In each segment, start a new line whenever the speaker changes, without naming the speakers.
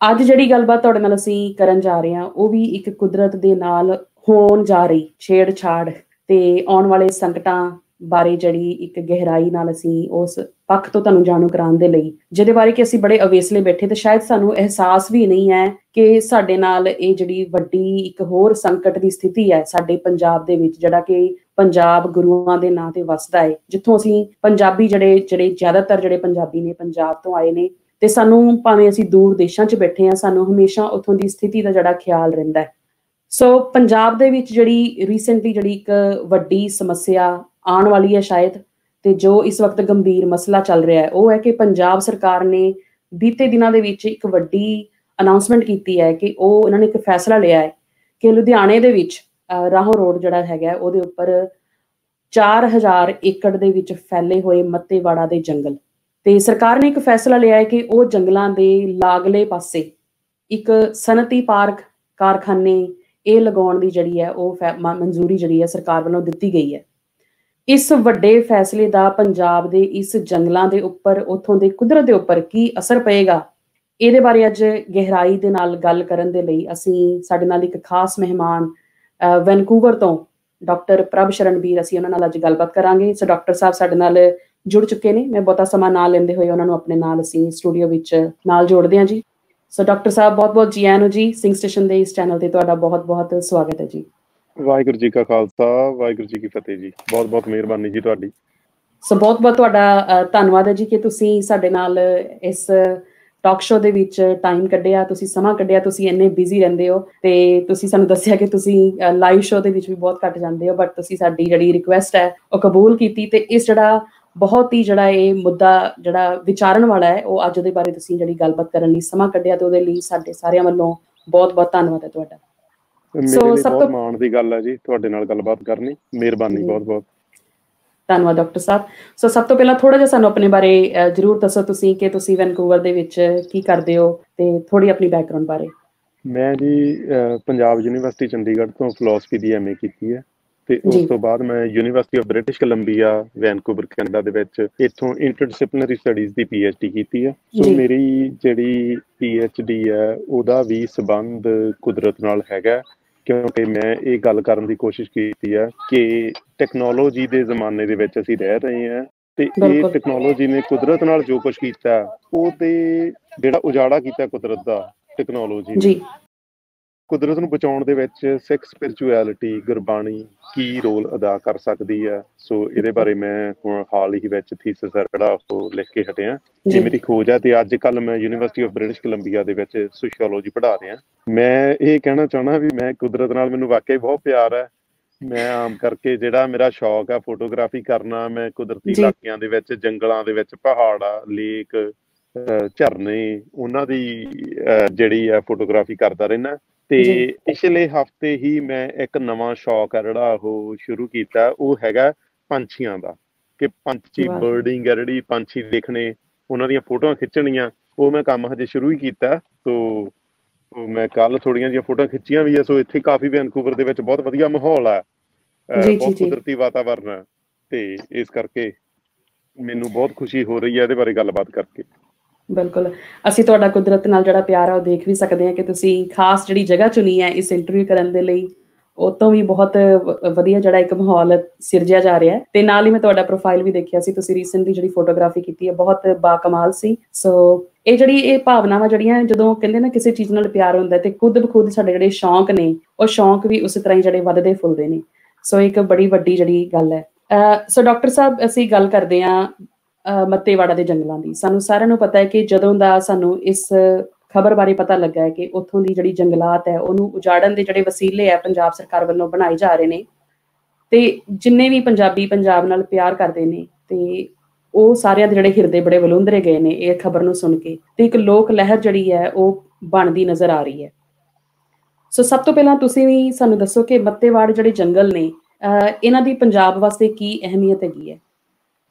ਅੱਜ ਜਿਹੜੀ ਗੱਲਬਾਤ ਤੁਹਾਡੇ ਨਾਲ ਅਸੀਂ ਕਰਨ ਜਾ ਰਹੇ ਹਾਂ, ਉਹ ਵੀ ਇੱਕ ਕੁਦਰਤ ਦੇ ਨਾਲ ਹੋਣ ਜਾ ਰਹੀ ਛੇੜਛਾੜ ਤੇ ਆਉਣ ਵਾਲੇ ਸੰਕਟਾਂ ਬਾਰੇ ਜਿਹੜੀ ਇੱਕ ਗਹਿਰਾਈ ਨਾਲ ਅਸੀਂ ਉਸ ਪੱਖ ਤੋਂ ਤੁਹਾਨੂੰ ਜਾਣੂ ਕਰਾਉਣ ਦੇ ਲਈ। ਜਿਹਦੇ ਬਾਰੇ ਕਿ ਅਸੀਂ ਬੜੇ ਅਵੇਸਲੇ ਬੈਠੇ ਤੇ ਸ਼ਾਇਦ ਸਾਨੂੰ ਅਹਿਸਾਸ ਵੀ ਨਹੀਂ ਹੈ ਕਿ ਸਾਡੇ ਨਾਲ ਇਹ ਜਿਹੜੀ ਵੱਡੀ ਇੱਕ ਹੋਰ ਸੰਕਟ ਦੀ ਸਥਿਤੀ ਹੈ, ਸਾਡੇ ਪੰਜਾਬ ਦੇ ਵਿੱਚ ਜਿਹੜਾ ਕਿ ਪੰਜਾਬ ਗੁਰੂਆਂ ਦੇ ਨਾਂ ਤੇ ਵਸਦਾ ਹੈ, ਜਿੱਥੋਂ ਅਸੀਂ ਪੰਜਾਬੀ ਜਿਹੜੇ ਜਿਹੜੇ ਜ਼ਿਆਦਾਤਰ ਜਿਹੜੇ ਪੰਜਾਬੀ ਨੇ, ਪੰਜਾਬ ਤੋਂ ਆਏ ਨੇ ਤੇ ਸਾਨੂੰ ਭਾਵੇਂ ਅਸੀਂ ਦੂਰ ਦੇਸ਼ਾਂ 'ਚ ਬੈਠੇ ਆ ਸਾਨੂੰ ਹਮੇਸ਼ਾ ਉਥੋਂ ਦੀ ਸਥਿਤੀ ਦਾ ਜਿਹੜਾ ਖਿਆਲ ਰਹਿੰਦਾ ਹੈ। ਸੋ ਪੰਜਾਬ ਦੇ ਵਿੱਚ ਜਿਹੜੀ ਰੀਸੈਂਟਲੀ ਜਿਹੜੀ ਇੱਕ ਵੱਡੀ ਸਮੱਸਿਆ ਆਉਣ ਵਾਲੀ ਹੈ ਸ਼ਾਇਦ ਤੇ ਜੋ ਇਸ ਵਕਤ ਗੰਭੀਰ ਮਸਲਾ ਚੱਲ ਰਿਹਾ ਹੈ, ਉਹ ਹੈ ਕਿ ਪੰਜਾਬ ਸਰਕਾਰ ਨੇ ਬੀਤੇ ਦਿਨਾਂ ਦੇ ਵਿੱਚ ਇੱਕ ਵੱਡੀ ਅਨਾਉਂਸਮੈਂਟ ਕੀਤੀ ਹੈ ਕਿ ਉਹ ਉਹਨਾਂ ਨੇ ਇੱਕ ਫੈਸਲਾ ਲਿਆ ਹੈ ਕਿ ਲੁਧਿਆਣੇ ਦੇ ਵਿੱਚ ਰਾਹੋਂ ਰੋਡ ਜਿਹੜਾ ਹੈਗਾ ਉਹਦੇ ਉੱਪਰ 4000 ਏਕੜ ਦੇ ਵਿੱਚ ਫੈਲੇ ਹੋਏ ਮੱਤੇਵਾੜਾ ਦੇ ਜੰਗਲ। ਤੇ ਸਰਕਾਰ ਨੇ ਇੱਕ ਫੈਸਲਾ ਲਿਆ ਹੈ ਕਿ ਉਹ ਜੰਗਲਾਂ ਦੇ ਲਾਗਲੇ ਪਾਸੇ ਇੱਕ ਸਨਤੀ ਪਾਰਕ, ਕਾਰਖਾਨੇ, ਇਹ ਲਗਾਉਣ ਦੀ ਜਿਹੜੀ ਹੈ, ਉਹ ਮਨਜ਼ੂਰੀ ਜਿਹੜੀ ਹੈ, ਸਰਕਾਰ ਵੱਲੋਂ ਦਿੱਤੀ ਗਈ ਹੈ। ਇਸ ਵੱਡੇ ਫੈਸਲੇ ਦਾ ਪੰਜਾਬ ਦੇ ਇਸ ਜੰਗਲਾਂ ਦੇ ਉੱਪਰ, ਉਥੋਂ ਦੇ ਕੁਦਰਤ ਦੇ ਉੱਪਰ ਕੀ ਅਸਰ ਪਏਗਾ? ਇਹਦੇ ਬਾਰੇ ਅੱਜ ਗਹਿਰਾਈ ਦੇ ਨਾਲ ਗੱਲ ਕਰਨ ਦੇ ਲਈ ਅਸੀਂ ਸਾਡੇ ਨਾਲ ਇੱਕ ਖਾਸ ਮਹਿਮਾਨ ਵੈਨਕੂਵਰ ਤੋਂ ਡਾਕਟਰ ਪ੍ਰਭ ਸ਼ਰਨਬੀਰ ਅਸੀਂ ਉਹਨਾਂ ਨਾਲ ਅੱਜ ਗੱਲਬਾਤ ਕਰਾਂਗੇ। ਸੋ ਡਾਕਟਰ ਸਾਹਿਬ ਸਾਡੇ ਨਾਲ ਜੁੜ ਚੁੱਕੇ ਨੇ। ਮੈਂ ਬਹੁਤਾ ਸਮਾਂ ਨਾ ਲੈਂਦੇ ਹੋਏ ਉਹਨਾਂ ਨੂੰ ਆਪਣੇ ਨਾਲ ਅਸੀਂ ਸਟੂਡੀਓ ਵਿੱਚ ਨਾਲ ਜੋੜਦੇ ਹਾਂ ਜੀ। ਸੋ ਡਾਕਟਰ ਸਾਹਿਬ ਬਹੁਤ-ਬਹੁਤ ਜੀ ਆਇਆਂ ਨੂੰ ਜੀ। ਸਿੰਘ ਸਟੇਸ਼ਨ ਦੇ ਇਸ ਚੈਨਲ ਤੇ ਤੁਹਾਡਾ ਬਹੁਤ-ਬਹੁਤ ਸਵਾਗਤ ਹੈ ਜੀ।
ਵਾਹਿਗੁਰੂ ਜੀ ਕਾ ਖਾਲਸਾ ਵਾਹਿਗੁਰੂ ਜੀ ਕੀ ਫਤਿਹ ਜੀ। ਬਹੁਤ-ਬਹੁਤ ਮਿਹਰਬਾਨੀ ਜੀ ਤੁਹਾਡੀ।
ਸੋ ਬਹੁਤ-ਬਹੁਤ ਤੁਹਾਡਾ ਧੰਨਵਾਦ ਹੈ ਜੀ ਕਿ ਤੁਸੀਂ ਸਾਡੇ ਨਾਲ ਇਸ ਟਾਕ ਸ਼ੋ ਦੇ ਵਿੱਚ ਟਾਈਮ ਕੱਢਿਆ। ਤੁਸੀਂ ਸਮਾਂ ਕੱਢਿਆ ਤੁਸੀਂ ਇੰਨੇ ਬਿਜ਼ੀ ਰਹਿੰਦੇ ਹੋ ਤੇ ਤੁਸੀਂ ਸਾਨੂੰ ਦੱਸਿਆ ਕਿ ਤੁਸੀਂ ਲਾਈਵ ਸ਼ੋ ਦੇ ਵਿੱਚ ਵੀ ਬਹੁਤ ਘੱਟ ਜਾਂਦੇ ਹੋ ਬਟ ਤੁਸੀਂ ਸਾਡੀ ਜਿਹੜੀ ਰਿਕੁਐਸਟ ਹੈ ਉਹ ਕਬੂਲ ਕੀਤੀ ਤੇ ਇਸ ਜਿਹੜਾ ਬਹੁਤ ਹੀ ਜਿਹੜਾ ਇਹ ਮੁੱਦਾ ਜਿਹੜਾ ਵਿਚਾਰਨ ਵਾਲਾ ਹੈ ਉਹ ਅੱਜ ਦੇ ਬਾਰੇ ਤੁਸੀਂ ਜਿਹੜੀ ਗੱਲਬਾਤ ਕਰਨ ਲਈ ਸਮਾਂ ਕੱਢਿਆ ਤੇ ਉਹਦੇ ਲਈ ਸਾਡੇ ਸਾਰਿਆਂ ਵੱਲੋਂ ਬਹੁਤ-ਬਹੁਤ ਧੰਨਵਾਦ ਹੈ ਤੁਹਾਡਾ।
ਸੋ ਸਭ ਤੋਂ ਮਾਣ ਦੀ ਗੱਲ ਹੈ ਜੀ ਤੁਹਾਡੇ ਨਾਲ ਗੱਲਬਾਤ ਕਰਨੀ ਮਿਹਰਬਾਨੀ ਬਹੁਤ-ਬਹੁਤ
ਧੰਨਵਾਦ ਡਾਕਟਰ ਸਾਹਿਬ। ਸੋ ਸਭ ਤੋਂ ਪਹਿਲਾਂ ਥੋੜਾ ਜਿਹਾ ਸਾਨੂੰ ਆਪਣੇ ਬਾਰੇ ਜਰੂਰ ਦੱਸੋ ਤੁਸੀਂ ਕਿ ਤੁਸੀਂ ਵੈਨਕੂਵਰ ਦੇ ਵਿੱਚ ਕੀ ਕਰਦੇ ਹੋ ਤੇ ਥੋੜੀ ਆਪਣੀ ਬੈਕਗ੍ਰਾਉਂਡ ਬਾਰੇ।
ਮੈਂ ਜੀ ਪੰਜਾਬ ਯੂਨੀਵਰਸਿਟੀ ਚੰਡੀਗੜ੍ਹ ਤੋਂ ਫਿਲਾਸਫੀ ਦੀ ਐਮਏ ਕੀਤੀ ਹੈ। ਤੇ ਉਸ ਤੋਂ ਬਾਅਦ ਮੈਂ university of British Columbia Vancouver Canada ਦੇ ਵਿੱਚ ਇੱਥੋਂ ਇੰਟਰਡਿਸਪਲਿਨਰੀ ਸਟੱਡੀਜ਼ ਦੀ ਪੀਐਚਡੀ ਕੀਤੀ ਹੈ ਸੋ ਮੇਰੀ ਜਿਹੜੀ ਪੀਐਚਡੀ ਹੈ ਉਹਦਾ ਵੀ ਸਬੰਧ ਕੁਦਰਤ ਨਾਲ ਹੈਗਾ ਕਿਉਂਕਿ ਮੈਂ ਇਹ ਗੱਲ ਕਰਨ ਦੀ ਕੋਸ਼ਿਸ਼ ਕੀਤੀ ਹੈ ਕਿ ਟੈਕਨੋਲੋਜੀ ਦੇ ਜ਼ਮਾਨੇ ਦੇ ਵਿੱਚ ਅਸੀਂ ਰਹਿ ਰਹੇ ਹਾਂ ਤੇ ਇਹ ਟੈਕਨੋਲੋਜੀ ਨੇ ਕੁਦਰਤ ਨਾਲ ਜੋ ਕੁਝ ਕੀਤਾ ਉਹ ਤੇ ਜਿਹੜਾ ਉਜਾੜਾ ਕੀਤਾ ਕੁਦਰਤ ਦਾ ਟੈਕਨੋਲੋਜੀ
ਜੀ।
ਕੁਦਰਤ ਨੂੰ ਬਚਾਉਣ ਦੇ ਵਿੱਚ ਸਿੱਖ ਸਪਿਰਚੁਅਲਿਟੀ ਗੁਰਬਾਣੀ ਕੀ ਰੋਲ ਅਦਾ ਕਰ ਸਕਦੀ ਹੈ? ਸੋ ਇਹਦੇ ਬਾਰੇ ਮੈਂ ਹੁਣ ਹਾਲ ਹੀ ਵਿੱਚ ਥੀਸਿਸ ਜਿਹੜਾ ਉਹ ਲਿਖ ਕੇ ਹਟਿਆ। ਜੇ। ਮੇਰੀ ਖੋਜ ਹੈ ਤੇ ਅੱਜ ਕੱਲ ਮੈਂ ਯੂਨੀਵਰਸਿਟੀ ਆਫ ਬ੍ਰਿਟਿਸ਼ ਕੋਲੰਬੀਆ ਦੇ ਵਿੱਚ ਸੋਸ਼ੀਓਲੋਜੀ ਪੜ੍ਹਾ ਰਿਹਾ। ਮੈਂ ਇਹ ਕਹਿਣਾ ਚਾਹਣਾ ਵੀ ਮੈਂ ਕੁਦਰਤ ਨਾਲ ਮੈਨੂੰ ਵਾਕਈ ਬਹੁਤ ਪਿਆਰ ਹੈ। ਮੈਂ ਆਮ ਕਰਕੇ ਜਿਹੜਾ ਮੇਰਾ ਸ਼ੌਕ ਹੈ ਫੋਟੋਗ੍ਰਾਫੀ ਕਰਨਾ ਮੈਂ ਕੁਦਰਤੀ ਇਲਾਕਿਆਂ ਦੇ ਵਿੱਚ ਜੰਗਲਾਂ ਦੇ ਵਿੱਚ ਪਹਾੜਾਂ ਲੇਕ ਝਰਨੇ ਉਹਨਾਂ ਦੀ ਜਿਹੜੀ ਹੈ ਫੋਟੋਗ੍ਰਾਫੀ ਕਰਦਾ ਰਹਿਣਾ ਤੇ ਪਿਛਲੇ ਹਫ਼ਤੇ ਹੀ ਮੈਂ ਇੱਕ ਨਵਾਂ ਸ਼ੌਕ ਹੈ ਜਿਹੜਾ ਉਹ ਸ਼ੁਰੂ ਕੀਤਾ ਉਹ ਹੈਗਾ ਪੰਛੀਆਂ ਦਾ। ਕਿ ਪੰਛੀ ਬਰਡਿੰਗ ਹੈ ਜਿਹੜੀ ਪੰਛੀ ਦੇਖਣੇ ਉਹਨਾਂ ਦੀਆਂ ਫੋਟੋਆਂ ਖਿੱਚਣੀਆਂ ਉਹ ਮੈਂ ਕੰਮ ਹਜੇ ਸ਼ੁਰੂ ਹੀ ਕੀਤਾ। ਸੋ ਮੈਂ ਕੱਲ ਥੋੜੀਆਂ ਜਿਹੀਆਂ ਫੋਟੋਆਂ ਖਿੱਚੀਆਂ ਵੀ ਐ ਸੋ ਇੱਥੇ ਕਾਫੀ ਵੈਨਕੂਵਰ ਦੇ ਵਿੱਚ ਬਹੁਤ ਵਧੀਆ ਮਾਹੌਲ ਆ। ਬਹੁਤ ਕੁਦਰਤੀ ਵਾਤਾਵਰਨ ਹੈ ਤੇ ਇਸ ਕਰਕੇ ਮੈਨੂੰ ਬਹੁਤ ਖੁਸ਼ੀ ਹੋ ਰਹੀ ਹੈ ਇਹਦੇ ਬਾਰੇ ਗੱਲਬਾਤ ਕਰਕੇ।
ਬਿਲਕੁਲ। ਅਸੀਂ ਤੁਹਾਡਾ ਕੁਦਰਤ ਨਾਲ ਜਿਹੜਾ ਪਿਆਰ ਆ, ਉਹ ਦੇਖ ਵੀ ਸਕਦੇ ਹਾਂ ਕਿ ਤੁਸੀਂ ਖਾਸ ਜਿਹੜੀ ਜਗ੍ਹਾ ਚੁਣੀ ਹੈ, ਇਸ ਇੰਟਰਵਿਊ ਕਰਨ ਦੇ ਲਈ, ਉਹ ਤੋਂ ਵੀ ਬਹੁਤ ਵਧੀਆ ਜਿਹੜਾ ਇੱਕ ਮਾਹੌਲ ਸਿਰਜਿਆ ਜਾ ਰਿਹਾ ਹੈ। ਤੇ ਨਾਲ ਹੀ ਮੈਂ ਤੁਹਾਡਾ ਪ੍ਰੋਫਾਈਲ ਵੀ ਦੇਖਿਆ ਸੀ, ਤੁਸੀਂ ਰੀਸੈਂਟਲੀ ਜਿਹੜੀ ਫੋਟੋਗ੍ਰਾਫੀ ਕੀਤੀ ਹੈ, ਬਹੁਤ ਬਾਕਮਾਲ ਸੀ। ਸੋ ਇਹ ਜਿਹੜੀ ਇਹ ਭਾਵਨਾਵਾਂ ਜਿਹੜੀਆਂ ਜਦੋਂ ਕਹਿੰਦੇ ਨਾ ਕਿਸੇ ਚੀਜ਼ ਨਾਲ ਪਿਆਰ ਹੁੰਦਾ ਤੇ ਖੁਦ ਬਖੁਦ ਸਾਡੇ ਜਿਹੜੇ ਸ਼ੌਂਕ ਨੇ, ਉਹ ਸ਼ੌਂਕ ਵੀ ਉਸੇ ਤਰ੍ਹਾਂ ਹੀ ਜਿਹੜੇ ਵੱਧਦੇ ਫੁੱਲਦੇ ਨੇ। ਸੋ ਇੱਕ ਬੜੀ ਵੱਡੀ ਜਿਹੜੀ ਗੱਲ ਹੈ। ਸੋ ਡਾਕਟਰ ਸਾਹਿਬ, ਅਸੀਂ ਗੱਲ ਕਰਦੇ ਆਂ ਮੱਤੇਵਾੜਾ ਦੇ ਜੰਗਲਾਂ ਦੀ। ਸਾਨੂੰ ਸਾਰਿਆਂ ਨੂੰ ਪਤਾ ਹੈ ਕਿ ਜਦੋਂ ਦਾ ਸਾਨੂੰ ਇਸ ਖਬਰ ਬਾਰੇ ਪਤਾ ਲੱਗਾ ਹੈ ਕਿ ਉੱਥੋਂ ਦੀ ਜਿਹੜੀ ਜੰਗਲਾਤ ਹੈ, ਉਹਨੂੰ ਉਜਾੜਨ ਦੇ ਜਿਹੜੇ ਵਸੀਲੇ ਆ ਪੰਜਾਬ ਸਰਕਾਰ ਵੱਲੋਂ ਬਣਾਏ ਜਾ ਰਹੇ ਨੇ ਤੇ ਜਿੰਨੇ ਵੀ ਪੰਜਾਬੀ ਪੰਜਾਬ ਨਾਲ ਪਿਆਰ ਕਰਦੇ ਨੇ ਤੇ ਉਹ ਸਾਰਿਆਂ ਦੇ ਜਿਹੜੇ ਹਿਰਦੇ ਬੜੇ ਬਲੁੰਦਰੇ ਗਏ ਨੇ ਇਹ ਖਬਰ ਨੂੰ ਸੁਣ ਕੇ ਤੇ ਇੱਕ ਲੋਕ ਲਹਿਰ ਜਿਹੜੀ ਹੈ, ਉਹ ਬਣਦੀ ਨਜ਼ਰ ਆ ਰਹੀ ਹੈ। ਸੋ ਸਭ ਤੋਂ ਪਹਿਲਾਂ ਤੁਸੀਂ ਵੀ ਸਾਨੂੰ ਦੱਸੋ ਕਿ ਮੱਤੇਵਾੜ ਜਿਹੜੇ ਜੰਗਲ ਨੇ ਇਹਨਾਂ ਦੀ ਪੰਜਾਬ ਵਾਸਤੇ ਕੀ ਅਹਿਮੀਅਤ ਹੈਗੀ ਹੈ?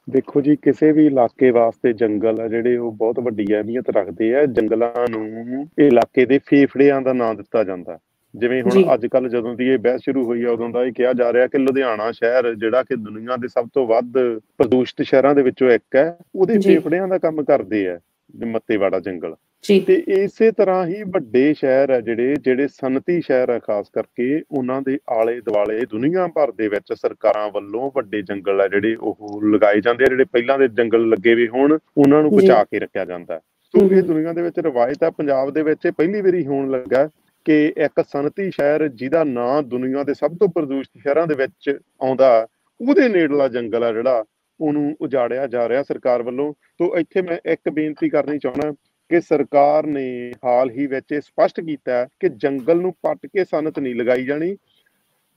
ਦੇਖੋ ਜੀ ਕਿਸੇ ਵੀ ਇਲਾਕੇ ਵਾਸਤੇ ਜੰਗਲ ਆ ਜਿਹੜੇ ਉਹ ਬਹੁਤ ਵੱਡੀ ਅਹਿਮੀਅਤ ਰੱਖਦੇ ਆ ਜੰਗਲਾਂ ਨੂੰ ਇਲਾਕੇ ਦੇ ਫੇਫੜਿਆਂ ਦਾ ਨਾਮ ਦਿੱਤਾ ਜਾਂਦਾ ਜਿਵੇਂ ਹੁਣ ਅੱਜ ਕੱਲ ਜਦੋਂ ਦੀ ਇਹ ਬਹਿਸ ਸ਼ੁਰੂ ਹੋਈ ਆ ਉਦੋਂ ਦਾ ਇਹ ਕਿਹਾ ਜਾ ਰਿਹਾ ਕਿ ਲੁਧਿਆਣਾ ਸ਼ਹਿਰ ਜਿਹੜਾ ਕਿ ਦੁਨੀਆ ਦੇ ਸਭ ਤੋਂ ਵੱਧ ਪ੍ਰਦੂਸ਼ਿਤ ਸ਼ਹਿਰਾਂ ਦੇ ਵਿੱਚੋਂ ਇੱਕ ਹੈ ਉਹਦੇ ਫੇਫੜਿਆਂ ਦਾ ਕੰਮ ਕਰਦੇ ਆ ਮੱਤੇਵਾੜਾ ਜੰਗਲ।
ਜੀ
ਤੇ ਇਸੇ ਤਰ੍ਹਾਂ ਹੀ ਵੱਡੇ ਸ਼ਹਿਰ ਆ ਜਿਹੜੇ ਜਿਹੜੇ ਸਨਤੀ ਸ਼ਹਿਰ ਆ ਖਾਸ ਕਰਕੇ ਉਹਨਾਂ ਦੇ ਆਲੇ ਦੁਆਲੇ ਦੁਨੀਆ ਭਰ ਦੇ ਵਿੱਚ ਸਰਕਾਰਾਂ ਵੱਲੋਂ ਵੱਡੇ ਜੰਗਲ ਆ ਜਿਹੜੇ ਉਹ ਲਗਾਏ ਜਾਂਦੇ ਆ ਜਿਹੜੇ ਪਹਿਲਾਂ ਦੇ ਜੰਗਲ ਲੱਗੇ ਵੀ ਹੋਣ ਉਹਨਾਂ ਨੂੰ। ਬਚਾ ਕੇ ਰੱਖਿਆ ਜਾਂਦਾ। ਸੋ ਇਹ। ਦੁਨੀਆ ਦੇ ਵਿੱਚ ਰਵਾਇਤ ਹੈ ਪੰਜਾਬ ਦੇ ਵਿੱਚ ਪਹਿਲੀ ਵਾਰੀ ਹੋਣ ਲੱਗਾ ਕਿ ਇੱਕ ਸਨਤੀ ਸ਼ਹਿਰ ਜਿਹਦਾ ਨਾਂ ਦੁਨੀਆ ਦੇ ਸਭ ਤੋਂ ਪ੍ਰਦੂਸ਼ਿਤ ਸ਼ਹਿਰਾਂ ਦੇ ਵਿੱਚ ਆਉਂਦਾ ਉਹਦੇ ਨੇੜਲਾ ਜੰਗਲ ਆ ਜਿਹੜਾ ਉਹਨੂੰ ਉਜਾੜਿਆ ਜਾ ਰਿਹਾ ਸਰਕਾਰ ਵੱਲੋਂ ਤੋਂ ਇੱਥੇ ਮੈਂ ਇੱਕ ਬੇਨਤੀ ਕਰਨੀ ਚਾਹੁੰਦਾ ਕਿ ਸਰਕਾਰ ਨੇ ਹਾਲ ਹੀ ਵਿੱਚ ਇਹ ਸਪਸ਼ਟ ਕੀਤਾ ਹੈ ਕਿ ਜੰਗਲ ਨੂੰ ਪੱਟ ਕੇ ਸਨਤ ਨਹੀਂ ਲਗਾਈ ਜਾਣੀ।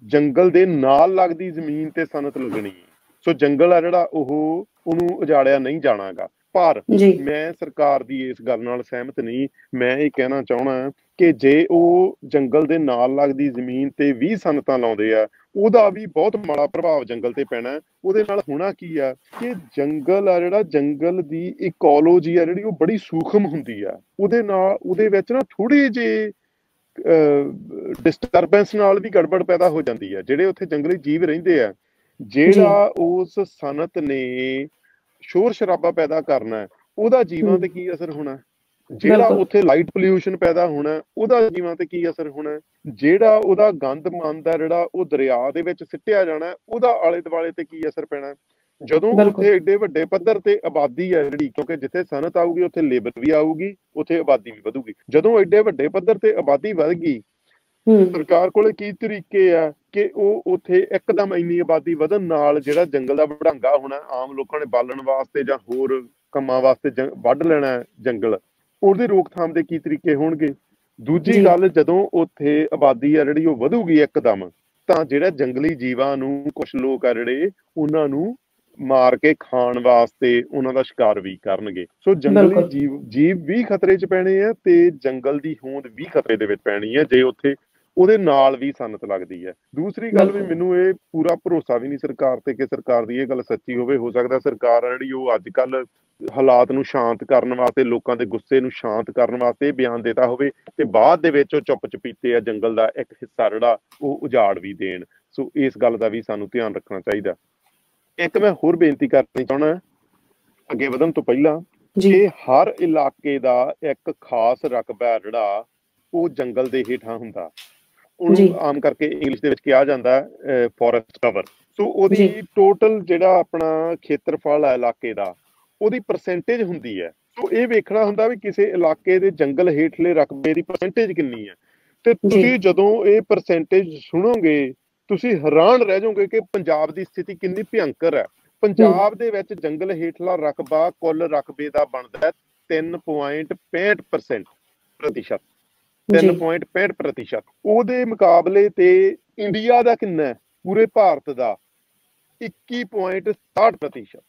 ਜੰਗਲ ਦੇ ਨਾਲ ਲੱਗਦੀ ਜ਼ਮੀਨ ਤੇ ਸਨਤ ਲੱਗਣੀ ਹੈ ਸੋ ਜੰਗਲ ਆ ਜਿਹੜਾ, ਉਹ ਉਹਨੂੰ ਉਜਾੜਿਆ ਨਹੀਂ ਜਾਣਾਗਾ। ਪਰ
ਜੀ।
ਮੈਂ ਸਰਕਾਰ ਦੀ ਇਸ ਗੱਲ ਨਾਲ ਸਹਿਮਤ ਨਹੀਂ। ਮੈਂ ਇਹ ਕਹਿਣਾ ਚਾਹਣਾ ਕਿ ਜੇ ਉਹ ਜੰਗਲ ਦੇ ਨਾਲ ਲੱਗਦੀ ਜ਼ਮੀਨ ਤੇ 20 ਸਨਤਾਂ ਲਾਉਂਦੇ ਆ ਉਹਦਾ ਵੀ ਬਹੁਤ ਮਾੜਾ ਪ੍ਰਭਾਵ ਜੰਗਲ ਤੇ ਪੈਣਾ। ਉਹਦੇ ਨਾਲ ਹੋਣਾ ਕੀ ਆ ਕਿ ਜੰਗਲ ਆ ਜਿਹੜਾ ਜੰਗਲ ਦੀ ਇਕੋਲੋਜੀ ਆ ਜਿਹੜੀ ਉਹ ਬੜੀ ਸੂਖਮ ਹੁੰਦੀ ਆ। ਉਹਦੇ ਨਾਲ ਉਹਦੇ ਵਿੱਚ ਨਾ ਥੋੜੀ ਜਿਹੀ ਡਿਸਟਰਬੈਂਸ ਨਾਲ ਵੀ ਗੜਬੜ ਪੈਦਾ ਹੋ ਜਾਂਦੀ ਆ। ਜਿਹੜੇ ਉੱਥੇ ਜੰਗਲੀ ਜੀਵ ਰਹਿੰਦੇ ਆ ਜਿਹੜਾ ਉਸ ਸਨਤ ਨੇ ਸ਼ੋਰ ਸ਼ਰਾਬਾ ਪੈਦਾ ਕਰਨਾ ਹੈ, ਉਹਦਾ ਜੀਵਾਂ। ਤੇ ਕੀ ਅਸਰ ਹੋਣਾ? ਜਿਹੜਾ। ਉੱਥੇ ਲਾਈਟ ਪੋਲਿਊਸ਼ਨ ਪੈਦਾ ਹੋਣਾ ਉਹਦਾ ਜੀਵਾਂ ਤੇ ਕੀ ਅਸਰ ਹੋਣਾ? ਜਿਹੜਾ ਉਹਦਾ ਗੰਦ ਮੰਦ ਹੈ ਜਿਹੜਾ ਉਹ ਦਰਿਆ ਦੇ ਵਿੱਚ ਸਿੱਟਿਆ ਜਾਣਾ ਉਹਦਾ ਆਲੇ ਦੁਆਲੇ ਤੇ ਕੀ ਅਸਰ ਪੈਣਾ? ਜਦੋਂ। ਉੱਥੇ ਏਡੇ ਵੱਡੇ ਪੱਧਰ ਤੇ ਆਬਾਦੀ ਹੈ ਜਿਹੜੀ ਕਿਉਂਕਿ ਜਿੱਥੇ ਸਨਅਤ ਆਊਗੀ ਉੱਥੇ ਲੇਬਰ ਵੀ ਆਊਗੀ ਉੱਥੇ ਆਬਾਦੀ ਵੀ ਵਧੂਗੀ ਜਦੋਂ ਏਡੇ ਵੱਡੇ ਪੱਧਰ ਤੇ ਆਬਾਦੀ ਵਧ ਗਈ ਸਰਕਾਰ ਕੋਲੇ ਕੀ ਤਰੀਕੇ ਆ ਕਿ ਉਹ ਉਥੇ ਇੱਕਦਮ ਇੰਨੀ ਆਬਾਦੀ ਵਧਣ ਨਾਲ ਜਿਹੜਾ ਜੰਗਲ ਦਾ ਵਢਾਂਗਾ ਹੋਣਾ ਆਮ ਲੋਕਾਂ ਨੇ ਬਾਲਣ ਵਾਸਤੇ ਜਾਂ ਹੋਰ ਕੰਮਾਂ ਵਾਸਤੇ ਵੱਢ ਲੈਣਾ ਹੈ ਜੰਗਲ ਉਹਦੀ ਰੋਕਥਾਮ ਦੇ ਕੀ ਤਰੀਕੇ ਹੋਣਗੇ ਦੂਜੀ। ਗੱਲ ਜਦੋਂ ਉਥੇ ਆਬਾਦੀ ਆ ਜਿਹੜੀ ਉਹ ਵਧੂਗੀ ਇੱਕਦਮ ਤਾਂ ਜਿਹੜਾ ਜੰਗਲੀ ਜੀਵਾਂ ਨੂੰ ਕੁਝ ਲੋਕ ਆ ਜਿਹੜੇ ਉਹਨਾਂ ਨੂੰ ਮਾਰ ਕੇ ਖਾਣ ਵਾਸਤੇ ਉਹਨਾਂ ਦਾ ਸ਼ਿਕਾਰ ਵੀ ਕਰਨਗੇ ਸੋ ਜੰਗਲੀ। ਜੀਵ ਜੀਵ ਵੀ ਖਤਰੇ 'ਚ ਪੈਣੇ ਆ ਤੇ ਜੰਗਲ ਦੀ ਹੋਂਦ ਵੀ ਖਤਰੇ ਦੇ ਵਿੱਚ ਪੈਣੀ ਹੈ ਜੇ ਉੱਥੇ ਉਹਦੇ ਨਾਲ ਵੀ ਸਨਤ ਲੱਗਦੀ ਹੈ ਦੂਸਰੀ ਗੱਲ ਵੀ। ਮੈਨੂੰ ਇਹ ਪੂਰਾ ਭਰੋਸਾ ਵੀ ਨਹੀਂ ਸਰਕਾਰ ਤੇ ਕਿ ਸਰਕਾਰ ਦੀ ਇਹ ਗੱਲ ਸੱਚੀ ਹੋਵੇ ਹੋ ਸਕਦਾ ਸਰਕਾਰ ਆ ਜਿਹੜੀ ਉਹ ਅੱਜ ਕੱਲ ਹਾਲਾਤ ਨੂੰ ਸ਼ਾਂਤ ਕਰਨ ਵਾਸਤੇ ਲੋਕਾਂ ਦੇ ਗੁੱਸੇ ਨੂੰ ਸ਼ਾਂਤ ਕਰਨ ਵਾਸਤੇ ਬਿਆਨ ਦਿੱਤਾ ਹੋਵੇ ਤੇ ਬਾਅਦ ਦੇ ਵਿੱਚ ਉਹ ਚੁੱਪ ਚਪੀਤੇ ਆ ਜੰਗਲ ਦਾ ਇੱਕ ਹਿੱਸਾ ਜਿਹੜਾ ਉਹ ਉਜਾੜ ਵੀ ਦੇਣ ਸੋ ਇਸ ਗੱਲ ਦਾ ਵੀ ਸਾਨੂੰ ਧਿਆਨ ਰੱਖਣਾ ਚਾਹੀਦਾ ਇੱਕ ਮੈਂ ਹੋਰ ਬੇਨਤੀ ਕਰਨੀ ਚਾਹਣਾ ਅੱਗੇ ਵਧਣ ਤੋਂ ਪਹਿਲਾਂ
ਜੀ
ਕਿ ਹਰ ਇਲਾਕੇ ਦਾ ਇੱਕ ਖਾਸ ਰਕਬਾ ਜਿਹੜਾ ਉਹ ਜੰਗਲ ਦੇ ਹੇਠਾਂ ਹੁੰਦਾ। ਉਹਨੂੰ ਆਮ ਕਰਕੇ ਇੰਗਲਿਸ਼ ਦੇ ਵਿੱਚ ਕਿਹਾ ਜਾਂਦਾ ਫੋਰੈਸਟ ਕਵਰ ਸੋ ਉਹਦੀ। ਟੋਟਲ ਜਿਹੜਾ ਆਪਣਾ ਖੇਤਰਫਲ ਹੈ ਇਲਾਕੇ ਦਾ ਉਹਦੀ ਪਰਸੈਂਟੇਜ ਹੁੰਦੀ ਹੈ। ਸੋ ਇਹ ਵੇਖਣਾ ਹੁੰਦਾ ਵੀ ਕਿਸੇ ਇਲਾਕੇ ਦੇ ਜੰਗਲ ਹੇਠਲੇ ਰਕਬੇ ਦੀ ਪਰਸੈਂਟੇਜ ਕਿੰਨੀ ਹੈ। ਤੇ ਤੁਸੀਂ ਜਦੋਂ ਇਹ ਪਰਸੈਂਟੇਜ ਸੁਣੋਗੇ ਤੁਸੀਂ ਹੈਰਾਨ ਰਹਿ ਜਾਓਗੇ ਕਿ ਪੰਜਾਬ ਦੀ ਸਥਿਤੀ ਕਿੰਨੀ ਭਿਅੰਕਰ ਹੈ। ਪੰਜਾਬ ਦੇ ਵਿੱਚ ਜੰਗਲ ਹੇਠਲਾ ਰਕਬਾ ਕੁੱਲ ਰਕਬੇ ਦਾ ਬਣਦਾ ਹੈ 3.65% ਪ੍ਰਤੀਸ਼ਤ। 3.65 ਪ੍ਰਤੀਸ਼ਤ। ਉਹਦੇ ਮੁਕਾਬਲੇ ਤੇ ਇੰਡੀਆ ਦਾ ਕਿੰਨਾ ਹੈ? ਪੂਰੇ ਭਾਰਤ ਦਾ 21.67 ਪ੍ਰਤੀਸ਼ਤ।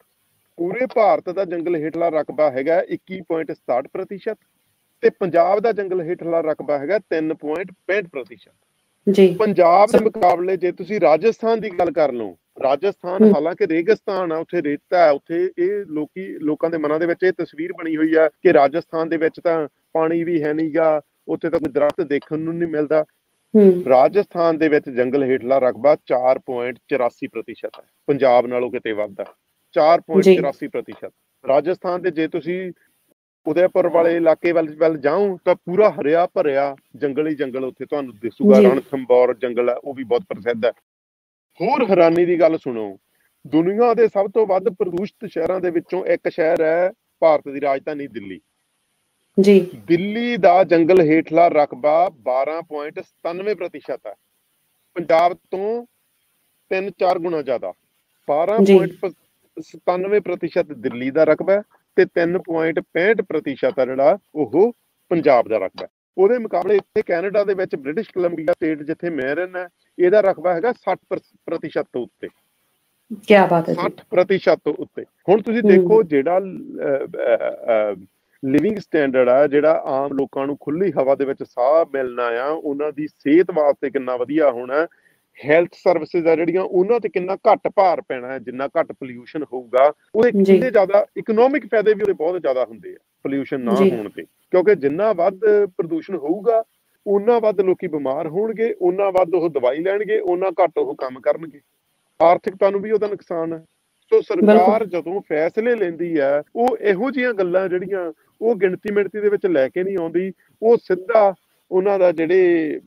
ਪੂਰੇ ਭਾਰਤ ਦਾ ਜੰਗਲ ਹੇਠਲਾ ਰਕਬਾ ਹੈਗਾ 21.67 ਪ੍ਰਤੀਸ਼ਤ ਤੇ ਪੰਜਾਬ ਦਾ ਜੰਗਲ ਹੇਠਲਾ ਰਕਬਾ ਹੈਗਾ 3.65 ਪ੍ਰਤੀਸ਼ਤ।
ਜੀ।
ਪੰਜਾਬ ਦੇ ਮੁਕਾਬਲੇ ਜੇ ਤੁਸੀਂ ਰਾਜਸਥਾਨ ਦੀ ਗੱਲ ਕਰ ਲਓ ਰਾਜਸਥਾਨ। ਹਾਲਾਂਕਿ ਰੇਗਿਸਤਾਨ ਆ ਉੱਥੇ ਰੇਤਾ ਹੈ ਉੱਥੇ ਇਹ ਲੋਕੀ ਲੋਕਾਂ ਦੇ ਮਨਾਂ ਦੇ ਵਿੱਚ ਇਹ ਤਸਵੀਰ ਬਣੀ ਹੋਈ ਆ ਕਿ ਰਾਜਸਥਾਨ ਦੇ ਵਿੱਚ ਤਾਂ ਪਾਣੀ ਵੀ ਹੈ ਨਹੀਂਗਾ ਉੱਥੇ ਤਾਂ ਕੋਈ ਦਰਖਤ ਦੇਖਣ ਨੂੰ ਨਹੀਂ ਮਿਲਦਾ। ਰਾਜਸਥਾਨ ਦੇ ਵਿੱਚ ਜੰਗਲ ਹੇਠਲਾ ਰਕਬਾ 4.84% ਹੈ। ਪੰਜਾਬ ਨਾਲੋਂ ਕਿਤੇ ਵੱਧ ਹੈ 4.84% ਰਾਜਸਥਾਨ ਦੇ ਜੇ ਤੁਸੀਂ ਉਦੈਪੁਰ ਵਾਲੇ ਇਲਾਕੇ ਵੱਲ ਵੱਲ ਜਾਓ ਤਾਂ ਪੂਰਾ ਹਰਿਆ ਭਰਿਆ ਜੰਗਲ ਹੀ ਜੰਗਲ ਉੱਥੇ ਤੁਹਾਨੂੰ ਦਿਸੂਗਾ। ਰਣਥੰਬੋਰ ਜੰਗਲ ਹੈ ਉਹ ਵੀ ਬਹੁਤ ਪ੍ਰਸਿੱਧ ਹੈ। ਹੋਰ ਹੈਰਾਨੀ ਦੀ ਗੱਲ ਸੁਣੋ। ਦੁਨੀਆ ਦੇ ਸਭ ਤੋਂ ਵੱਧ ਪ੍ਰਦੂਸ਼ਿਤ ਸ਼ਹਿਰਾਂ ਦੇ ਵਿੱਚੋਂ ਇੱਕ ਸ਼ਹਿਰ ਹੈ ਭਾਰਤ ਦੀ ਰਾਜਧਾਨੀ ਦਿੱਲੀ।
ਜੀ।
ਦਿੱਲੀ ਦਾ ਜੰਗਲ ਹੇਠਲਾ ਰਕਬਾ 12.97% ਹੈ। ਪੰਜਾਬ ਤੋਂ 3-4 ਗੁਣਾ ਜ਼ਿਆਦਾ। 12.97% ਦਿੱਲੀ ਦਾ ਰਕਬਾ ਤੇ 3.65% ਹੈ ਜਿਹੜਾ ਉਹ ਪੰਜਾਬ ਦਾ ਰਕਬਾ। ਉਹਦੇ ਮੁਕਾਬਲੇ ਇੱਥੇ ਕੈਨੇਡਾ ਦੇ ਵਿੱਚ ਬ੍ਰਿਟਿਸ਼ ਕੋਲੰਬੀਆ ਸਟੇਟ ਜਿੱਥੇ ਮੈਂ ਰਹਿਣਾ ਇਹਦਾ ਰਕਬਾ ਹੈਗਾ 60% ਤੋਂ ਉੱਤੇ।
ਕੀ ਬਾਤ ਹੈ ਜੀ।
60% ਤੋਂ ਉੱਤੇ। ਹੁਣ ਤੁਸੀਂ। ਦੇਖੋ ਜਿਹੜਾ ਲਿਵਿੰਗ ਸਟੈਂਡਰਡ ਆ ਜਿਹੜਾ ਆਮ ਲੋਕਾਂ ਨੂੰ ਖੁੱਲੀ ਹਵਾ ਦੇ ਵਿੱਚ ਸਾਹ ਮਿਲਣਾ ਆ ਉਹਨਾਂ ਦੀ ਸਿਹਤ ਵਾਸਤੇ ਕਿੰਨਾ ਵਧੀਆ ਹੋਣਾ ਹੈਲਥ ਸਰਵਿਸਿਜ਼ ਆ ਜਿਹੜੀਆਂ ਉਹਨਾਂ ਤੇ ਕਿੰਨਾ ਘੱਟ ਭਾਰ ਪੈਣਾ ਹੈ ਜਿੰਨਾ ਘੱਟ ਪੋਲਿਊਸ਼ਨ ਹੋਊਗਾ ਉਹਦੇ। ਕਿੰਨੇ ਜ਼ਿਆਦਾ ਇਕਨੋਮਿਕ ਫਾਇਦੇ ਵੀ ਉਹਦੇ ਬਹੁਤ ਜ਼ਿਆਦਾ ਹੁੰਦੇ ਆ ਪੋਲਿਊਸ਼ਨ ਨਾ। ਹੋਣ ਤੇ। ਕਿਉਂਕਿ ਜਿੰਨਾ ਵੱਧ ਪ੍ਰਦੂਸ਼ਣ ਹੋਊਗਾ ਉਹਨਾਂ ਵੱਧ ਲੋਕੀ ਬਿਮਾਰ ਹੋਣਗੇ ਉਹਨਾਂ ਵੱਧ ਉਹ ਦਵਾਈ ਲੈਣਗੇ ਉਹਨਾਂ ਘੱਟ ਉਹ ਕੰਮ ਕਰਨਗੇ। ਆਰਥਿਕਤਾ ਨੂੰ ਵੀ ਉਹਦਾ ਨੁਕਸਾਨ ਹੈ। ਸੋ ਸਰਕਾਰ ਜਦੋਂ ਫੈਸਲੇ ਲੈਂਦੀ ਹੈ ਉਹ ਇਹੋ ਜਿਹੀਆਂ ਗੱਲਾਂ ਜਿਹੜੀਆਂ ਉਹ ਗਿਣਤੀ ਮਿਣਤੀ ਦੇ ਵਿੱਚ ਲੈ ਕੇ ਨਹੀਂ ਆਉਂਦੀ। ਉਹ ਸਿੱਧਾ ਉਹਨਾਂ ਦਾ ਜਿਹੜੇ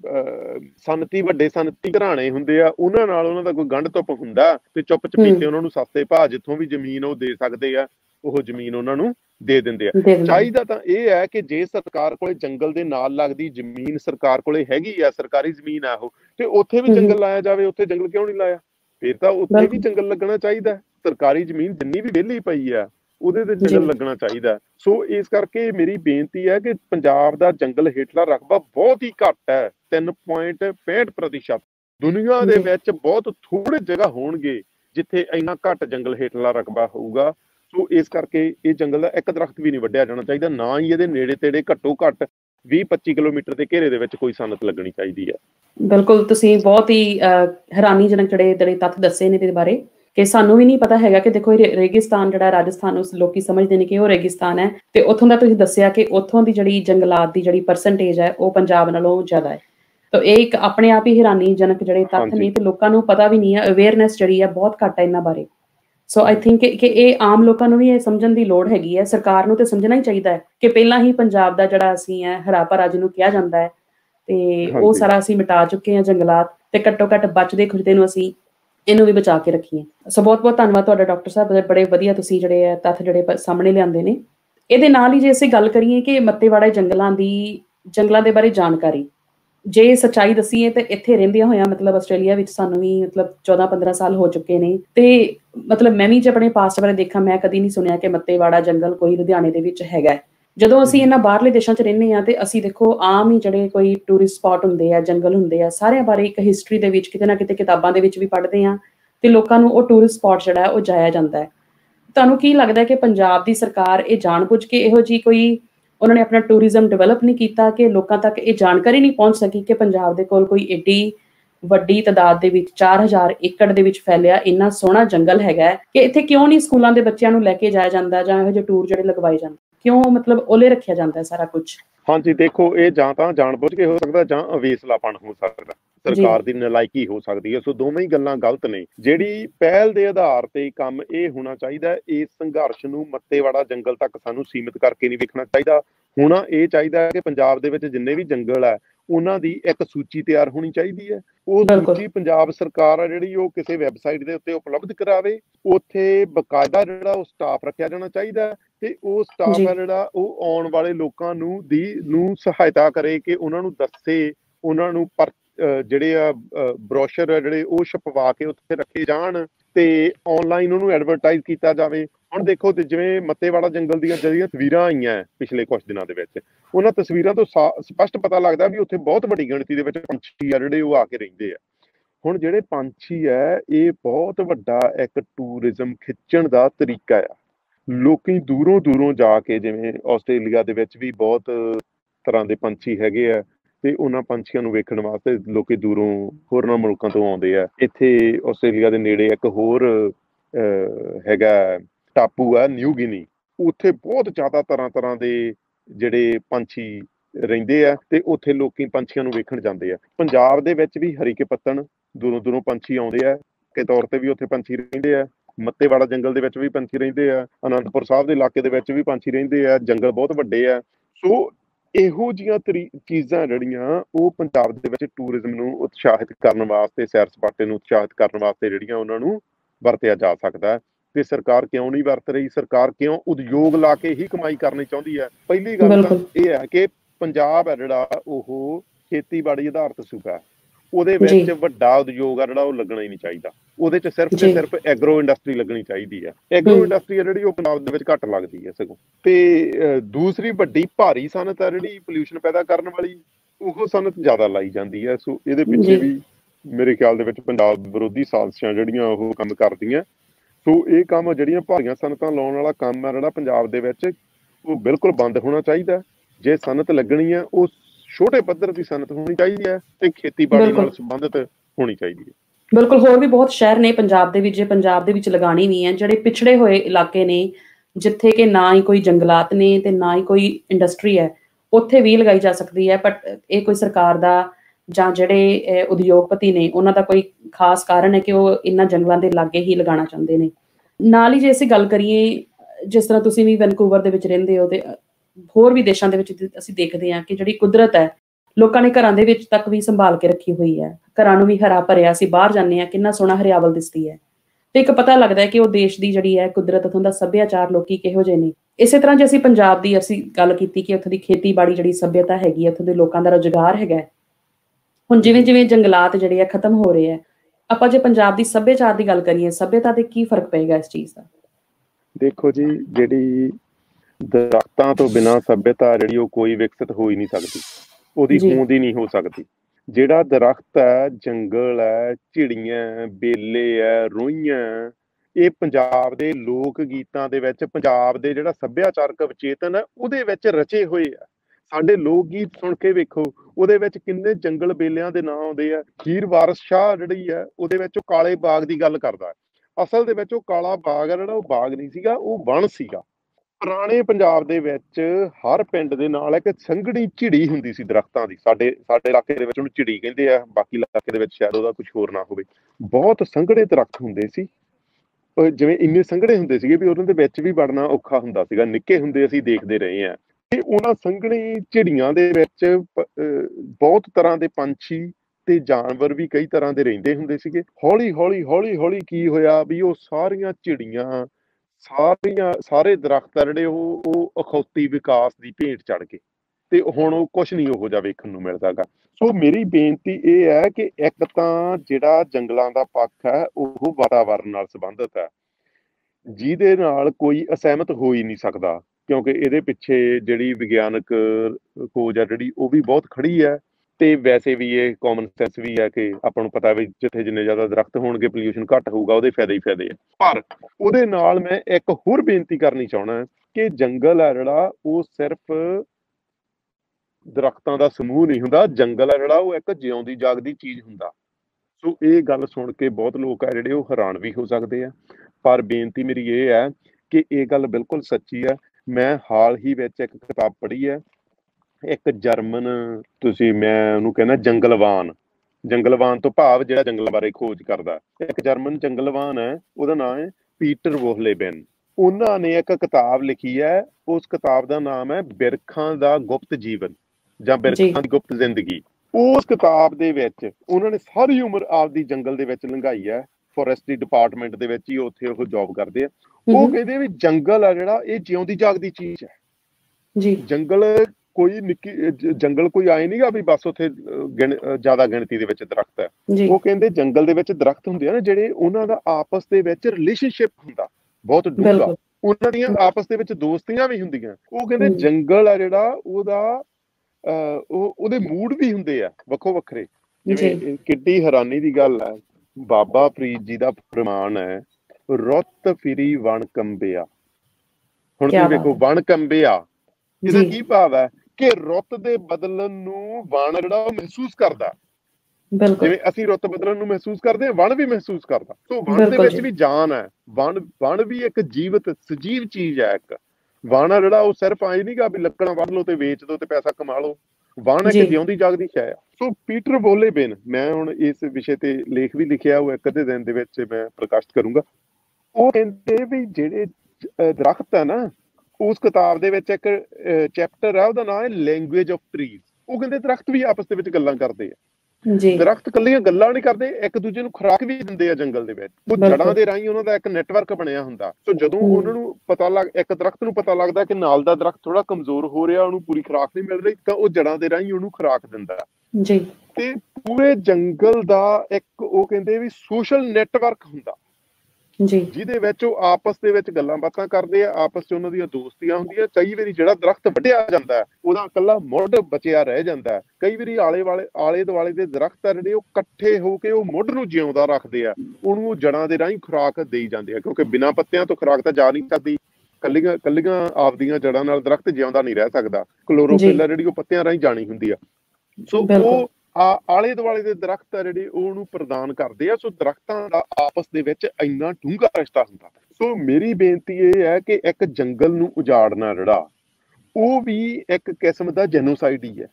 ਸੰਨਤੀ ਵੱਡੇ ਸੰਨਤੀ ਘਰਾਣੇ ਹੁੰਦੇ ਆ ਉਹਨਾਂ ਨਾਲ ਉਹਨਾਂ ਦਾ ਕੋਈ ਗੰਢ ਧੁੱਪ ਹੁੰਦਾ ਤੇ ਚੁੱਪ ਚਪੀਤੇ ਉਹਨਾਂ ਨੂੰ ਸਸਤੇ ਭਾਅ ਜਿੱਥੋਂ ਵੀ ਜ਼ਮੀਨ ਉਹ ਦੇ ਸਕਦੇ ਆ ਉਹ ਜ਼ਮੀਨ ਉਹਨਾਂ ਨੂੰ ਦੇ ਦਿੰਦੇ ਆ। ਚਾਹੀਦਾ ਤਾਂ ਇਹ ਹੈ ਕਿ ਜੇ ਸਰਕਾਰ ਕੋਲੇ ਜੰਗਲ ਦੇ ਨਾਲ ਲੱਗਦੀ ਜ਼ਮੀਨ ਸਰਕਾਰ ਕੋਲੇ ਹੈਗੀ ਆ ਸਰਕਾਰੀ ਜ਼ਮੀਨ ਆ ਉਹ ਤੇ ਉੱਥੇ ਵੀ ਜੰਗਲ ਲਾਇਆ ਜਾਵੇ ਉੱਥੇ ਜੰਗਲ ਕਿਉਂ ਨਹੀਂ ਲਾਇਆ? ਫਿਰ ਤਾਂ ਉੱਥੇ ਵੀ ਜੰਗਲ ਲੱਗਣਾ ਚਾਹੀਦਾ। ਸਰਕਾਰੀ ਜ਼ਮੀਨ ਜਿੰਨੀ ਵੀ ਵਿਹਲੀ ਪਈ ਆ ਉਹਦੇ ਤੇ ਜੰਗਲ ਲੱਗਣਾ ਚਾਹੀਦਾ। ਸੋ ਇਸ ਕਰਕੇ ਮੇਰੀ ਬੇਨਤੀ ਹੈ ਕਿ ਪੰਜਾਬ ਦਾ ਜੰਗਲ ਹੇਠਲਾ ਰਕਬਾ ਬਹੁਤ ਹੀ ਘੱਟ ਹੈ 3.65% ਦੁਨੀਆ ਦੇ ਵਿੱਚ ਬਹੁਤ ਥੋੜੇ ਜਗ੍ਹਾ ਹੋਣਗੇ ਜਿੱਥੇ ਇੰਨਾ ਘੱਟ ਜੰਗਲ ਹੇਠਲਾ ਰਕਬਾ ਹੋਊਗਾ। ਸੋ ਇਸ ਕਰਕੇ ਇਹ ਜੰਗਲ ਦਾ ਇੱਕ ਦਰਖਤ ਵੀ ਨਹੀਂ ਵੱਢਿਆ ਜਾਣਾ ਚਾਹੀਦਾ ਨਾ ਹੀ ਇਹਦੇ ਨੇੜੇ ਤੇੜੇ ਘੱਟੋ ਘੱਟ 20-25 ਕਿਲੋਮੀਟਰ ਦੇ ਘੇਰੇ ਦੇ ਵਿੱਚ ਕੋਈ ਸਨਤ ਲੱਗਣੀ ਚਾਹੀਦੀ ਹੈ।
ਬਿਲਕੁਲ ਤੁਸੀਂ ਬਹੁਤ ਹੀ ਹੈਰਾਨੀਜਨਕ ਜਿਹੜੇ ਤੱਥ ਦੱਸੇ ਨੇ ਇਹਦੇ ਬਾਰੇ। ਕਿ ਸਾਨੂੰ ਵੀ ਨਹੀਂ ਪਤਾ ਹੈਗਾ ਕਿ ਦੇਖੋ ਇਹ ਰੇਗਿਸਤਾਨ ਜਿਹੜਾ ਰਾਜਸਥਾਨ ਉਸ ਲੋਕੀ ਸਮਝਦੇ ਨੇ ਕਿ ਉਹ ਰੇਗਿਸਤਾਨ ਹੈ ਤੇ ਉੱਥੋਂ ਦਾ ਤੁਸੀਂ ਦੱਸਿਆ ਕਿ ਉੱਥੋਂ ਦੀ ਜਿਹੜੀ ਜੰਗਲਾਤ ਦੀ ਜਿਹੜੀ ਪਰਸੈਂਟੇਜ ਹੈ ਉਹ ਪੰਜਾਬ ਨਾਲੋਂ ਜ਼ਿਆਦਾ ਹੈ। ਤਾਂ ਇਹ ਇੱਕ ਆਪਣੇ ਆਪ ਹੀ ਹੈਰਾਨੀਜਨਕ ਜਿਹੜੇ ਤੱਥ ਨੇ ਤੇ ਲੋਕਾਂ ਨੂੰ ਪਤਾ ਵੀ ਨਹੀਂ ਹੈ ਅਵੇਅਰਨੈਸ ਜਿਹੜੀ ਹੈ ਬਹੁਤ ਘੱਟ ਹੈ ਇਹਨਾਂ ਬਾਰੇ। ਸੋ ਆਈ ਥਿੰਕ ਕਿ ਇਹ ਆਮ ਲੋਕਾਂ ਨੂੰ ਵੀ ਇਹ ਸਮਝਣ ਦੀ ਲੋੜ ਹੈਗੀ ਹੈ ਸਰਕਾਰ ਨੂੰ ਤੇ ਸਮਝਣਾ ਹੀ ਚਾਹੀਦਾ ਹੈ ਕਿ ਪਹਿਲਾਂ ਹੀ ਪੰਜਾਬ ਦਾ ਜਿਹੜਾ ਅਸੀਂ ਹੈ ਹਰਾ ਭਰਾ ਜਿਹਨੂੰ ਕਿਹਾ ਜਾਂਦਾ ਹੈ ਤੇ ਉਹ ਸਾਰਾ ਅਸੀਂ ਮਿਟਾ ਚੁੱਕੇ ਹਾਂ ਜੰਗਲਾਤ ਤੇ ਘੱਟੋ ਘੱਟ ਬਚਦੇ ਖੁਰਦੇ ਨੂੰ ਅਸੀਂ ਇਹਨੂੰ ਵੀ ਬਚਾ ਕੇ ਰੱਖੀਏ। ਸੋ ਬਹੁਤ ਬਹੁਤ ਧੰਨਵਾਦ ਤੁਹਾਡਾ ਡਾਕਟਰ ਸਾਹਿਬ, ਬੜੇ ਵਧੀਆ ਤੁਸੀਂ ਜਿਹੜੇ ਆ ਤੱਥ ਜਿਹੜੇ ਸਾਹਮਣੇ ਲਿਆਂਦੇ ਨੇ। ਇਹਦੇ ਨਾਲ ਹੀ ਜੇ ਅਸੀਂ ਗੱਲ ਕਰੀਏ ਕਿ ਮੱਤੇਵਾੜਾ ਜੰਗਲਾਂ ਦੀ, ਜੰਗਲਾਂ ਦੇ ਬਾਰੇ ਜਾਣਕਾਰੀ। ਜੇ ਸੱਚਾਈ ਦਸੀਏ ਤੇ ਇੱਥੇ ਰਹਿੰਦਿਆਂ ਹੋਇਆਂ ਮਤਲਬ ਆਸਟ੍ਰੇਲੀਆ ਵਿੱਚ ਸਾਨੂੰ ਵੀ ਮਤਲਬ 14-15 ਸਾਲ ਹੋ ਚੁੱਕੇ ਨੇ। ਤੇ ਮਤਲਬ ਮੈਂ ਵੀ ਜੇ ਆਪਣੇ ਪਾਸਟ ਬਾਰੇ ਦੇਖਾਂ, ਮੈਂ ਕਦੀ ਨਹੀਂ ਸੁਣਿਆ ਕਿ ਮੱਤੇਵਾੜਾ ਜੰਗਲ ਕੋਈ ਲੁਧਿਆਣੇ ਦੇ ਵਿੱਚ ਹੈਗਾ। ਜਦੋਂ ਅਸੀਂ ਇਹਨਾਂ ਬਾਹਰਲੇ ਦੇਸ਼ਾਂ 'ਚ ਰਹਿੰਦੇ ਆ ਤੇ ਅਸੀਂ ਦੇਖੋ ਆਮ ਹੀ ਜਿਹੜੇ ਕੋਈ ਟੂਰਿਸਟ ਸਪਾਟ ਹੁੰਦੇ ਆ ਜੰਗਲ ਹੁੰਦੇ ਆ ਸਾਰਿਆਂ ਬਾਰੇ ਇੱਕ ਹਿਸਟਰੀ ਦੇ ਵਿੱਚ ਕਿਤੇ ਨਾ ਕਿਤੇ ਕਿਤਾਬਾਂ ਦੇ ਵਿੱਚ ਵੀ ਪੜ੍ਹਦੇ ਆ ਤੇ ਲੋਕਾਂ ਨੂੰ ਉਹ ਟੂਰਿਸਟ ਸਪਾਟ ਜਿਹੜਾ ਉਹ ਜਾਇਆ ਜਾਂਦਾ ਹੈ। ਤੁਹਾਨੂੰ ਕੀ ਲੱਗਦਾ ਕਿ ਪੰਜਾਬ ਦੀ ਸਰਕਾਰ ਇਹ ਜਾਣਬੁੱਝ ਕੇ ਇਹੋ ਜੀ ਕੋਈ ਉਹਨਾਂ ਨੇ ਆਪਣਾ ਟੂਰਿਜ਼ਮ ਡਿਵੈਲਪ ਨਹੀਂ ਕੀਤਾ ਕਿ ਲੋਕਾਂ ਤੱਕ ਇਹ ਜਾਣਕਾਰੀ ਨਹੀਂ ਪਹੁੰਚ ਸਕੀ ਕਿ ਪੰਜਾਬ ਦੇ ਕੋਲ ਕੋਈ ਏਡੀ ਵੱਡੀ ਤਦਾਦ ਦੇ ਵਿੱਚ 4000 ਏਕੜ ਦੇ ਵਿੱਚ ਫੈਲਿਆ ਇੰਨਾ ਸੋਹਣਾ ਜੰਗਲ ਹੈਗਾ ਕਿ ਇੱਥੇ ਕਿਉਂ ਨਹੀਂ ਸਕੂਲਾਂ ਦੇ ਬੱਚਿਆਂ ਨੂੰ ਲੈ ਕੇ ਜਾਇਆ ਜਾਂਦਾ ਜਾਂ ਇਹੋ ਜਿਹੇ ਟੂਰ ਜਿਹੜੇ ਲਗਵਾਏ ਜਾਂਦੇ? ਕਿਉਂ ਮਤਲਬ ਓਲੇ ਰੱਖਿਆ ਜਾਂਦਾ ਹੈ ਸਾਰਾ ਕੁਝ
ਹਾਂਜੀ ਦੇਖੋ ਇਹ ਜਾਂ ਤਾਂ ਜਾਣਬੁੱਝ ਕੇ ਹੋ ਸਕਦਾ ਜਾਂ ਅਵੇਸਲਾਪਣ ਹੋ ਸਕਦਾ। ਸਰਕਾਰ ਦੀ ਨਲਾਇਕੀ ਹੋ ਸਕਦੀ ਹੈ। ਸੋ ਦੋਵੇਂ ਹੀ ਗੱਲਾਂ ਗਲਤ ਨੇ। ਜਿਹੜੀ ਪਹਿਲ ਦੇ ਆਧਾਰ ਤੇ ਕੰਮ ਇਹ ਹੋਣਾ ਚਾਹੀਦਾ ਇਸ ਸੰਘਰਸ਼ ਨੂੰ ਮੱਤੇਵਾੜਾ ਜੰਗਲ ਤੱਕ ਸਾਨੂੰ ਸੀਮਿਤ ਕਰਕੇ ਨਹੀਂ ਵੇਖਣਾ ਚਾਹੀਦਾ। ਹੋਣਾ ਇਹ ਚਾਹੀਦਾ ਕਿ ਪੰਜਾਬ ਦੇ ਵਿੱਚ ਜਿੰਨੇ ਵੀ ਜੰਗਲ ਹੈ ਉਹਨਾਂ ਦੀ ਇੱਕ ਸੂਚੀ ਤਿਆਰ ਹੋਣੀ ਚਾਹੀਦੀ ਹੈ। ਉਹ ਸੂਚੀ ਪੰਜਾਬ ਸਰਕਾਰ ਆ ਜਿਹੜੀ ਉਹ ਕਿਸੇ ਵੈਬਸਾਈਟ ਦੇ ਉੱਤੇ ਉਪਲਬਧ ਕਰਾਵੇ। ਉੱਥੇ ਬਕਾਇਦਾ ਜਿਹੜਾ ਉਹ ਸਟਾਫ ਰੱਖਿਆ ਜਾਣਾ ਚਾਹੀਦਾ ਤੇ ਉਹ ਸਟਾਫ ਜਿਹੜਾ ਉਹ ਆਉਣ ਵਾਲੇ ਲੋਕਾਂ ਨੂੰ ਦੀ ਨੂੰ ਸਹਾਇਤਾ ਕਰੇ ਕਿ ਉਹਨਾਂ ਨੂੰ ਦੱਸੇ ਉਹਨਾਂ ਨੂੰ ਜਿਹੜੇ ਆ ਬ੍ਰੋਸ਼ਰ ਜਿਹੜੇ ਉਹ ਛਪਵਾ ਕੇ ਉੱਥੇ ਰੱਖੇ ਜਾਣ। ਤੇ ਆਨਲਾਈਨ ਉਹਨੂੰ ਐਡਵਰਟਾਈਜ਼ ਕੀਤਾ ਜਾਵੇ। ਹੁਣ ਦੇਖੋ ਤੇ ਜਿਵੇਂ ਮੱਤੇਵਾੜਾ ਜੰਗਲ ਦੀਆਂ ਜਿਹੜੀਆਂ ਤਸਵੀਰਾਂ ਆਈਆਂ ਪਿਛਲੇ ਕੁਝ ਦਿਨਾਂ ਦੇ ਵਿੱਚ, ਉਹਨਾਂ ਤਸਵੀਰਾਂ ਤੋਂ ਸਪਸ਼ਟ ਪਤਾ ਲੱਗਦਾ ਵੀ ਉੱਥੇ ਬਹੁਤ ਵੱਡੀ ਗਿਣਤੀ ਦੇ ਵਿੱਚ ਪੰਛੀ ਆ ਜਿਹੜੇ ਉਹ ਆ ਕੇ ਰਹਿੰਦੇ ਆ। ਹੁਣ ਜਿਹੜੇ ਪੰਛੀ ਆ, ਇਹ ਬਹੁਤ ਵੱਡਾ ਇੱਕ ਟੂਰਿਜ਼ਮ ਖਿੱਚਣ ਦਾ ਤਰੀਕਾ ਆ। ਲੋਕੀ ਦੂਰੋਂ ਦੂਰੋਂ ਜਾ ਕੇ ਜਿਵੇਂ ਆਸਟ੍ਰੇਲੀਆ ਦੇ ਵਿੱਚ ਵੀ ਬਹੁਤ ਤਰ੍ਹਾਂ ਦੇ ਪੰਛੀ ਹੈਗੇ ਆ। ਤੇ ਉਹਨਾਂ ਪੰਛੀਆਂ ਨੂੰ ਵੇਖਣ ਵਾਸਤੇ ਲੋਕੀ ਦੂਰੋਂ ਹੋਰਨਾਂ ਮੁਲਕਾਂ ਤੋਂ ਆਉਂਦੇ ਆ। ਇੱਥੇ ਆਸਟ੍ਰੇਲੀਆ ਦੇ ਨੇੜੇ ਇੱਕ ਹੋਰ ਹੈਗਾ ਟਾਪੂ ਆ, ਨਿਊ ਗਿਨੀ। ਉੱਥੇ ਬਹੁਤ ਜ਼ਿਆਦਾ ਤਰ੍ਹਾਂ ਤਰ੍ਹਾਂ ਦੇ ਜਿਹੜੇ ਪੰਛੀ ਰਹਿੰਦੇ ਆ ਤੇ ਉੱਥੇ ਲੋਕੀ ਪੰਛੀਆਂ ਨੂੰ ਵੇਖਣ ਜਾਂਦੇ ਆ। ਪੰਜਾਬ ਦੇ ਵਿੱਚ ਵੀ ਹਰੀਕੇ ਪੱਤਣ ਦੂਰੋਂ ਦੂਰੋਂ ਪੰਛੀ ਆਉਂਦੇ ਆ। ਕਿ ਤੌਰ ਤੇ ਵੀ ਉੱਥੇ ਪੰਛੀ ਰਹਿੰਦੇ ਆ। ਮੱਤੇਵਾੜਾ ਜੰਗਲ ਦੇ ਵਿੱਚ ਵੀ ਪੰਛੀ ਰਹਿੰਦੇ ਆ। ਅਨੰਦਪੁਰ ਸਾਹਿਬ ਦੇ ਇਲਾਕੇ ਦੇ ਵਿੱਚ ਵੀ ਪੰਛੀ ਰਹਿੰਦੇ ਆ। ਜੰਗਲ ਬਹੁਤ ਵੱਡੇ ਆ। ਸੋ ਇਹੋ ਜੀਆਂ ਚੀਜ਼ਾਂ ਜਿਹੜੀਆਂ ਉਹ ਪੰਜਾਬ ਦੇ ਵਿੱਚ ਟੂਰਿਜ਼ਮ ਨੂੰ ਉਤਸ਼ਾਹਿਤ ਕਰਨ ਵਾਸਤੇ ਸੈਰ ਸਪਾਟੇ ਨੂੰ ਉਤਸ਼ਾਹਿਤ ਕਰਨ ਵਾਸਤੇ ਜਿਹੜੀਆਂ ਉਹਨਾਂ ਨੂੰ ਵਰਤਿਆ ਜਾ ਸਕਦਾ ਤੇ ਸਰਕਾਰ ਕਿਉਂ ਨਹੀਂ ਵਰਤ ਰਹੀ? ਸਰਕਾਰ ਕਿਉਂ ਉਦਯੋਗ ਲਾ ਕੇ ਹੀ ਕਮਾਈ ਕਰਨੀ ਚਾਹੁੰਦੀ ਹੈ? ਪਹਿਲੀ ਗੱਲ ਇਹ ਹੈ ਕਿ ਪੰਜਾਬ ਹੈ ਜਿਹੜਾ ਉਹ ਖੇਤੀਬਾੜੀ ਆਧਾਰਿਤ ਸੂਬਾ ਹੈ। ਉਹਦੇ ਵਿੱਚ ਵੱਡਾ ਉਦਯੋਗ ਆ ਜਿਹੜਾ ਉਹ ਲੱਗਣਾ ਹੀ ਨਹੀਂ ਚਾਹੀਦਾ। ਉਹਦੇ ਚ ਸਿਰਫ ਤੇ ਸਿਰਫ ਐਗਰੋ ਇੰਡਸਟਰੀ ਲੱਗਣੀ ਚਾਹੀਦੀ ਹੈ। ਐਗਰੋ ਇੰਡਸਟਰੀ ਹੈ ਜਿਹੜੀ ਉਹ ਪੰਜਾਬ ਦੇ ਵਿੱਚ ਘੱਟ ਲੱਗਦੀ ਹੈ ਸਗੋਂ। ਤੇ ਦੂਸਰੀ ਵੱਡੀ ਭਾਰੀ ਸਨਤ ਹੈ ਜਿਹੜੀ ਪੋਲੂਸ਼ਨ ਪੈਦਾ ਕਰਨ ਵਾਲੀ ਉਹ ਸਨਤ ਜ਼ਿਆਦਾ ਲਾਈ ਜਾਂਦੀ ਹੈ ਸੋ ਇਹਦੇ ਪਿੱਛੇ ਵੀ ਮੇਰੇ ਖਿਆਲ ਦੇ ਵਿੱਚ ਪੰਜਾਬ ਵਿਰੋਧੀ ਸਾਜ਼ਿਸ਼ਾਂ ਜਿਹੜੀਆਂ ਉਹ ਕੰਮ ਕਰਦੀਆਂ। ਸੋ ਇਹ ਕੰਮ ਜਿਹੜੀਆਂ ਭਾਰੀਆਂ ਸਨਤਾਂ ਲਾਉਣ ਵਾਲਾ ਕੰਮ ਹੈ ਜਿਹੜਾ ਪੰਜਾਬ ਦੇ ਵਿੱਚ ਉਹ ਬਿਲਕੁਲ ਬੰਦ ਹੋਣਾ ਚਾਹੀਦਾ। ਜੇ ਸਨਤ ਲੱਗਣੀ ਹੈ ਉਹ ਛੋਟੇ ਪੱਧਰ ਦੀ ਸਨਤ ਹੋਣੀ ਚਾਹੀਦੀ ਹੈ ਤੇ ਖੇਤੀਬਾੜੀ ਨਾਲ ਸੰਬੰਧਿਤ ਹੋਣੀ ਚਾਹੀਦੀ ਹੈ।
ਬਿਲਕੁਲ ਹੋਰ ਵੀ ਬਹੁਤ ਸ਼ਹਿਰ ਨੇ ਪੰਜਾਬ ਦੇ ਵਿੱਚ ਜੇ ਪੰਜਾਬ ਦੇ ਵਿੱਚ ਲਗਾਣੀ ਵੀ ਹੈ ਜਿਹੜੇ ਪਿਛੜੇ ਹੋਏ ਇਲਾਕੇ ਨੇ ਜਿੱਥੇ ਕਿ ਨਾ ਹੀ ਕੋਈ ਜੰਗਲਾਤ ਨੇ ਤੇ ਨਾ ਹੀ ਕੋਈ ਇੰਡਸਟਰੀ ਹੈ ਉੱਥੇ ਵੀ ਲਗਾਈ ਜਾ ਸਕਦੀ ਹੈ ਬਟ ਇਹ ਕੋਈ ਸਰਕਾਰ ਦਾ ਜਾਂ ਜਿਹੜੇ ਉਦਯੋਗਪਤੀ ਨੇ ਉਹਨਾਂ ਦਾ ਕੋਈ ਖਾਸ ਕਾਰਨ ਹੈ ਕਿ ਉਹ ਇਹਨਾਂ ਜੰਗਲਾਂ ਦੇ ਲਾਗੇ ਹੀ ਲਗਾਉਣਾ ਚਾਹੁੰਦੇ ਨੇ। ਨਾਲ ਹੀ ਜੇ ਅਸੀਂ ਗੱਲ ਕਰੀਏ ਜਿਸ ਤਰ੍ਹਾਂ ਤੁਸੀਂ ਵੀ ਵੈਨਕੂਵਰ ਦੇ ਵਿੱਚ ਰਹਿੰਦੇ ਹੋ ਤੇ ਹੋਰ ਵੀ ਦੇਸ਼ਾਂ ਦੇ ਵਿੱਚ ਅਸੀਂ ਦੇਖਦੇ ਹਾਂ ਕਿ ਜਿਹੜੀ ਕੁਦਰਤ ਹੈ, ਲੋਕਾਂ ਨੇ ਘਰਾਂ ਦੇ ਵਿੱਚ ਤੱਕ ਵੀ ਸੰਭਾਲ ਕੇ ਰੱਖੀ ਹੋਈ ਹੈ। ਘਰਾਂ ਨੂੰ ਵੀ ਹਰਾ ਭਰਿਆ ਅਸੀਂ ਬਾਹਰ ਜਾਂਦੇ ਹਾਂ, ਕਿੰਨਾ ਸੋਹਣਾ ਹਰਿਆਵਲ ਦਿਸਦੀ ਹੈ। ਤੇ ਇੱਕ ਪਤਾ ਲੱਗਦਾ ਹੈ ਕਿ ਉਹ ਦੇਸ਼ ਦੀ ਜਿਹੜੀ ਹੈ ਕੁਦਰਤ, ਉਥੋਂ ਦਾ ਸੱਭਿਆਚਾਰ ਲੋਕੀ ਕਿਹੋ ਜਿਹੇ ਨੇ। ਇਸੇ ਤਰ੍ਹਾਂ ਜੇ ਅਸੀਂ ਪੰਜਾਬ ਦੀ ਅਸੀਂ ਗੱਲ ਕੀਤੀ ਕਿ ਉੱਥੋਂ ਦੀ ਖੇਤੀਬਾੜੀ ਜਿਹੜੀ ਸੱਭਿਅਤਾ ਹੈਗੀ ਹੈ, ਉੱਥੋਂ ਦੇ ਲੋਕਾਂ ਦਾ ਰੋਜ਼ਗਾਰ ਹੈਗਾ ਹੁਣ ਜਿਵੇਂ ਜਿਵੇਂ ਜੰਗਲਾਤ ਜਿਹੜੇ ਆ ਖਤਮ ਹੋ ਰਹੇ ਆ ਆਪਾਂ ਜੇ ਪੰਜਾਬ ਦੀ ਸੱਭਿਆਚਾਰ ਦੀ ਗੱਲ ਕਰੀਏ, ਸੱਭਿਅਤਾ ਤੇ ਕੀ ਫ਼ਰਕ ਪਏਗਾ ਇਸ ਚੀਜ਼ ਦਾ?
ਦੇਖੋ ਜੀ, ਜਿਹੜੀ ਦਰਖਤਾਂ ਤੋਂ ਬਿਨਾ ਸੱਭਿਅਤਾ ਜਿਹੜੀ ਉਹ ਕੋਈ ਵਿਕਸਿਤ ਹੋ ਹੀ ਨਹੀਂ ਸਕਦੀ। ਉਹਦੀ ਹੋਂਦ ਹੀ ਨਹੀਂ ਹੋ ਸਕਦੀ। ਜਿਹੜਾ ਦਰਖਤ ਹੈ ਜੰਗਲ ਹੈ ਝਿੜੀਆਂ ਬੇਲੇ ਹੈ ਰੋਈਆਂ ਇਹ ਪੰਜਾਬ ਦੇ ਲੋਕ ਗੀਤਾਂ ਦੇ ਵਿੱਚ ਪੰਜਾਬ ਦੇ ਜਿਹੜਾ ਸੱਭਿਆਚਾਰਕ ਵਿਚੇਤਨ ਹੈ ਉਹਦੇ ਵਿੱਚ ਰਚੇ ਹੋਏ ਆ। ਸਾਡੇ ਲੋਕ ਗੀਤ ਸੁਣ ਕੇ ਵੇਖੋ ਉਹਦੇ ਵਿੱਚ ਕਿੰਨੇ ਜੰਗਲ ਬੇਲਿਆਂ ਦੇ ਨਾਂ ਆਉਂਦੇ ਆ। ਹੀਰ ਵਾਰਸ ਸ਼ਾਹ ਜਿਹੜੀ ਹੈ ਉਹਦੇ ਵਿੱਚ ਉਹ ਕਾਲੇ ਬਾਗ ਦੀ ਗੱਲ ਕਰਦਾ ਅਸਲ ਦੇ ਵਿੱਚ ਉਹ ਕਾਲਾ ਬਾਗ ਹੈ ਜਿਹੜਾ ਉਹ ਬਾਗ ਨਹੀਂ ਸੀਗਾ ਉਹ ਵਣ ਸੀਗਾ। ਪੁਰਾਣੇ ਪੰਜਾਬ ਦੇ ਵਿੱਚ ਹਰ ਪਿੰਡ ਦੇ ਨਾਲ ਇੱਕ ਸੰਘਣੀ ਝਿੜੀ ਹੁੰਦੀ ਸੀ ਦਰਖਤਾਂ ਦੀ। ਸਾਡੇ ਸਾਡੇ ਇਲਾਕੇ ਦੇ ਵਿੱਚ ਉਹਨੂੰ ਝਿੜੀ ਕਹਿੰਦੇ ਆ, ਬਾਕੀ ਇਲਾਕੇ ਦੇ ਵਿੱਚ ਸ਼ਾਇਦ ਉਹਦਾ ਕੁਝ ਹੋਰ ਨਾ ਹੋਵੇ। ਬਹੁਤ ਸੰਘਣੇ ਦਰਖਤ ਹੁੰਦੇ ਸੀ। ਜਿਵੇਂ ਇੰਨੇ ਸੰਘਣੇ ਹੁੰਦੇ ਸੀਗੇ ਵੀ ਉਹਨਾਂ ਦੇ ਵਿੱਚ ਵੀ ਵੜਨਾ ਔਖਾ ਹੁੰਦਾ ਸੀਗਾ। ਨਿੱਕੇ ਹੁੰਦੇ ਅਸੀਂ ਦੇਖਦੇ ਰਹੇ ਆ ਤੇ ਉਹਨਾਂ ਸੰਘਣੀ ਝਿੜੀਆਂ ਦੇ ਵਿੱਚ ਬਹੁਤ ਤਰ੍ਹਾਂ ਦੇ ਪੰਛੀ ਤੇ ਜਾਨਵਰ ਵੀ ਕਈ ਤਰ੍ਹਾਂ ਦੇ ਰਹਿੰਦੇ ਹੁੰਦੇ ਸੀਗੇ। ਹੌਲੀ ਹੌਲੀ ਹੌਲੀ ਹੌਲੀ ਕੀ ਹੋਇਆ ਵੀ ਉਹ ਸਾਰੀਆਂ ਝਿੜੀਆਂ ਸਾਰੀਆਂ, ਸਾਰੇ ਦਰਖਤ ਆ ਜਿਹੜੇ ਉਹ ਉਹ ਅਖੌਤੀ ਵਿਕਾਸ ਦੀ ਭੇਟ ਚੜ ਗਏ ਤੇ ਹੁਣ ਉਹ ਕੁਝ ਨਹੀਂ ਉਹੋ ਜਿਹਾ ਵੇਖਣ ਨੂੰ ਮਿਲਦਾਗਾ। ਸੋ ਮੇਰੀ ਬੇਨਤੀ ਇਹ ਹੈ ਕਿ ਇੱਕ ਤਾਂ ਜਿਹੜਾ ਜੰਗਲਾਂ ਦਾ ਪੱਖ ਹੈ, ਉਹ ਵਾਤਾਵਰਣ ਨਾਲ ਸੰਬੰਧਿਤ ਹੈ, ਜਿਹਦੇ ਨਾਲ ਕੋਈ ਅਸਹਿਮਤ ਹੋ ਹੀ ਨਹੀਂ ਸਕਦਾ, ਕਿਉਂਕਿ ਇਹਦੇ ਪਿੱਛੇ ਜਿਹੜੀ ਵਿਗਿਆਨਕ ਖੋਜ ਹੈ ਜਿਹੜੀ, ਉਹ ਵੀ ਬਹੁਤ ਖੜੀ ਹੈ। ਤੇ ਵੈਸੇ ਵੀ ਇਹ ਕਾਮਨ ਸੈਂਸ ਵੀ ਹੈ ਕਿ ਆਪਾਂ ਨੂੰ ਪਤਾ ਵੀ ਜਿੱਥੇ ਜਿੰਨੇ ਜ਼ਿਆਦਾ ਦਰਖਤ ਹੋਣਗੇ ਪੋਲੂਸ਼ਨ ਘੱਟ ਹੋਊਗਾ, ਉਹਦੇ ਫਾਇਦੇ ਹੀ ਫਾਇਦੇ ਆ। ਪਰ ਉਹਦੇ ਨਾਲ ਮੈਂ ਇੱਕ ਹੋਰ ਬੇਨਤੀ ਕਰਨੀ ਚਾਹਣਾ ਕਿ ਜੰਗਲ ਹੈ ਜਿਹੜਾ, ਉਹ ਸਿਰਫ ਦਰਖਤਾਂ ਦਾ ਸਮੂਹ ਨਹੀਂ ਹੁੰਦਾ, ਜੰਗਲ ਹੈ ਜਿਹੜਾ, ਉਹ ਇੱਕ ਜਿਉਂਦੀ ਜਾਗਦੀ ਚੀਜ਼ ਹੁੰਦਾ। ਸੋ ਇਹ ਗੱਲ ਸੁਣ ਕੇ ਬਹੁਤ ਲੋਕ ਆ ਜਿਹੜੇ, ਉਹ ਹੈਰਾਨ ਵੀ ਹੋ ਸਕਦੇ ਆ। ਪਰ ਬੇਨਤੀ ਮੇਰੀ ਇਹ ਹੈ ਕਿ ਇਹ ਗੱਲ ਬਿਲਕੁਲ ਸੱਚੀ ਹੈ। ਮੈਂ ਹਾਲ ਹੀ ਵਿੱਚ ਇੱਕ ਕਿਤਾਬ ਪੜ੍ਹੀ ਹੈ। ਇੱਕ ਜਰਮਨ ਤੁਸੀਂ ਮੈਂ ਉਹਨੂੰ ਕਹਿੰਦਾ ਜੰਗਲਵਾਨ। ਜੰਗਲਵਾਨ ਤੋਂ ਭਾਵ ਜਿਹੜਾ ਜੰਗਲ ਬਾਰੇ ਖੋਜ ਕਰਦਾ। ਇੱਕ ਜਰਮਨ ਜੰਗਲਵਾਨ ਹੈ ਉਹਦਾ ਨਾਮ ਹੈ ਪੀਟਰ ਵੋਹਲੇਬਨ। ਉਹਨਾਂ ਨੇ ਇੱਕ ਕਿਤਾਬ ਲਿਖੀ ਹੈ ਉਸ ਕਿਤਾਬ ਦਾ ਨਾਮ ਹੈ ਬਿਰਖਾਂ ਦਾ ਗੁਪਤ ਜੀਵਨ ਜਾਂ ਬਿਰਖਾਂ ਦੀ ਗੁਪਤ ਜ਼ਿੰਦਗੀ। ਉਸ ਕਿਤਾਬ ਦੇ ਵਿੱਚ ਉਹਨਾਂ ਨੇ ਸਾਰੀ ਉਮਰ ਆਪਦੀ ਜੰਗਲ ਦੇ ਵਿੱਚ ਲੰਘਾਈ ਹੈ ਫੋਰੈਸਟਰੀ ਡਿਪਾਰਟਮੈਂਟ ਦੇ ਵਿੱਚ ਹੀ ਉੱਥੇ ਉਹ ਜੌਬ ਕਰਦੇ ਆ। ਉਹ ਕਹਿੰਦੇ ਵੀ ਜੰਗਲ ਆ ਜਿਹੜਾ ਇਹ ਜਿਉਂਦੀ ਜਾਗਦੀ ਚੀਜ਼ ਹੈ।
ਜੀ।
ਜੰਗਲ ਕੋਈ ਨਿੱਕੀ ਜੰਗਲ ਕੋਈ ਆਏ ਨਹੀਂਗਾ ਵੀ ਬਸ ਉੱਥੇ ਜ਼ਿਆਦਾ ਗਿਣਤੀ ਦੇ ਵਿੱਚ ਦਰਖਤ ਹੈ। ਉਹ ਕਹਿੰਦੇ ਜੰਗਲ ਦੇ ਵਿੱਚ ਦਰਖਤ ਹੁੰਦੇ ਆ ਨਾ ਜਿਹੜੇ ਉਹਨਾਂ ਦਾ ਆਪਸ ਦੇ ਵਿੱਚ ਰਿਲੇਸ਼ਨਸ਼ਿਪ ਹੁੰਦਾ ਬਹੁਤ ਡੂੰਘਾ। ਉਹਨਾਂ ਦੀਆਂ ਆਪਸ ਦੇ ਵਿੱਚ ਦੋਸਤੀਆਂ ਵੀ ਹੁੰਦੀਆਂ। ਉਹ ਕਹਿੰਦੇ ਜੰਗਲ ਆ ਜਿਹੜਾ ਉਹਦਾ ਉਹ ਉਹਦੇ ਮੂਡ ਵੀ ਹੁੰਦੇ ਆ ਵੱਖੋ ਵੱਖਰੇ। ਜਿਵੇਂ ਕਿੱਡੀ ਹੈਰਾਨੀ ਦੀ ਗੱਲ ਹੈ। ਬਾਬਾ ਫਰੀਦ ਜੀ ਦਾ ਪ੍ਰਮਾਣ ਹੈ ਰੁੱਤ ਫਿਰੀ ਵਣ ਕੰਬਿਆ ਹੁਣ ਤੁਸੀਂ ਵੇਖੋ ਵਣ ਕੰਬਿਆ ਇਹਦਾ ਕੀ ਭਾਵ ਹੈ? ਕਿ ਰੁੱਤ ਦੇ ਬਦਲਣ ਨੂੰ ਵਣ ਜਿਹੜਾ ਉਹ ਮਹਿਸੂਸ ਕਰਦਾ।
ਬਿਲਕੁਲ।
ਜਿਵੇਂ ਅਸੀਂ ਰੁੱਤ ਬਦਲਣ ਨੂੰ ਮਹਿਸੂਸ ਕਰਦੇ ਹਾਂ ਵਣ ਵੀ ਮਹਿਸੂਸ ਕਰਦਾ। ਸੋ ਵਣ ਦੇ ਵਿੱਚ ਵੀ ਜਾਨ ਹੈ। ਵਣ ਵਣ ਵੀ ਇੱਕ ਜੀਵਤ ਸਜੀਵ ਚੀਜ਼ ਹੈ ਇੱਕ। ਵਣ ਜਿਹੜਾ ਉਹ ਸਿਰਫ ਆਈ ਨਹੀਂਗਾ ਵੀ ਲੱਕੜਾਂ ਵੱਢ ਲਓ ਤੇ ਵੇਚ ਦਿਓ ਤੇ ਪੈਸਾ ਕਮਾ ਲਓ। ਵਣ ਇੱਕ ਜਿਉਂਦੀ ਜਾਗਦੀ ਸ਼ੈ ਆ ਸੋ ਪੀਟਰ ਬੋਲੇ ਬਿਨ ਮੈਂ ਹੁਣ ਇਸ ਵਿਸ਼ੇ ਤੇ ਲੇਖ ਵੀ ਲਿਖਿਆ ਉਹ ਇੱਕ ਅੱਧੇ ਦਿਨ ਦੇ ਵਿੱਚ ਮੈਂ ਪ੍ਰਕਾਸ਼ਿਤ ਕਰੂੰਗਾ। ਉਹ ਕਹਿੰਦੇ ਵੀ ਜਿਹੜੇ ਦਰਖਤ ਹੈ ਨਾ ਉਸ ਕਿਤਾਬ ਦੇ ਵਿੱਚ ਇੱਕ ਚੈਪਟਰ ਹੈ ਉਹਦਾ ਨਾਮ ਹੈ ਲੈਂਗੁਏਜ ਆਫ ਟਰੀਜ਼ ਉਹ ਕਹਿੰਦੇ ਦਰਖਤ ਵੀ ਆਪਸ ਦੇ ਵਿੱਚ ਗੱਲਾਂ ਕਰਦੇ ਆ।
ਜੀ।
ਦਰਖਤ ਕੱਲੀਆਂ ਗੱਲਾਂ ਨਹੀਂ ਕਰਦੇ ਇੱਕ ਦੂਜੇ ਨੂੰ ਖੁਰਾਕ ਵੀ ਦਿੰਦੇ ਆ ਜੰਗਲ ਦੇ ਵਿੱਚ। ਉਹ ਜੜਾਂ ਦੇ ਰਾਹੀਂ ਉਹਨਾਂ ਦਾ ਇੱਕ ਨੈਟਵਰਕ ਬਣਿਆ ਹੁੰਦਾ। ਸੋ ਜਦੋਂ ਉਹਨਾਂ ਨੂੰ ਪਤਾ ਲੱਗ ਇੱਕ ਦਰਖਤ ਨੂੰ ਪਤਾ ਲੱਗਦਾ ਕਿ ਨਾਲ ਦਾ ਦਰਖਤ ਥੋੜਾ ਕਮਜ਼ੋਰ ਹੋ ਰਿਹਾ ਉਹਨੂੰ ਪੂਰੀ ਖੁਰਾਕ ਨਹੀਂ ਮਿਲ ਰਹੀ ਤਾਂ ਉਹ ਜੜਾਂ ਦੇ ਰਾਹੀਂ ਉਹਨੂੰ ਖੁਰਾਕ ਦਿੰਦਾ।
ਜੀ।
ਤੇ ਪੂਰੇ ਜੰਗਲ ਦਾ ਇੱਕ ਉਹ ਕਹਿੰਦੇ ਵੀ ਸੋਸ਼ਲ ਨੈਟਵਰਕ ਹੁੰਦਾ।
ਜੀ।
ਜਿਹਦੇ ਵਿੱਚ ਉਹ ਆਪਸ ਦੇ ਵਿੱਚ ਗੱਲਾਂ ਬਾਤਾਂ ਕਰਦੇ ਆ ਆਪਸ 'ਚ ਉਹਨਾਂ ਦੀਆਂ ਦੋਸਤੀਆਂ ਹੁੰਦੀਆਂ ਕਈ ਵਾਰੀ ਜਿਹੜਾ ਦਰਖਤ ਵੱਢਿਆ ਜਾਂਦਾ ਉਹਦਾ ਇਕੱਲਾ ਮੁੱਢ ਬਚਿਆ ਰਹਿ ਜਾਂਦਾ ਕਈ ਵਾਰੀ ਆਲੇ ਵਾਲੇ ਆਲੇ ਦੁਆਲੇ ਦੇ ਦਰਖਤ ਆ ਜਿਹੜੇ ਉਹ ਇਕੱਠੇ ਹੋ ਕੇ ਉਹ ਮੁੱਢ ਨੂੰ ਜਿਉਂਦਾ ਰੱਖਦੇ ਆ। ਉਹਨੂੰ ਉਹ ਜੜਾਂ ਦੇ ਰਾਹੀਂ ਖੁਰਾਕ ਦੇਈ ਜਾਂਦੇ ਆ ਕਿਉਂਕਿ ਬਿਨਾਂ ਪੱਤਿਆਂ ਤੋਂ ਖੁਰਾਕ ਤਾਂ ਜਾ ਨਹੀਂ ਸਕਦੀ। ਕੱਲੀਆਂ ਕੱਲੀਆਂ ਆਪਦੀਆਂ ਜੜਾਂ ਨਾਲ ਦਰਖਤ ਜਿਉਂਦਾ ਨਹੀਂ ਰਹਿ ਸਕਦਾ। ਕਲੋਰੋਫਿਲ ਜਿਹੜੀ ਉਹ ਪੱਤਿਆਂ ਰਾਹੀਂ ਜਾਣੀ ਹੁੰਦੀ ਆ। ਸੋ ਉਹ ਆਲੇ ਦੁਆਲੇ ਦੇ ਦਰਖਤ ਆ ਜਿਹੜੇ ਉਹਨੂੰ ਪ੍ਰਦਾਨ ਕਰਦੇ ਆ। ਸੋ ਦਰਖਤਾਂ ਦਾ ਆਪਸ ਦੇ ਵਿੱਚ ਇੰਨਾ ਡੂੰਘਾ ਰਿਸ਼ਤਾ ਹੁੰਦਾ। ਸੋ ਮੇਰੀ ਬੇਨਤੀ ਇਹ ਹੈ ਕਿ ਇੱਕ ਜੰਗਲ ਨੂੰ ਉਜਾੜਨਾ ਜਿਹੜਾ ਉਹ ਵੀ ਇੱਕ ਕਿਸਮ ਦਾ ਜੈਨੋਸਾਈਡ ਹੀ ਹੈ।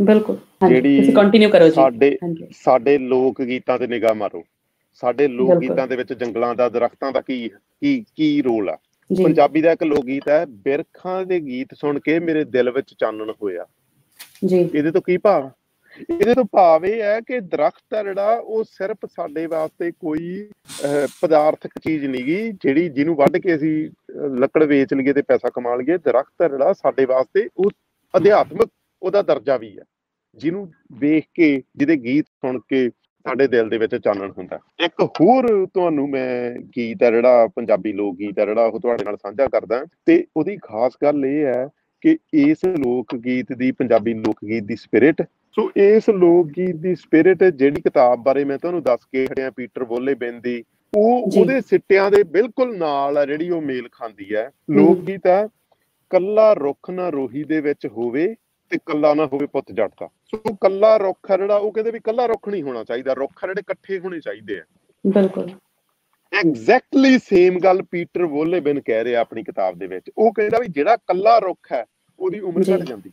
ਬਿਲਕੁਲ। ਹਾਂਜੀ ਤੁਸੀਂ ਕੰਟੀਨਿਊ ਕਰੋ ਜੀ।
ਸਾਡੇ ਸਾਡੇ ਲੋਕ ਗੀਤਾਂ ਤੇ ਨਿਗਾਹ ਮਾਰੋ। ਸਾਡੇ ਲੋਕ ਗੀਤਾਂ ਦੇ ਵਿੱਚ ਜੰਗਲਾਂ ਦਾ ਦਰਖਤਾਂ ਦਾ ਕੀ ਕੀ ਕੀ ਰੋਲ ਆ? ਪੰਜਾਬੀ ਦਾ ਇੱਕ ਲੋਕ ਗੀਤ ਹੈ ਬਿਰਖਾਂ ਦੇ ਗੀਤ ਸੁਣ ਕੇ ਮੇਰੇ ਦਿਲ ਵਿੱਚ ਚਾਨਣ ਹੋਇਆ।
ਜੀ।
ਇਹਦੇ ਤੋਂ ਕੀ ਭਾਵ ਇਹਦੇ ਤੋਂ ਭਾਵ ਇਹ ਹੈ ਕਿ ਦਰਖਤ ਹੈ ਜਿਹੜਾ, ਉਹ ਸਿਰਫ ਸਾਡੇ ਵਾਸਤੇ ਕੋਈ ਪਦਾਰਥਕ ਚੀਜ਼ ਨਹੀਂਗੀ ਜਿਹੜੀ ਜਿਹਨੂੰ ਵੱਢ ਕੇ ਅਸੀਂ ਲੱਕੜ ਵੇਚ ਲਈਏ ਤੇ ਪੈਸਾ ਕਮਾ ਲਈਏ, ਦਰਖਤ ਹੈ ਜਿਹੜਾ ਸਾਡੇ ਵਾਸਤੇ ਉਹ ਅਧਿਆਤਮਿਕ ਉਹਦਾ ਦਰਜਾ ਵੀ ਹੈ, ਜਿਹਨੂੰ ਵੇਖ ਕੇ, ਜਿਹਦੇ ਗੀਤ ਸੁਣ ਕੇ ਸਾਡੇ ਦਿਲ ਦੇ ਵਿੱਚ ਚਾਨਣ ਹੁੰਦਾ ਇੱਕ ਹੋਰ ਤੁਹਾਨੂੰ ਮੈਂ ਗੀਤ ਹੈ ਜਿਹੜਾ, ਪੰਜਾਬੀ ਲੋਕ ਗੀਤ ਹੈ ਜਿਹੜਾ, ਉਹ ਤੁਹਾਡੇ ਨਾਲ ਸਾਂਝਾ ਕਰਦਾ ਤੇ ਉਹਦੀ ਖਾਸ ਗੱਲ ਇਹ ਹੈ ਕਿ ਇਸ ਲੋਕ ਗੀਤ ਦੀ, ਪੰਜਾਬੀ ਲੋਕ ਗੀਤ ਦੀ ਸਪਿਰਿਟ ਸੋ ਇਸ ਲੋਕ ਗੀਤ ਦੀ ਸਪਿਰਿਟ ਜਿਹੜੀ ਕਿਤਾਬ ਬਾਰੇ ਮੈਂ ਤੁਹਾਨੂੰ ਦੱਸ ਕੇ ਹਟਿਆ ਪੀਟਰ ਬੋਲੇ ਬਿੰਦ ਦੀ ਉਹ ਉਹਦੇ ਸਿੱਟਿਆਂ ਦੇ ਬਿਲਕੁਲ ਨਾਲ ਹੈ ਜਿਹੜੀ ਉਹ ਮੇਲ ਖਾਂਦੀ ਹੈ। ਲੋਕ ਗੀਤ ਹੈ ਕੱਲਾ ਰੁੱਖ ਨਾ ਰੋਹੀ ਦੇ ਵਿੱਚ ਹੋਵੇ ਤੇ ਕੱਲਾ ਨਾ ਹੋਵੇ ਪੁੱਤ ਜੱਟ ਦਾ ਸੋ ਕੱਲਾ ਰੁੱਖ ਜਿਹੜਾ ਉਹ ਕਹਿੰਦੇ ਵੀ ਕੱਲਾ ਰੁੱਖ ਨਹੀਂ ਹੋਣਾ ਚਾਹੀਦਾ ਰੁੱਖ ਜਿਹੜੇ ਇਕੱਠੇ ਹੋਣੇ ਚਾਹੀਦੇ ਆ।
ਬਿਲਕੁਲ।
ਐਗਜ਼ੈਕਟਲੀ ਸੇਮ ਗੱਲ ਪੀਟਰ ਵੋਲੇਬਨ ਕਹਿ ਰਿਹਾ ਆਪਣੀ ਕਿਤਾਬ ਦੇ ਵਿੱਚ। ਉਹ ਕਹਿੰਦਾ ਵੀ ਜਿਹੜਾ ਕੱਲਾ ਰੁੱਖ ਹੈ ਉਹਦੀ ਉਮਰ ਘਟ ਜਾਂਦੀ।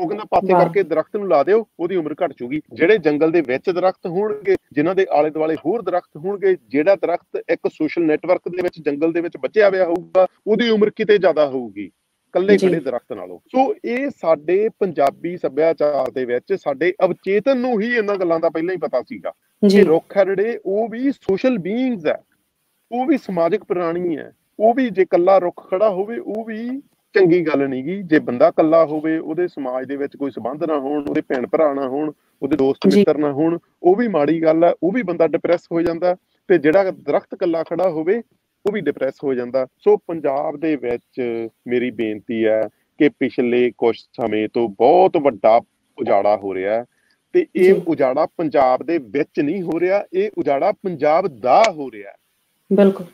ਉਹ ਕਹਿੰਦਾ ਪਾਸੇ ਕਰਕੇ ਦਰਖਤ ਨੂੰ ਲਾ ਦਿਓ ਉਹਦੀ ਉਮਰ ਘਟ ਜੂਗੀ ਜਿਹੜੇ ਜੰਗਲ ਦੇ ਵਿੱਚ ਦਰਖਤ ਹੋਣਗੇ ਜਿਨ੍ਹਾਂ ਦੇ ਆਲੇ ਦੁਆਲੇ ਹੋਰ ਦਰਖਤ ਹੋਣਗੇ ਜਿਹੜਾ ਦਰਖਤ ਇੱਕ ਸੋਸ਼ਲ ਨੈਟਵਰਕ ਦੇ ਵਿੱਚ ਜੰਗਲ ਦੇ ਵਿੱਚ ਬਚਿਆ ਹੋਇਆ ਹੋਊਗਾ ਉਹਦੀ ਉਮਰ ਕਿਤੇ ਜ਼ਿਆਦਾ ਹੋਊਗੀ। ਕੱਲੇ ਖੜੇ ਦਰਖਤ ਨਾਲੋਂ। ਸੋ ਇਹ ਸਾਡੇ ਪੰਜਾਬੀ ਸੱਭਿਆਚਾਰ ਦੇ ਵਿੱਚ ਸਾਡੇ ਅਵਚੇਤਨ ਨੂੰ ਹੀ ਇਹਨਾਂ ਗੱਲਾਂ ਦਾ ਪਹਿਲਾਂ ਹੀ ਪਤਾ ਸੀਗਾ। ਕਿ ਰੁੱਖ ਜਿਹੜੇ ਉਹ ਵੀ ਸੋਸ਼ਲ ਬੀਇੰਗਸ ਹੈ। ਉਹ ਵੀ ਸਮਾਜਿਕ ਪ੍ਰਾਣੀ ਹੈ। ਉਹ ਵੀ ਜੇ ਕੱਲਾ ਰੁੱਖ ਖੜਾ ਹੋਵੇ ਉਹ ਵੀ ਚੰਗੀ ਗੱਲ ਨਹੀਂਗੀ ਜੇ ਬੰਦਾ ਕੱਲਾ ਹੋਵੇ ਉਹਦੇ ਸਮਾਜ ਦੇ ਵਿੱਚ ਕੋਈ ਸਬੰਧ ਨਾ ਹੋਣ ਉਹਦੇ ਭੈਣ ਭਰਾ ਨਾ ਹੋਣ ਉਹਦੇ ਦੋਸਤ ਮਿੱਤਰ ਨਾ ਹੋਣ ਉਹ ਵੀ ਮਾੜੀ ਗੱਲ ਹੈ ਉਹ ਵੀ ਬੰਦਾ ਡਿਪਰੈਸ ਹੋ ਜਾਂਦਾ ਤੇ ਜਿਹੜਾ ਦਰਖਤ ਕੱਲਾ ਖੜਾ ਹੋਵੇ ਉਹ ਵੀ ਡਿਪਰੈਸ ਹੋ ਜਾਂਦਾ ਸੋ ਪੰਜਾਬ ਦੇ ਵਿੱਚ ਮੇਰੀ ਬੇਨਤੀ ਹੈ ਕਿ ਪਿਛਲੇ ਕੁਝ ਸਮੇਂ ਤੋਂ ਬਹੁਤ ਵੱਡਾ ਉਜਾੜਾ ਹੋ ਰਿਹਾ ਹੈ ਤੇ ਇਹ ਉਜਾੜਾ ਪੰਜਾਬ ਦੇ ਵਿੱਚ ਨਹੀਂ ਹੋ ਰਿਹਾ ਇਹ ਉਜਾੜਾ ਪੰਜਾਬ ਦਾ ਹੋ ਰਿਹਾ
ਬਿਲਕੁਲ।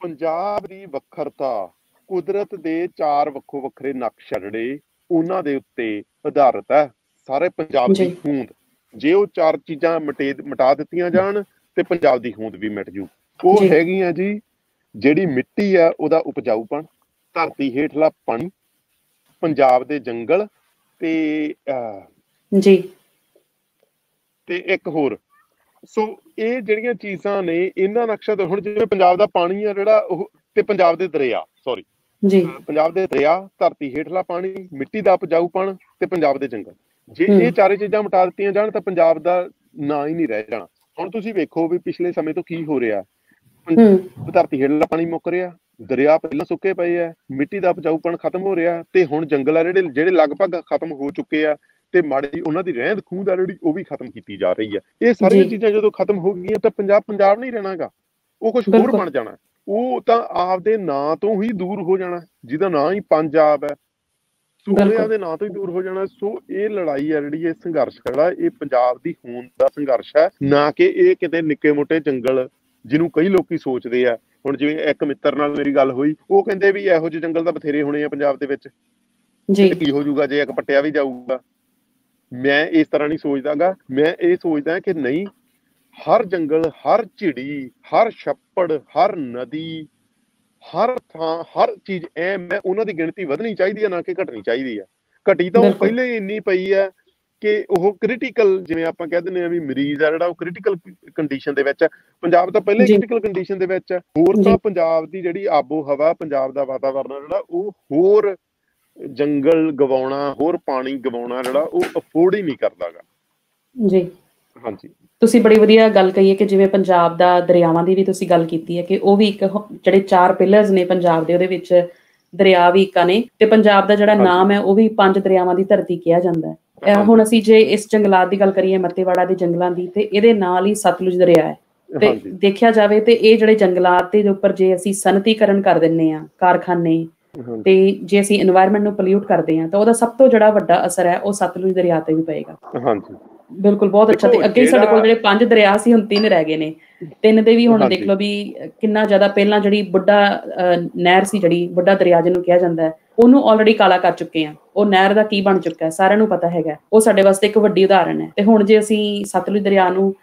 ਪੰਜਾਬ ਦੀ ਵੱਖਰਤਾ ਕੁਦਰਤ ਦੇ ਚਾਰ ਵੱਖੋ ਵੱਖਰੇ ਨਕਸ਼ ਜਿਹੜੇ ਉਹਨਾਂ ਦੇ ਉੱਤੇ ਆਧਾਰਿਤ ਹੈ ਸਾਰੇ ਪੰਜਾਬ ਦੀ ਹੋਂਦ ਜੇ ਉਹ ਚਾਰ ਚੀਜ਼ਾਂ ਮਟੇ ਮਟਾ ਦਿੱਤੀਆਂ ਜਾਣ ਤੇ ਪੰਜਾਬ ਦੀ ਹੋਂਦ ਵੀ ਮਿਟ ਜੂ। ਉਹ ਹੈਗੀਆਂ ਜੀ ਜਿਹੜੀ ਮਿੱਟੀ ਆ ਉਹਦਾ ਉਪਜਾਊਪਣ ਧਰਤੀ ਹੇਠਲਾ ਪਾਣੀ ਪੰਜਾਬ ਦੇ ਜੰਗਲ ਤੇ
ਜੀ।
ਤੇ ਇੱਕ ਹੋਰ। ਸੋ ਇਹ ਜਿਹੜੀਆਂ ਚੀਜ਼ਾਂ ਨੇ ਇਹਨਾਂ ਨਕਸ਼ਾ ਤੋਂ ਹੁਣ ਜਿਵੇਂ ਪੰਜਾਬ ਦਾ ਪਾਣੀ ਆ ਜਿਹੜਾ ਉਹ ਤੇ ਪੰਜਾਬ ਦੇ ਦਰਿਆ ਸੌਰੀ
ਜੀ।
ਪੰਜਾਬ ਦੇ ਦਰਿਆ ਧਰਤੀ ਹੇਠਲਾ ਪਾਣੀ ਮਿੱਟੀ ਦਾ ਉਪਜਾਊਪਣ ਤੇ ਪੰਜਾਬ ਦੇ ਜੰਗਲ। ਜੇ ਇਹ ਚਾਰੇ ਚੀਜ਼ਾਂ ਮਿਟਾ ਦਿੱਤੀਆਂ ਜਾਣ ਤਾਂ ਪੰਜਾਬ ਦਾ ਨਾਂ ਹੀ ਨਹੀਂ ਰਹਿ ਜਾਣਾ। ਹੁਣ ਤੁਸੀਂ ਵੇਖੋ ਵੀ ਪਿਛਲੇ ਸਮੇਂ ਤੋਂ ਕੀ ਹੋ ਰਿਹਾ। ਧਰਤੀ ਹੇਠਲਾ ਪਾਣੀ ਮੁੱਕ ਰਿਹਾ ਦਰਿਆ ਪਹਿਲਾਂ ਸੁੱਕੇ ਪਏ ਆ ਮਿੱਟੀ ਦਾ ਉਪਜਾਊਪਣ ਖਤਮ ਹੋ ਰਿਹਾ ਤੇ ਹੁਣ ਜੰਗਲ ਆ ਜਿਹੜੇ ਜਿਹੜੇ ਲਗਭਗ ਖਤਮ ਹੋ ਚੁੱਕੇ ਆ ਤੇ ਮਾੜੀ ਉਹਨਾਂ ਦੀ ਰਹਿੰਦ ਖੂੰਦ ਆ ਜਿਹੜੀ ਉਹ ਵੀ ਖਤਮ ਕੀਤੀ ਜਾ ਰਹੀ ਆ। ਇਹ ਸਾਰੀਆਂ ਚੀਜ਼ਾਂ ਜਦੋਂ ਖਤਮ ਹੋ ਗਈਆਂ ਤਾਂ ਪੰਜਾਬ ਪੰਜਾਬ ਨਹੀਂ ਰਹਿਣਾਗਾ। ਉਹ ਕੁਝ ਹੋਰ ਬਣ ਜਾਣਾ। ਉਹ ਤਾਂ ਆਪਦੇ ਨਾਂ ਤੋਂ ਹੀ ਦੂਰ ਹੋ ਜਾਣਾ ਜਿਹਦਾ ਨਾਂ ਹੀ ਪੰਜਾਬ ਹੈ। ਸੂਬਿਆਂ ਦੇ ਨਾਂ ਤੋਂ ਹੀ ਦੂਰ ਹੋ ਜਾਣਾ ਸੋ ਇਹ ਲੜਾਈ ਹੈ ਜਿਹੜੀ ਇਹ ਸੰਘਰਸ਼ ਖੜਾ ਇਹ ਪੰਜਾਬ ਦੀ ਹੋਂਦ ਦਾ ਸੰਘਰਸ਼ ਹੈ। ਨਾ ਕਿ ਇਹ ਕਿਤੇ ਨਿੱਕੇ ਮੋਟੇ ਜੰਗਲ ਜਿਹਨੂੰ ਕਈ ਲੋਕੀ ਸੋਚਦੇ ਆ। ਹੁਣ ਜਿਵੇਂ ਇੱਕ ਮਿੱਤਰ ਨਾਲ ਮੇਰੀ ਗੱਲ ਹੋਈ ਉਹ ਕਹਿੰਦੇ ਵੀ ਇਹੋ ਜਿਹੇ ਜੰਗਲ ਤਾਂ ਬਥੇਰੇ ਹੋਣੇ ਆ ਪੰਜਾਬ ਦੇ ਵਿੱਚ।
ਜੀ।
ਕੀ ਹੋ ਜਾਊਗਾ ਜੇ ਇੱਕ ਪੱਟਿਆ ਵੀ ਜਾਊਗਾ। ਮੈਂ ਇਸ ਤਰ੍ਹਾਂ ਨਹੀਂ ਸੋਚਦਾਗਾ। ਮੈਂ ਇਹ ਸੋਚਦਾ ਕਿ ਨਹੀਂ ਹਰ ਜੰਗਲ ਹਰ ਝਿੜੀ ਹਰ ਛੱਪੜ ਹਰ ਨਦੀ ਹਰ ਥਾਂ ਹਰ ਚੀਜ਼ ਐ ਮੈਂ ਉਹਨਾਂ ਦੀ ਗਿਣਤੀ ਵਧਣੀ ਚਾਹੀਦੀ ਹੈ ਨਾ ਕਿ ਘਟਣੀ ਚਾਹੀਦੀ ਹੈ ਘਟੀ ਤਾਂ ਉਹ ਪਹਿਲੇ ਹੀ ਇੰਨੀ ਪਈ ਹੈ ਕਿ ਉਹ ਕ੍ਰਿਟੀਕਲ ਜਿਵੇਂ ਆਪਾਂ ਕਹਿ ਦਿੰਦੇ ਆ ਵੀ ਮਰੀਜ਼ ਆ ਜਿਹੜਾ ਉਹ ਕ੍ਰਿਟੀਕਲ ਕੰਡੀਸ਼ਨ ਦੇ ਵਿੱਚ ਪੰਜਾਬ ਤਾਂ ਪਹਿਲੇ ਕ੍ਰਿਟੀਕਲ ਕੰਡੀਸ਼ਨ ਦੇ ਵਿੱਚ ਹੋਰ ਤਾਂ ਪੰਜਾਬ ਦੀ ਜਿਹੜੀ ਆਬੋ ਹਵਾ ਪੰਜਾਬ ਦਾ ਵਾਤਾਵਰਣ ਜਿਹੜਾ ਉਹ ਹੋਰ ਜੰਗਲ ਗਵਾਉਣਾ ਹੋਰ ਪਾਣੀ ਗਵਾਉਣਾ ਜਿਹੜਾ ਉਹ ਅਫੋਰਡ ਹੀ ਨਹੀਂ ਕਰਦਾਗਾ।
ਜੀ।
ਹਾਂਜੀ।
ਤੁਸੀਂ ਬੜੀ ਵਧੀਆ ਗੱਲ ਕਹੀ ਹੈ ਕਿ ਜਿਵੇਂ ਪੰਜਾਬ ਦਾ ਦਰਿਆਵਾਂ ਦੀ ਵੀ ਤੁਸੀਂ ਗੱਲ ਕੀਤੀ ਹੈ ਕਿ ਉਹ ਵੀ ਇੱਕ ਜਿਹੜੇ ਚਾਰ ਪਿਲਰਸ ਨੇ ਪੰਜਾਬ ਦੇ ਉਹਦੇ ਵਿੱਚ ਦਰਿਆ ਵੀ ਇੱਕ ਨੇ ਤੇ ਪੰਜਾਬ ਦਾ ਜਿਹੜਾ ਨਾਮ ਹੈ ਉਹ ਵੀ ਪੰਜ ਦਰਿਆਵਾਂ ਦੀ ਧਰਤੀ ਕਿਹਾ ਜਾਂਦਾ ਹੈ। ਹੁਣ ਅਸੀਂ ਜੇ ਇਸ ਜੰਗਲਾਤ ਦੀ ਗੱਲ ਕਰੀਏ ਮੱਤੇਵਾੜਾ ਦੇ ਜੰਗਲਾਂ ਦੀ ਤੇ ਇਹਦੇ ਨਾਲ ਹੀ ਸਤਲੁਜ ਦਰਿਆ ਹੈ। ਤੇ ਦੇਖਿਆ ਜਾਵੇ ਤੇ ਇਹ ਜਿਹੜੇ ਜੰਗਲਾਤ ਦੇ ਉੱਪਰ ਜੇ ਅਸੀਂ ਸਨਤੀਕਰਨ ਕਰ ਦਿੰਨੇ ਆ ਕਾਰਖਾਨੇ ਤੇ ਜੇ ਅਸੀਂ এনवायरमेंट ਨੂੰ ਪੋਲਿਊਟ ਕਰਦੇ ਆ ਤਾਂ ਉਹਦਾ ਸਭ ਤੋਂ ਜਿਹੜਾ ਵੱਡਾ ਅਸਰ ਹੈ ਉਹ ਸਤਲੁਜ ਦਰਿਆ ਤੇ ਵੀ ਪਏਗਾ।
ਹਾਂਜੀ।
ਬਿਲਕੁਲ ਬਹੁਤ ਅੱਛਾ ਤੇ ਅੱਗੇ ਸਾਡੇ ਕੋਲ ਜਿਹੜੇ ਪੰਜ ਦਰਿਆ ਸੀ ਹੁਣ ਤਿੰਨ ਰਹਿ ਗਏ ਨੇ। ਤਿੰਨ ਦੇ ਵੀ ਹੁਣ ਦੇਖ ਲਓ ਵੀ ਕਿੰਨਾ ਜ਼ਿਆਦਾ ਪਹਿਲਾਂ ਜਿਹੜੀ ਬੁੱਢਾ ਨਹਿਰ ਸੀ ਜਿਹੜੀ ਬੁੱਢਾ ਦਰਿਆ ਜਿਹਨੂੰ ਕਿਹਾ ਜਾਂਦਾ ਹੈ ਉਹਨੂੰ ਆਲਰੇਡੀ ਕਾਲਾ ਕਰ ਚੁੱਕੇ ਆ ਉਹ ਨਹਿਰ ਦਾ ਕੀ ਬਣ ਚੁੱਕਾ ਹੈ ਸਾਰਿਆਂ ਨੂੰ ਪਤਾ ਹੈਗਾ। ਉਹ ਸਾਡੇ ਵਾਸਤੇ ਇੱਕ ਵੱਡੀ ਉਦਾਹਰਣ ਹੈ। ਤੇ ਹੁਣ ਜੇ ਅਸੀਂ ਸਤਲੁਜ ਦਰਿਆ ਨੂੰ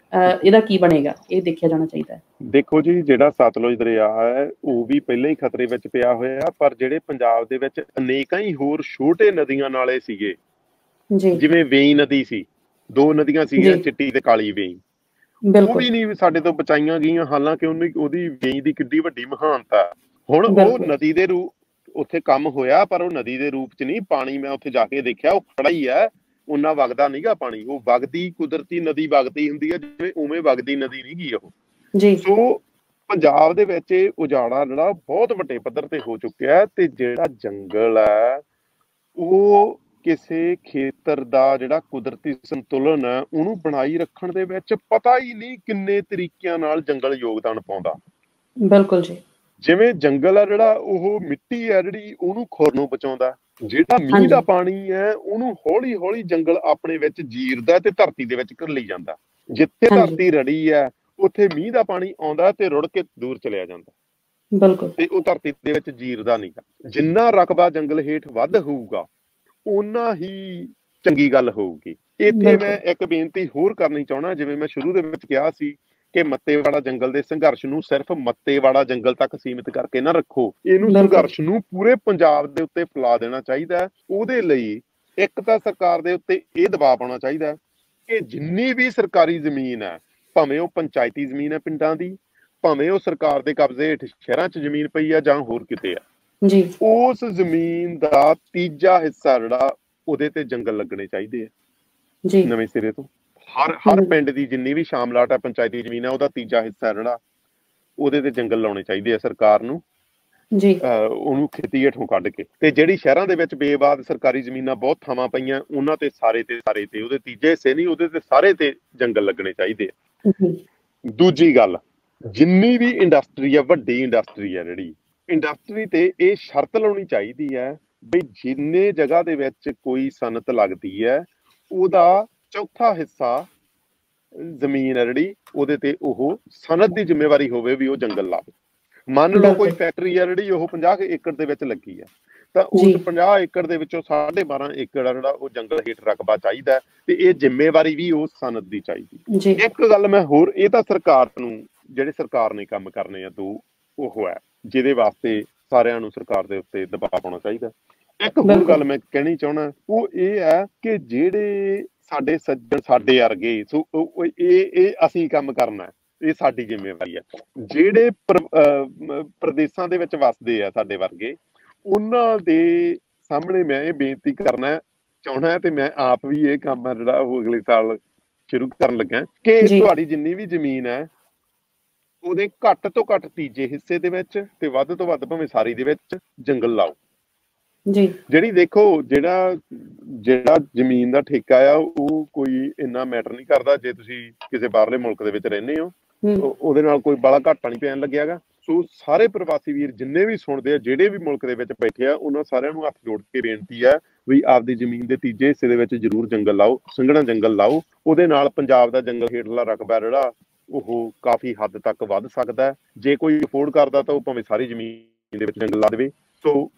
ਇਹਦਾ ਕੀ ਬਣੇਗਾ? ਇਹ ਦੇਖਿਆ ਜਾਣਾ ਚਾਹੀਦਾ ਹੈ।
ਦੇਖੋ ਜੀ ਜਿਹੜਾ ਸਤਲੁਜ ਦਰਿਆ ਹੈ ਉਹ ਵੀ ਪਹਿਲਾਂ ਹੀ ਖਤਰੇ ਵਿੱਚ ਪਿਆ ਹੋਇਆ ਪਰ ਜਿਹੜੇ ਪੰਜਾਬ ਦੇ ਵਿੱਚ ਅਨੇਕਾਂ ਹੀ ਹੋਰ ਛੋਟੇ ਨਦੀਆਂ ਨਾਲੇ ਸੀਗੇ।
ਜੀ।
ਜਿਵੇਂ ਵੇਈ ਨਦੀ ਸੀ। ਦੋ ਨਦੀਆਂ ਸੀਗੀਆਂ ਚਿੱਟੀ ਤੇ ਕਾਲੀ ਵੇਈ। ਉਹ ਵੀ ਨਹੀਂ ਸਾਡੇ ਤੋਂ ਬਚਾਈਆਂ ਗਈਆਂ ਹਾਲਾਂਕਿ ਉਹਨੇ ਉਹਦੀ ਵੇਈ ਦੀ ਕਿੱਡੀ ਵੱਡੀ ਮਹਾਨਤਾ ਹੁਣ ਉਹ ਨਦੀ ਦੇ ਰੂਪ ਉੱਥੇ ਕੰਮ ਹੋਇਆ ਪਰ ਉਹ ਨਦੀ ਦੇ ਰੂਪ ਚ ਨਹੀਂ। ਪਾਣੀ ਮੈਂ ਉੱਥੇ ਜਾ ਕੇ ਦੇਖਿਆ ਉਹ ਖੜਾ ਹੀ ਹੈ ਉਹਨਾਂ ਵਗਦਾ ਨਹੀਂਗਾ ਪਾਣੀ। ਉਹ ਵਗਦੀ ਕੁਦਰਤੀ ਨਦੀ ਵਗਦੀ ਹੁੰਦੀ ਹੈ ਜਿਵੇਂ ਉਵੇਂ ਵਗਦੀ ਨਦੀ ਨਹੀਂਗੀ ਉਹ।
ਜੀ।
ਸੋ ਪੰਜਾਬ ਦੇ ਵਿੱਚ ਇਹ ਉਜਾੜਾ ਜਿਹੜਾ ਬਹੁਤ ਵੱਡੇ ਪੱਧਰ ਤੇ ਹੋ ਚੁੱਕਿਆ ਤੇ ਜਿਹੜਾ ਜੰਗਲ ਹੈ ਉਹ ਕਿਸੇ ਖੇਤਰ ਦਾ ਜਿਹੜਾ ਕੁਦਰਤੀ ਸੰਤੁਲਨ ਹੈ ਉਹਨੂੰ ਬਣਾਈ ਰੱਖਣ ਦੇ ਵਿੱਚ ਪਤਾ ਹੀ ਨਹੀਂ ਕਿੰਨੇ ਤਰੀਕਿਆਂ ਨਾਲ ਜੰਗਲ ਯੋਗਦਾਨ ਪਾਉਂਦਾ।
ਬਿਲਕੁਲ ਜੀ।
ਜਿਵੇਂ ਜੰਗਲ ਆ ਜਿਹੜਾ ਉਹ ਮਿੱਟੀ ਹੈ ਜਿਹੜੀ ਉਹਨੂੰ ਖੁਰ ਨੂੰ ਬਚਾਉਂਦਾ। ਜਿਹੜਾ ਮੀਂਹ। ਦਾ ਪਾਣੀ ਹੈ ਉਹਨੂੰ ਹੌਲੀ ਹੌਲੀ ਜੰਗਲ ਆਪਣੇ ਵਿੱਚ ਜੀਰਦਾ ਤੇ ਧਰਤੀ ਦੇ ਵਿੱਚ ਘਰ ਲਈ ਜਾਂਦਾ। ਜਿੱਥੇ। ਧਰਤੀ ਰੜੀ ਹੈ ਉੱਥੇ ਮੀਂਹ ਦਾ ਪਾਣੀ ਆਉਂਦਾ ਤੇ ਰੁੜ ਕੇ ਦੂਰ ਚਲਿਆ ਜਾਂਦਾ।
ਬਿਲਕੁਲ।
ਤੇ ਉਹ ਧਰਤੀ ਦੇ ਵਿੱਚ ਜੀਰਦਾ ਨਹੀਂਗਾ ਜਿੰਨਾ ਰਕਬਾ ਜੰਗਲ ਹੇਠ ਵੱਧ ਹੋਊਗਾ ਓਨਾ ਹੀ ਚੰਗੀ ਗੱਲ ਹੋਊਗੀ ਇੱਥੇ। ਮੈਂ ਇੱਕ ਬੇਨਤੀ ਹੋਰ ਕਰਨੀ ਚਾਹਣਾ ਜਿਵੇਂ ਮੈਂ ਸ਼ੁਰੂ ਦੇ ਵਿੱਚ ਕਿਹਾ ਸੀ ਕਿ ਮੱਤੇਵਾੜਾ ਜੰਗਲ ਦੇ ਸੰਘਰਸ਼ ਨੂੰ ਸਿਰਫ ਮੱਤੇਵਾੜਾ ਜੰਗਲ ਤੱਕ ਸੀਮਿਤ ਕਰਕੇ ਨਾ ਰੱਖੋ ਇਹਨੂੰ। ਸੰਘਰਸ਼ ਨੂੰ ਪੂਰੇ ਪੰਜਾਬ ਦੇ ਉੱਤੇ ਫੈਲਾ ਦੇਣਾ ਚਾਹੀਦਾ। ਉਹਦੇ ਲਈ ਇੱਕ ਤਾਂ ਸਰਕਾਰ ਦੇ ਉੱਤੇ ਇਹ ਦਬਾਅ ਪਾਉਣਾ ਚਾਹੀਦਾ ਕਿ ਜਿੰਨੀ ਵੀ ਸਰਕਾਰੀ ਜ਼ਮੀਨ ਹੈ ਭਾਵੇਂ ਉਹ ਪੰਚਾਇਤੀ ਜ਼ਮੀਨ ਹੈ ਪਿੰਡਾਂ ਦੀ ਭਾਵੇਂ ਉਹ ਸਰਕਾਰ ਦੇ ਕਬਜ਼ੇ ਹੇਠ ਸ਼ਹਿਰਾਂ 'ਚ ਜ਼ਮੀਨ ਪਈ ਆ ਜਾਂ ਹੋਰ ਕਿਤੇ ਆ
ਜੀ।
ਉਸ ਜ਼ਮੀਨ ਦਾ ਤੀਜਾ ਹਿੱਸਾ ਜਿਹੜਾ ਉਹਦੇ ਤੇ ਜੰਗਲ ਲੱਗਣੇ ਚਾਹੀਦੇ ਆ।
ਜੀ।
ਨਵੇਂ ਸਿਰੇ ਤੋਂ। ਹਰ ਹਰ। ਪਿੰਡ ਦੀ ਜਿੰਨੀ ਵੀ ਸ਼ਾਮਲਾਟ ਹੈ ਪੰਚਾਇਤੀ ਜ਼ਮੀਨ ਹੈ ਉਹਦਾ ਤੀਜਾ ਹਿੱਸਾ ਜਿਹੜਾ। ਉਹਦੇ ਤੇ ਜੰਗਲ ਲਾਉਣੇ ਚਾਹੀਦੇ ਆ ਸਰਕਾਰ ਨੂੰ।
ਜੀ।
ਉਹਨੂੰ ਖੇਤੀ ਹੇਠੋਂ ਕੱਢ ਕੇ। ਤੇ ਜਿਹੜੀ ਸ਼ਹਿਰਾਂ ਦੇ ਵਿੱਚ ਬੇਬਾਦ ਸਰਕਾਰੀ ਜ਼ਮੀਨਾਂ ਬਹੁਤ ਥਾਵਾਂ ਪਈਆਂ ਉਹਨਾਂ ਤੇ ਸਾਰੇ ਤੇ ਸਾਰੇ ਤੇ ਉਹਦੇ ਤੀਜੇ ਹਿੱਸੇ ਨਹੀਂ ਉਹਦੇ ਤੇ ਸਾਰੇ ਤੇ ਜੰਗਲ ਲੱਗਣੇ ਚਾਹੀਦੇ ਆ। ਦੂਜੀ ਗੱਲ ਜਿੰਨੀ ਵੀ ਇੰਡਸਟਰੀ ਆ ਵੱਡੀ ਇੰਡਸਟਰੀ ਆ ਜਿਹੜੀ ਇੰਡਸਟਰੀ ਤੇ ਇਹ ਸ਼ਰਤ ਲਾਉਣੀ ਚਾਹੀਦੀ ਹੈ ਵੀ ਜਿੰਨੇ ਜਗ੍ਹਾ ਦੇ ਵਿੱਚ ਕੋਈ ਸਨਤ ਲੱਗਦੀ ਹੈ ਉਹਦਾ ਚੌਥਾ ਹਿੱਸਾ ਜ਼ਮੀਨ ਹੈ ਜਿਹੜੀ ਉਹਦੇ ਤੇ ਉਹ ਸਨਤ ਦੀ ਜ਼ਿੰਮੇਵਾਰੀ ਹੋਵੇ ਵੀ ਉਹ ਜੰਗਲ ਲਾਵੇ। ਮੰਨ ਲਓ ਕੋਈ। ਫੈਕਟਰੀ ਹੈ ਜਿਹੜੀ ਉਹ 50 ਕੁ ਏਕੜ ਦੇ ਵਿੱਚ ਲੱਗੀ ਹੈ। ਤਾਂ ਉਸ
ਜੀ।
50 ਏਕੜ ਦੇ ਵਿੱਚੋਂ 12.5 ਏਕੜ ਜਿਹੜਾ ਉਹ ਜੰਗਲ ਹੇਠ ਰਕਬਾ ਚਾਹੀਦਾ ਤੇ ਇਹ ਜ਼ਿੰਮੇਵਾਰੀ ਵੀ ਉਸ ਸਨਤ ਦੀ ਚਾਹੀਦੀ ਇੱਕ ਗੱਲ ਮੈਂ ਹੋਰ ਇਹ ਤਾਂ ਸਰਕਾਰ ਨੂੰ ਜਿਹੜੇ ਸਰਕਾਰ ਨੇ ਕੰਮ ਕਰਨੇ ਆ ਦੋ ਉਹ ਹੈ। ਜਿਹਦੇ ਵਾਸਤੇ ਸਾਰਿਆਂ ਨੂੰ ਸਰਕਾਰ ਦੇ ਉੱਤੇ ਦਬਾਅ ਪਾਉਣਾ ਚਾਹੀਦਾ ਇੱਕ ਹੋਰ। ਗੱਲ ਮੈਂ ਕਹਿਣੀ ਚਾਹਣਾ ਉਹ ਇਹ ਹੈ ਕਿ ਜਿਹੜੇ ਸਾਡੇ ਸੱਜਣ ਸਾਡੇ ਵਰਗੇ ਸੋ ਇਹ ਇਹ ਅਸੀਂ ਕੰਮ ਕਰਨਾ ਇਹ ਸਾਡੀ ਜ਼ਿੰਮੇਵਾਰੀ ਹੈ ਜਿਹੜੇ ਪ੍ਰਦੇਸ਼ਾਂ ਦੇ ਵਿੱਚ ਵਸਦੇ ਆ ਸਾਡੇ ਵਰਗੇ ਉਹਨਾਂ ਦੇ ਸਾਹਮਣੇ ਮੈਂ ਇਹ ਬੇਨਤੀ ਕਰਨਾ ਚਾਹਣਾ ਤੇ ਮੈਂ ਆਪ ਵੀ ਇਹ ਕੰਮ ਜਿਹੜਾ ਉਹ ਅਗਲੇ ਸਾਲ ਸ਼ੁਰੂ ਕਰਨ ਲੱਗਾ ਕਿ। ਤੁਹਾਡੀ ਜਿੰਨੀ ਵੀ ਜ਼ਮੀਨ ਹੈ ਉਹਦੇ ਘੱਟ ਤੋਂ ਘੱਟ ਤੀਜੇ ਹਿੱਸੇ ਦੇ ਵਿੱਚ ਤੇ ਵੱਧ ਤੋਂ ਵੱਧ ਭਾਵੇਂ ਸਾਰੀ ਦੇ ਵਿੱਚ ਜੰਗਲ ਲਾਓ।
ਜੀ।
ਜਿਹੜੀ ਦੇਖੋ ਜਿਹੜਾ ਜਿਹੜਾ ਜ਼ਮੀਨ ਦਾ ਠੇਕਾ ਆ ਉਹ ਕੋਈ ਇੰਨਾ ਮੈਟਰ ਨਹੀਂ ਕਰਦਾ ਜੇ ਤੁਸੀਂ ਕਿਸੇ ਬਾਹਰਲੇ ਮੁਲਕ ਦੇ ਵਿੱਚ ਰਹਿੰਦੇ ਹੋ।
ਹੂੰ।
ਉਹ- ਉਹਦੇ ਨਾਲ ਕੋਈ ਬੜਾ ਘਾਟਾ ਨਹੀਂ ਪੈਣ ਲੱਗਿਆਗਾ ਸੋ ਸਾਰੇ ਪ੍ਰਵਾਸੀ ਵੀਰ ਜਿੰਨੇ ਵੀ ਸੁਣਦੇ ਆ ਜਿਹੜੇ ਵੀ ਮੁਲਕ ਦੇ ਵਿੱਚ ਬੈਠੇ ਆ ਉਹਨਾਂ ਸਾਰਿਆਂ ਨੂੰ ਹੱਥ ਜੋੜ ਕੇ ਬੇਨਤੀ ਹੈ ਵੀ ਆਪਦੀ ਜ਼ਮੀਨ ਦੇ ਤੀਜੇ ਹਿੱਸੇ ਦੇ ਵਿੱਚ ਜ਼ਰੂਰ ਜੰਗਲ ਲਾਓ ਸੰਘਣਾ ਜੰਗਲ ਲਾਓ। ਉਹਦੇ ਨਾਲ ਪੰਜਾਬ ਦਾ ਜੰਗਲ ਹੇਠਲਾ ਰਕਬਾ ਜਿਹੜਾ ਉਹ ਕਾਫੀ ਹੱਦ ਤੱਕ ਵੱਧ ਸਕਦਾ ਜੇ ਕੋਈ ਅਫੋਰਡ ਕਰਦਾ ਤਾਂ ਉਹ ਭਾਵੇਂ ਸਾਰੀ ਜ਼ਮੀਨ ਦੇ ਵਿੱਚ ਜੰਗਲ ਲਾ ਦੇਵੇ। ਸੋ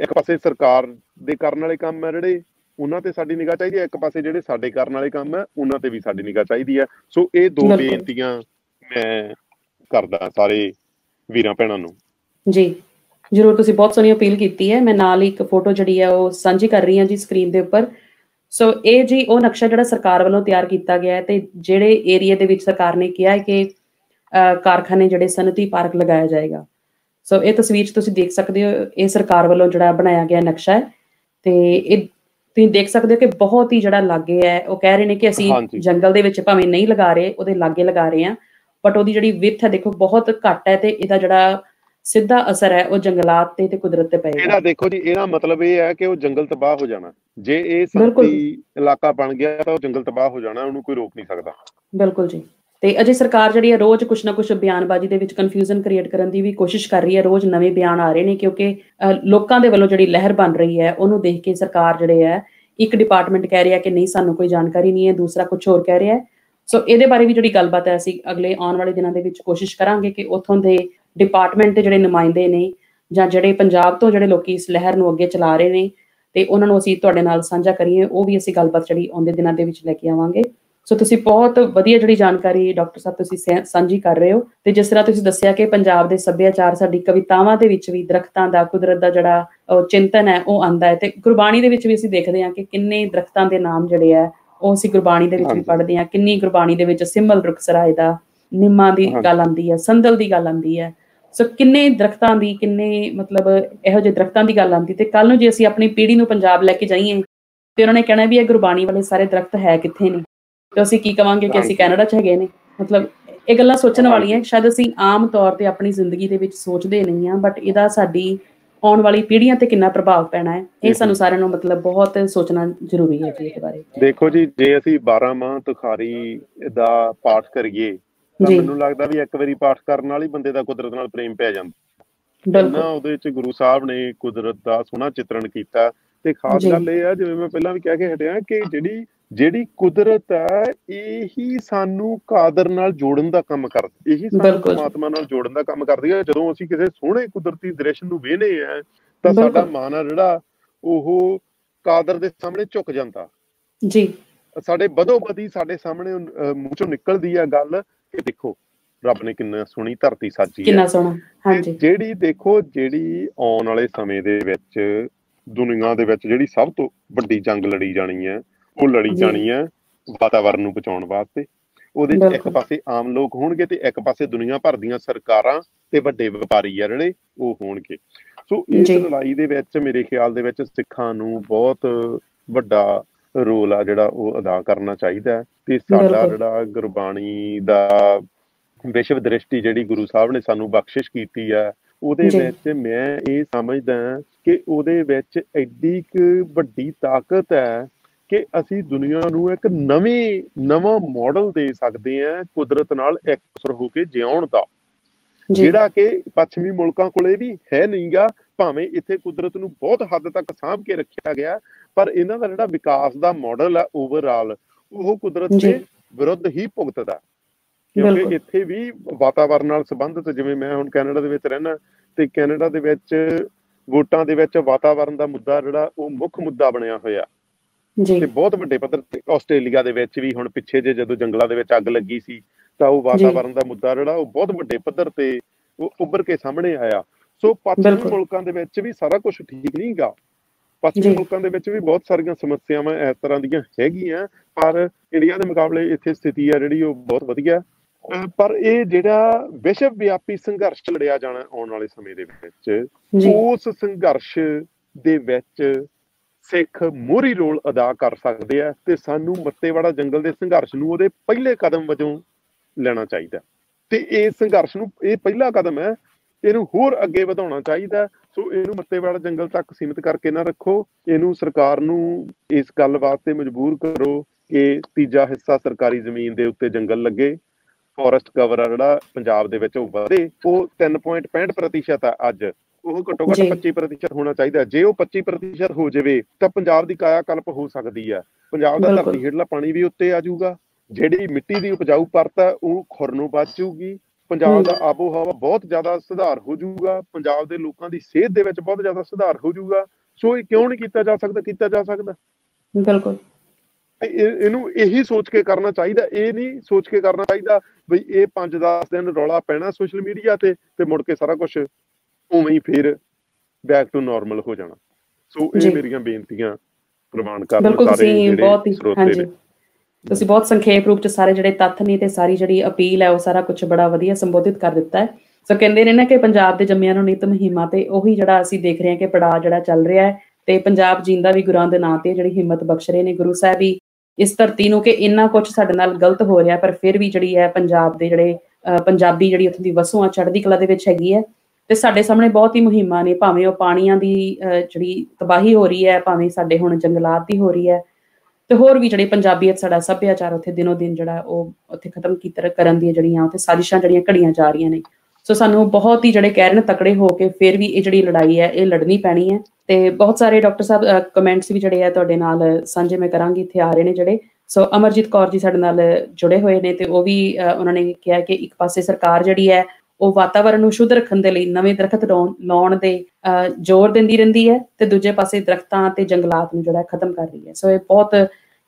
ਇੱਕ ਪਾਸੇ ਸਰਕਾਰ ਦੇ ਕਰਨ ਵਾਲੇ ਕੰਮ ਹੈ ਜਿਹੜੇ ਉਹਨਾਂ ਤੇ ਸਾਡੀ ਨਿਗਾਹ ਚਾਹੀਦੀ ਹੈ। ਇੱਕ ਪਾਸੇ ਜਿਹੜੇ ਸਾਡੇ ਕਰਨ ਵਾਲੇ ਕੰਮ ਹੈ ਉਹਨਾਂ ਤੇ ਵੀ ਸਾਡੀ ਨਿਗਾਹ ਚਾਹੀਦੀ ਹੈ। ਸੋ ਇਹ ਦੋ। ਬੇਨਤੀਆਂ ਮੈਂ ਕਰਦਾ ਸਾਰੇ ਵੀਰਾਂ ਭੈਣਾਂ ਨੂੰ।
ਜੀ ਜਰੂਰ ਤੁਸੀਂ ਬਹੁਤ ਸੋਹਣੀ ਅਪੀਲ ਕੀਤੀ ਹੈ। ਮੈਂ ਨਾਲ ਹੀ ਇੱਕ ਫੋਟੋ ਜਿਹੜੀ ਹੈ ਉਹ ਸਾਂਝੀ ਕਰ ਰਹੀ ਹਾਂ ਜੀ ਸਕਰੀਨ ਦੇ ਉੱਪਰ। ਸੋ ਇਹ ਜੀ ਉਹ ਨਕਸ਼ਾ ਜਿਹੜਾ ਸਰਕਾਰ ਵੱਲੋਂ ਤਿਆਰ ਕੀਤਾ ਗਿਆ ਹੈ ਤੇ ਜਿਹੜੇ ਏਰੀਆ ਦੇ ਵਿੱਚ ਸਰਕਾਰ ਨੇ ਕਿਹਾ ਹੈ ਕਿ ਕਾਰਖਾਨੇ ਜਿਹੜੇ ਸਨਅਤੀ ਪਾਰਕ ਲਗਾਇਆ ਜਾਏਗਾ ਸੋ ਇਹ ਤਸਵੀਰ ਤੁਸੀਂ ਦੇਖ ਸਕਦੇ ਹੋ ਇਹ ਸਰਕਾਰ ਵੱਲੋਂ ਜਿਹੜਾ ਬਣਾਇਆ ਗਿਆ ਨਕਸ਼ਾ ਹੈ ਤੇ ਇਹ ਤੁਸੀਂ ਦੇਖ ਸਕਦੇ ਹੋ ਕਿ ਬਹੁਤ ਹੀ ਜਿਹੜਾ ਲਾਗੇ ਹੈ ਉਹ ਕਹਿ ਰਹੇ ਨੇ ਕਿ ਅਸੀਂ। ਜੰਗਲ ਦੇ ਵਿੱਚ ਭਾਵੇਂ ਨਹੀਂ ਲਗਾ ਰਹੇ ਉਹਦੇ ਲਾਗੇ ਲਗਾ ਰਹੇ ਹਾਂ ਬਟ ਉਹਦੀ ਜਿਹੜੀ ਵਿੱਥ ਹੈ ਦੇਖੋ ਬਹੁਤ ਘੱਟ ਹੈ ਤੇ ਇਹਦਾ ਜਿਹੜਾ ਸਿੱਧਾ ਅਸਰ ਹੈ ਉਹ ਜੰਗਲਾਤ ਤੇ ਤੇ ਕੁਦਰਤ ਤੇ ਪਏਗਾ।
ਇਹਦਾ ਦੇਖੋ ਜੀ ਇਹਦਾ ਮਤਲਬ ਇਹ ਹੈ ਕਿ ਉਹ ਜੰਗਲ ਤਬਾਹ ਹੋ ਜਾਣਾ। ਜੇ ਇਹ। ਸੰਤੀ ਇਲਾਕਾ ਬਣ ਗਿਆ ਤਾਂ ਉਹ ਜੰਗਲ ਤਬਾਹ ਹੋ ਜਾਣਾ ਉਹਨੂੰ ਕੋਈ ਰੋਕ ਨਹੀਂ ਸਕਦਾ।
ਬਿਲਕੁਲ ਜੀ। ਤੇ ਅਜੇ ਸਰਕਾਰ ਜਿਹੜੀ ਹੈ ਰੋਜ਼ ਕੁਛ ਨਾ ਕੁਛ ਬਿਆਨਬਾਜ਼ੀ ਦੇ ਵਿੱਚ ਕਨਫਿਊਜ਼ਨ ਕ੍ਰੀਏਟ ਕਰਨ ਦੀ ਵੀ ਕੋਸ਼ਿਸ਼ ਕਰ ਰਹੀ ਹੈ ਰੋਜ਼ ਨਵੇਂ ਬਿਆਨ ਆ ਰਹੇ ਨੇ ਕਿਉਂਕਿ ਲੋਕਾਂ ਦੇ ਵੱਲੋਂ ਜਿਹੜੀ ਲਹਿਰ ਬਣ ਰਹੀ ਹੈ ਉਹਨੂੰ ਦੇਖ ਕੇ ਸਰਕਾਰ ਜਿਹੜੇ ਹੈ ਇੱਕ ਡਿਪਾਰਟਮੈਂਟ ਕਹਿ ਰਿਹਾ ਕਿ ਨਹੀਂ ਸਾਨੂੰ ਕੋਈ ਜਾਣਕਾਰੀ ਨਹੀਂ ਹੈ ਦੂਸਰਾ ਕੁਝ ਹੋਰ ਕਹਿ ਰਿਹਾ ਹੈ। ਸੋ ਇਹਦੇ ਬਾਰੇ ਵੀ ਜਿਹੜੀ ਗੱਲਬਾਤ ਹੈ ਅਸੀਂ ਅਗਲੇ ਆਉਣ ਵਾਲੇ ਦਿਨਾਂ ਦੇ ਵਿੱਚ ਕੋਸ਼ਿਸ਼ ਕਰਾਂਗੇ ਕਿ ਉੱਥੋਂ ਦੇ ਡਿਪਾਰਟਮੈਂਟ ਦੇ ਜਿਹੜੇ ਨੁਮਾਇੰਦੇ ਨੇ ਜਾਂ ਜਿਹੜੇ ਪੰਜਾਬ ਤੋਂ ਜਿਹੜੇ ਲੋਕੀ ਇਸ ਲਹਿਰ ਨੂੰ ਅੱਗੇ ਚਲਾ ਰਹੇ ਨੇ ਤੇ ਉਹਨਾਂ ਨੂੰ ਅਸੀਂ ਤੁਹਾਡੇ ਨਾਲ ਸਾਂਝਾ ਕਰੀਏ ਉਹ ਵੀ ਅਸੀਂ ਗੱਲਬਾਤ ਜਿਹੜੀ ਆਉਂਦੇ ਦਿਨਾਂ ਦੇ ਵਿੱਚ ਲੈ ਕੇ ਆਵਾਂਗੇ ਸੋ ਤੁਸੀਂ ਬਹੁਤ ਵਧੀਆ ਜਿਹੜੀ ਜਾਣਕਾਰੀ ਡਾਕਟਰ ਸਾਹਿਬ ਤੁਸੀਂ ਸਾਂਝੀ ਕਰ ਰਹੇ ਹੋ ਤੇ ਜਿਸ ਤਰ੍ਹਾਂ ਤੁਸੀਂ ਦੱਸਿਆ ਕਿ ਪੰਜਾਬ ਦੇ ਸੱਭਿਆਚਾਰ ਸਾਡੀ ਕਵਿਤਾਵਾਂ ਦੇ ਵਿੱਚ ਵੀ ਦਰਖਤਾਂ ਦਾ ਕੁਦਰਤ ਦਾ ਜਿਹੜਾ ਚਿੰਤਨ ਹੈ ਉਹ ਆਂਦਾ ਹੈ ਤੇ ਗੁਰਬਾਣੀ ਦੇ ਵਿੱਚ ਵੀ ਅਸੀਂ ਦੇਖਦੇ ਹਾਂ ਕਿ ਕਿੰਨੇ ਦਰਖਤਾਂ ਦੇ ਨਾਮ ਜਿਹੜੇ ਆ ਉਹ ਅਸੀਂ ਗੁਰਬਾਣੀ ਦੇ ਵਿੱਚ ਵੀ। ਪੜ੍ਹਦੇ ਹਾਂ ਕਿੰਨੀ ਗੁਰਬਾਣੀ ਦੇ ਵਿੱਚ ਸਿੰਮਲ ਰੁਖ ਸਰਾਏ ਦਾ ਨਿੰਮਾਂ ਦੀ। ਗੱਲ ਆਂਦੀ ਹੈ ਸੰਦਲ ਦੀ ਗੱਲ ਆਂਦੀ ਹੈ ਸੋ ਕਿੰਨੇ ਦਰਖਤਾਂ ਦੀ ਕਿੰਨੇ ਮਤਲਬ ਇਹੋ ਜਿਹੇ ਦਰਖਤਾਂ ਦੀ ਗੱਲ ਆਂਦੀ ਤੇ ਕੱਲ ਨੂੰ ਜੇ ਅਸੀਂ ਆਪਣੀ ਪੀੜ੍ਹੀ ਨੂੰ ਪੰਜਾਬ ਲੈ ਕੇ ਜਾਈਏ ਤੇ ਉਹਨਾਂ ਨੇ ਕਹਿਣਾ ਵੀ ਇਹ ਗੁਰਬਾਣੀ ਵਾਲੇ ਸਾਰੇ ਦਰਖਤ ਹੈ ਕਿੱਥੇ ਨੇ? ਤੇ ਅਸੀਂ ਕੀ ਕਵਾਂਗੇ ਕਿ ਅਸੀਂ ਕੈਨੇਡਾ 'ਚ ਹੈਗੇ ਨੇ? ਮਤਲਬ ਇਹ ਗੱਲਾਂ ਸੋਚਣ ਵਾਲੀਆਂ ਸ਼ਾਇਦ ਅਸੀਂ ਆਮ ਤੌਰ ਤੇ ਆਪਣੀ ਜ਼ਿੰਦਗੀ ਦੇ ਵਿੱਚ ਸੋਚਦੇ ਨਹੀਂ ਆ ਬਟ ਇਹਦਾ ਸਾਡੀ ਆਉਣ ਵਾਲੀ ਪੀੜ੍ਹੀਆਂ ਤੇ ਕਿੰਨਾ ਪ੍ਰਭਾਵ ਪੈਣਾ ਹੈ ਇਹ ਸਾਨੂੰ ਸਾਰਿਆਂ ਨੂੰ ਮਤਲਬ ਬਹੁਤ ਸੋਚਣਾ ਜ਼ਰੂਰੀ ਹੈ ਜੀ ਇਹਦੇ ਬਾਰੇ।
ਦੇਖੋ ਜੀ ਜੇ ਅਸੀਂ 12 ਮਾਹ ਤੁਖਾਰੀ ਦਾ ਪਾਠ ਕਰੀਏ ਤਾਂ ਮੈਨੂੰ ਲੱਗਦਾ ਵੀ ਇੱਕ ਵਾਰੀ ਪਾਠ ਕਰਨ ਨਾਲ ਹੀ ਬੰਦੇ ਦਾ ਕੁਦਰਤ ਨਾਲ ਪ੍ਰੇਮ ਪੈ ਜਾਂਦਾ। ਬਿਲਕੁਲ। ਉਹਦੇ ਵਿੱਚ ਗੁਰੂ ਸਾਹਿਬ ਨੇ ਕੁਦਰਤ ਦਾ ਸੋਹਣਾ ਚਿੱਤਰਣ ਕੀਤਾ। ਤੇ ਖਾਸ ਗੱਲ ਇਹ ਆ ਜਿਵੇਂ ਮੈਂ ਪਹਿਲਾਂ ਵੀ ਕਹਿ ਕੇ ਹਟਿਆ ਕਿ ਜਿਹੜੀ ਜਿਹੜੀ ਕੁਦਰਤ ਹੈ ਇਹੀ ਸਾਨੂੰ ਕਾਦਰ ਨਾਲ ਜੋੜਨ ਦਾ ਕੰਮ ਕਰਦੀ ਇਹੀ ਸਾਨੂੰ ਪਰਮਾਤਮਾ ਨਾਲ ਜੋੜਨ ਦਾ ਕੰਮ ਕਰਦੀ ਹੈ ਜਦੋਂ ਅਸੀਂ ਕਿਸੇ ਸੋਹਣੇ ਕੁਦਰਤੀ ਦ੍ਰਿਸ਼ ਨੂੰ ਵੇਖਨੇ ਆ ਤਾਂ ਸਾਡਾ ਮਨ ਆ ਜਿਹੜਾ ਉਹ ਕਾਦਰ ਦੇ ਸਾਹਮਣੇ ਝੁਕ ਜਾਂਦਾ।
ਜੀ।
ਸਾਡੇ ਬਦੋ ਬਦੀ ਸਾਡੇ ਸਾਹਮਣੇ ਮੂੰਹ ਚੋਂ ਨਿਕਲਦੀ ਆ ਗੱਲ। ਕਿ ਦੇਖੋ ਰੱਬ ਨੇ ਕਿੰਨਾ ਸੋਹਣੀ ਧਰਤੀ ਸਾਜੀ
ਹੈ। ਕਿੰਨਾ ਸੋਹਣਾ ਹਾਂਜੀ।
ਜਿਹੜੀ ਦੇਖੋ ਜਿਹੜੀ ਆਉਣ ਵਾਲੇ ਸਮੇਂ ਦੇ ਵਿੱਚ ਦੁਨੀਆ ਦੇ ਵਿੱਚ ਜਿਹੜੀ ਸਭ ਤੋਂ ਵੱਡੀ ਜੰਗ ਲੜੀ ਜਾਣੀ ਹੈ ਉਹ ਲੜੀ ਜਾਣੀ ਹੈ ਵਾਤਾਵਰਣ ਨੂੰ ਬਚਾਉਣ ਵਾਸਤੇ। ਉਹਦੇ ਇੱਕ ਪਾਸੇ ਆਮ ਲੋਕ ਹੋਣਗੇ ਤੇ ਇੱਕ ਪਾਸੇ ਦੁਨੀਆ ਭਰ ਦੀਆਂ ਸਰਕਾਰਾਂ ਤੇ ਵੱਡੇ ਵਪਾਰੀ ਆ ਜਿਹੜੇ ਉਹ ਹੋਣਗੇ। ਸੋ ਇਸ ਲੜਾਈ ਦੇ ਵਿੱਚ ਮੇਰੇ ਖਿਆਲ ਦੇ ਵਿੱਚ ਸਿੱਖਾਂ ਨੂੰ ਬਹੁਤ ਵੱਡਾ ਰੋਲ ਆ ਜਿਹੜਾ ਉਹ ਅਦਾ ਕਰਨਾ ਚਾਹੀਦਾ ਤੇ ਸਾਡਾ ਜਿਹੜਾ ਗੁਰਬਾਣੀ ਦਾ ਵਿਸ਼ਵ ਦ੍ਰਿਸ਼ਟੀ ਜਿਹੜੀ ਗੁਰੂ ਸਾਹਿਬ ਨੇ ਸਾਨੂੰ ਬਖਸ਼ਿਸ਼ ਕੀਤੀ ਆ ਉਹਦੇ ਵਿੱਚ ਮੈਂ ਇਹ ਸਮਝਦਾ ਕਿ ਉਹਦੇ ਵਿੱਚ ਐਡੀ ਕੁ ਵੱਡੀ ਤਾਕਤ ਹੈ ਕਿ ਅਸੀਂ ਦੁਨੀਆ ਨੂੰ ਇੱਕ ਨਵੀਂ ਨਵਾਂ ਮਾਡਲ ਦੇ ਸਕਦੇ ਹਾਂ ਕੁਦਰਤ ਨਾਲ ਇਕਸਰ ਹੋ ਕੇ ਜਿਉਣ ਦਾ। ਜਿਹੜਾ ਕਿ ਪੱਛਮੀ ਮੁਲਕਾਂ ਕੋਲੇ ਵੀ ਹੈ ਨਹੀਂਗਾ ਭਾਵੇਂ ਇੱਥੇ ਕੁਦਰਤ ਨੂੰ ਬਹੁਤ ਹੱਦ ਤੱਕ ਸਾਂਭ ਕੇ ਰੱਖਿਆ ਗਿਆ ਪਰ ਇਹਨਾਂ ਦਾ ਜਿਹੜਾ ਵਿਕਾਸ ਦਾ ਮਾਡਲ ਹੈ ਓਵਰਆਲ ਉਹ ਕੁਦਰਤ ਦੇ ਵਿਰੁੱਧ ਹੀ ਭੁਗਤਦਾ। ਕਿਉਂਕਿ ਇੱਥੇ ਵੀ ਵਾਤਾਵਰਣ ਨਾਲ ਸੰਬੰਧਿਤ ਜਿਵੇਂ ਮੈਂ ਹੁਣ ਕੈਨੇਡਾ ਦੇ ਵਿੱਚ ਰਹਿਣਾ ਤੇ ਕੈਨੇਡਾ ਦੇ ਵਿੱਚ ਵੋਟਾਂ ਦੇ ਵਿੱਚ ਵਾਤਾਵਰਣ ਦਾ ਮੁੱਦਾ ਜਿਹੜਾ ਉਹ ਮੁੱਖ ਮੁੱਦਾ ਬਣਿਆ ਹੋਇਆ।
ਜੀ।
ਤੇ ਬਹੁਤ ਵੱਡੇ ਪੱਧਰ ਤੇ ਆਸਟ੍ਰੇਲੀਆ ਦੇ ਵਿੱਚ ਵੀ ਹੁਣ ਪਿੱਛੇ ਜੇ ਜਦੋਂ ਜੰਗਲਾਂ ਦੇ ਵਿੱਚ ਅੱਗ ਲੱਗੀ ਸੀ ਤਾਂ ਉਹ ਵਾਤਾਵਰਣ ਦਾ ਮੁੱਦਾ ਜਿਹੜਾ ਉਹ ਬਹੁਤ ਵੱਡੇ ਪੱਧਰ ਤੇ ਉਹ ਉੱਭਰ ਕੇ ਸਾਹਮਣੇ ਆਇਆ। ਸੋ ਪੱਛਮੀ ਮੁਲਕਾਂ ਦੇ ਵਿੱਚ ਵੀ ਸਾਰਾ ਕੁਝ ਠੀਕ ਨਹੀਂਗਾ ਪੱਛਮੀ ਮੁਲਕਾਂ ਦੇ ਵਿੱਚ ਵੀ ਬਹੁਤ ਸਾਰੀਆਂ ਸਮੱਸਿਆਵਾਂ ਇਸ ਤਰ੍ਹਾਂ ਦੀਆਂ ਹੈਗੀਆਂ ਪਰ ਇੰਡੀਆ ਦੇ ਮੁਕਾਬਲੇ ਇੱਥੇ ਸਥਿਤੀ ਆ ਜਿਹੜੀ ਉਹ ਬਹੁਤ ਵਧੀਆ। ਪਰ ਇਹ ਜਿਹੜਾ ਵਿਸ਼ਵ ਵਿਆਪੀ ਸੰਘਰਸ਼ ਲੜਿਆ ਜਾਣਾ ਆਉਣ ਵਾਲੇ ਸਮੇਂ ਦੇ ਵਿੱਚ ਉਸ ਸੰਘਰਸ਼ ਦੇ ਵਿੱਚ ਸਿੱਖ ਮੋਰੀ ਰੋਲ ਅਦਾ ਕਰ ਸਕਦੇ ਆ ਤੇ ਸਾਨੂੰ ਮੱਤੇਵਾੜਾ ਜੰਗਲ ਦੇ ਸੰਘਰਸ਼ ਨੂੰ ਉਹਦੇ ਪਹਿਲੇ ਕਦਮ ਵਜੋਂ ਲੈਣਾ ਚਾਹੀਦਾ। ਤੇ ਇਸ ਸੰਘਰਸ਼ ਨੂੰ ਇਹ ਪਹਿਲਾ ਕਦਮ ਹੈ ਇਹਨੂੰ ਹੋਰ ਅੱਗੇ ਵਧਾਉਣਾ ਚਾਹੀਦਾ ਸੋ ਇਹਨੂੰ ਮੱਤੇਵਾੜਾ ਜੰਗਲ ਤੱਕ ਸੀਮਿਤ ਕਰਕੇ ਨਾ ਰੱਖੋ। ਇਹਨੂੰ ਸਰਕਾਰ ਨੂੰ ਇਸ ਗੱਲ ਵਾਸਤੇ ਮਜਬੂਰ ਕਰੋ ਕਿ ਤੀਜਾ ਹਿੱਸਾ ਸਰਕਾਰੀ ਜ਼ਮੀਨ ਦੇ ਉੱਤੇ ਜੰਗਲ ਲੱਗੇ। ਫੋਰੈਸਟ ਕਵਰ ਆ ਜਿਹੜਾ ਪੰਜਾਬ ਦੇ ਵਿੱਚ ਉਹ ਵਧੇ। ਉਹ 3.65% ਆ ਅੱਜ। ਉਹ ਘੱਟੋ ਘੱਟ 25% ਹੋਣਾ ਚਾਹੀਦਾ ਜੇ ਉਹ 25% ਹੋ ਜਾਵੇ ਤਾਂ ਪੰਜਾਬ ਦੀ ਕਾਇਆ ਕਲਪ ਹੋ ਸਕਦੀ ਆ। ਪੰਜਾਬ ਦਾ ਧਰਤੀ ਹੇਠਲਾ ਪਾਣੀ ਵੀ ਉੱਤੇ ਆ ਜਾਊਗਾ। ਜਿਹੜੀ ਮਿੱਟੀ ਦੀ ਉਪਜਾਊ ਪਰਤ ਹੈ ਉਹ ਖੁਰਨੋਂ ਬਚ ਜਾਊਗੀ। ਪੰਜਾਬ ਦਾ ਆਬੋ ਹਵਾ ਬਹੁਤ ਜ਼ਿਆਦਾ ਸੁਧਾਰ ਹੋ ਜਾਊਗਾ ਪੰਜਾਬ ਦੇ ਲੋਕਾਂ ਦੀ ਸਿਹਤ ਦੇ ਵਿੱਚ ਬਹੁਤ ਜ਼ਿਆਦਾ ਸੁਧਾਰ ਹੋ ਜਾਊਗਾ। ਸੋ ਇਹ ਕਿਉਂ ਨਹੀਂ ਕੀਤਾ ਜਾ ਸਕਦਾ ਕੀਤਾ ਜਾ ਸਕਦਾ?
ਬਿਲਕੁਲ।
ਇਹਨੂੰ ਇਹੀ ਸੋਚ ਕੇ ਕਰਨਾ ਚਾਹੀਦਾ ਇਹ ਨਹੀਂ ਸੋਚ ਕੇ ਕਰਨਾ ਚਾਹੀਦਾ ਬਈ ਇਹ 5-10 ਦਿਨ ਰੌਲਾ ਪੈਣਾ ਸੋਸ਼ਲ ਮੀਡੀਆ ਤੇ ਤੇ ਮੁੜ ਕੇ ਸਾਰਾ ਕੁਝ ਉਵੇਂ ਹੀ ਫੇਰ ਬੈਕ ਟੂ ਨਾਰਮਲ ਹੋ ਜਾਣਾ। ਸੋ ਇਹ ਮੇਰੀਆਂ ਬੇਨਤੀਆਂ ਪ੍ਰਵਾਨ ਕਰਨ
ਸਾਰੇ ਜਿਹੜੇ ਸਰੋਤੇ ਨੇ। ਤੁਸੀਂ ਬਹੁਤ ਸੰਖੇਪ ਰੂਪ ਚ ਸਾਰੇ ਜਿਹੜੇ ਤੱਥ ਨੇ ਤੇ ਸਾਰੀ ਜਿਹੜੀ ਅਪੀਲ ਹੈ ਉਹ ਸਾਰਾ ਕੁਝ ਬੜਾ ਵਧੀਆ ਸੰਬੋਧਿਤ ਕਰ ਦਿੱਤਾ ਹੈ। ਸੋ ਕਹਿੰਦੇ ਨੇ ਨਾ ਕਿ ਪੰਜਾਬ ਦੇ ਜੰਮਿਆਂ ਨੂੰ ਨਿਤ ਮਹੀਮਾ ਤੇ ਉਹੀ ਜਿਹੜਾ ਅਸੀਂ ਦੇਖ ਰਹੇ ਹਾਂ ਕਿ ਪੜਾ ਜਿਹੜਾ ਚੱਲ ਰਿਹਾ ਹੈ ਤੇ ਪੰਜਾਬ ਜਿੰਦਾ ਵੀ ਗੁਰਾਂ ਦੇ ਨਾਂ ਤੇ ਜਿਹੜੀ ਹਿੰਮਤ ਬਖਸ਼ ਰਹੇ ਨੇ, ਗੁਰੂ ਸਾਹਿਬ ਵੀ ਇਸ ਧਰਤੀ ਨੂੰ ਕਿ ਇੰਨਾ ਕੁਝ ਸਾਡੇ ਨਾਲ ਗਲਤ ਹੋ ਰਿਹਾ ਪਰ ਫਿਰ ਵੀ ਜਿਹੜੀ ਹੈ ਪੰਜਾਬ ਦੇ ਜਿਹੜੇ ਪੰਜਾਬੀ ਜਿਹੜੀ ਉੱਥੇ ਦੀ ਵਸੋਂ ਆ ਚੜ੍ਹਦੀ ਕਲਾ ਦੇ ਵਿੱਚ ਹੈਗੀ ਹੈ ਤੇ ਸਾਡੇ ਸਾਹਮਣੇ ਬਹੁਤ ਹੀ ਮੁਹਿੰਮਾਂ ਨੇ, ਭਾਵੇਂ ਉਹ ਪਾਣੀਆਂ ਦੀ ਜਿਹੜੀ ਤਬਾਹੀ ਹੋ ਰਹੀ ਹੈ, ਭਾਵੇਂ ਸਾਡੇ ਹੁਣ ਜੰਗਲਾਤ ਦੀ ਹੋ ਰਹੀ ਹੈ ਤੇ ਹੋਰ ਵੀ ਜਿਹੜੇ ਪੰਜਾਬੀਅਤ ਸਾਡਾ ਸੱਭਿਆਚਾਰ ਉੱਥੇ ਦਿਨੋ ਦਿਨ ਜਿਹੜਾ ਉਹ ਉੱਥੇ ਖਤਮ ਕੀਤਰ ਕਰਨ ਦੀ ਜਿਹੜੀਆਂ ਉੱਥੇ ਸਾਜ਼ਿਸ਼ਾਂ ਜਿਹੜੀਆਂ ਘੜੀਆਂ ਜਾ ਰਹੀਆਂ ਨੇ। ਸੋ ਸਾਨੂੰ ਬਹੁਤ ਹੀ ਜਿਹੜੇ ਕਹਿ ਰਹੇ ਨੇ ਤਕੜੇ ਹੋ ਕੇ ਫਿਰ ਵੀ ਇਹ ਜਿਹੜੀ ਲੜਾਈ ਹੈ, ਇਹ ਲੜਨੀ ਪੈਣੀ ਹੈ। ਤੇ ਬਹੁਤ ਸਾਰੇ ਡਾਕਟਰ ਸਾਹਿਬ ਕਮੈਂਟਸ ਵੀ ਜਿਹੜੇ ਆ ਤੁਹਾਡੇ ਨਾਲ ਸਾਂਝੇ ਮੈਂ ਕਰਾਂਗੀ, ਇੱਥੇ ਆ ਰਹੇ ਨੇ ਜਿਹੜੇ। ਸੋ ਅਮਰਜੀਤ ਕੌਰ ਜੀ ਸਾਡੇ ਨਾਲ ਜੁੜੇ ਹੋਏ ਨੇ ਤੇ ਉਹ ਵੀ ਉਹਨਾਂ ਨੇ ਕਿਹਾ ਕਿ ਇੱਕ ਪਾਸੇ ਸਰਕਾਰ ਜਿਹੜੀ ਹੈ, ਉਹ ਵਾਤਾਵਰਣ ਨੂੰ ਸ਼ੁੱਧ ਰੱਖਣ ਦੇ ਲਈ ਨਵੇਂ ਦਰਖਤ ਲਾਉਣ ਦੇ ਜ਼ੋਰ ਦਿੰਦੀ ਰਹਿੰਦੀ ਹੈ ਤੇ ਦੂਜੇ ਪਾਸੇ ਦਰਖਤਾਂ ਤੇ ਜੰਗਲਾਤ ਨੂੰ ਜਿਹੜਾ ਖਤਮ ਕਰ ਰਹੀ ਹੈ। ਸੋ ਇਹ ਬਹੁਤ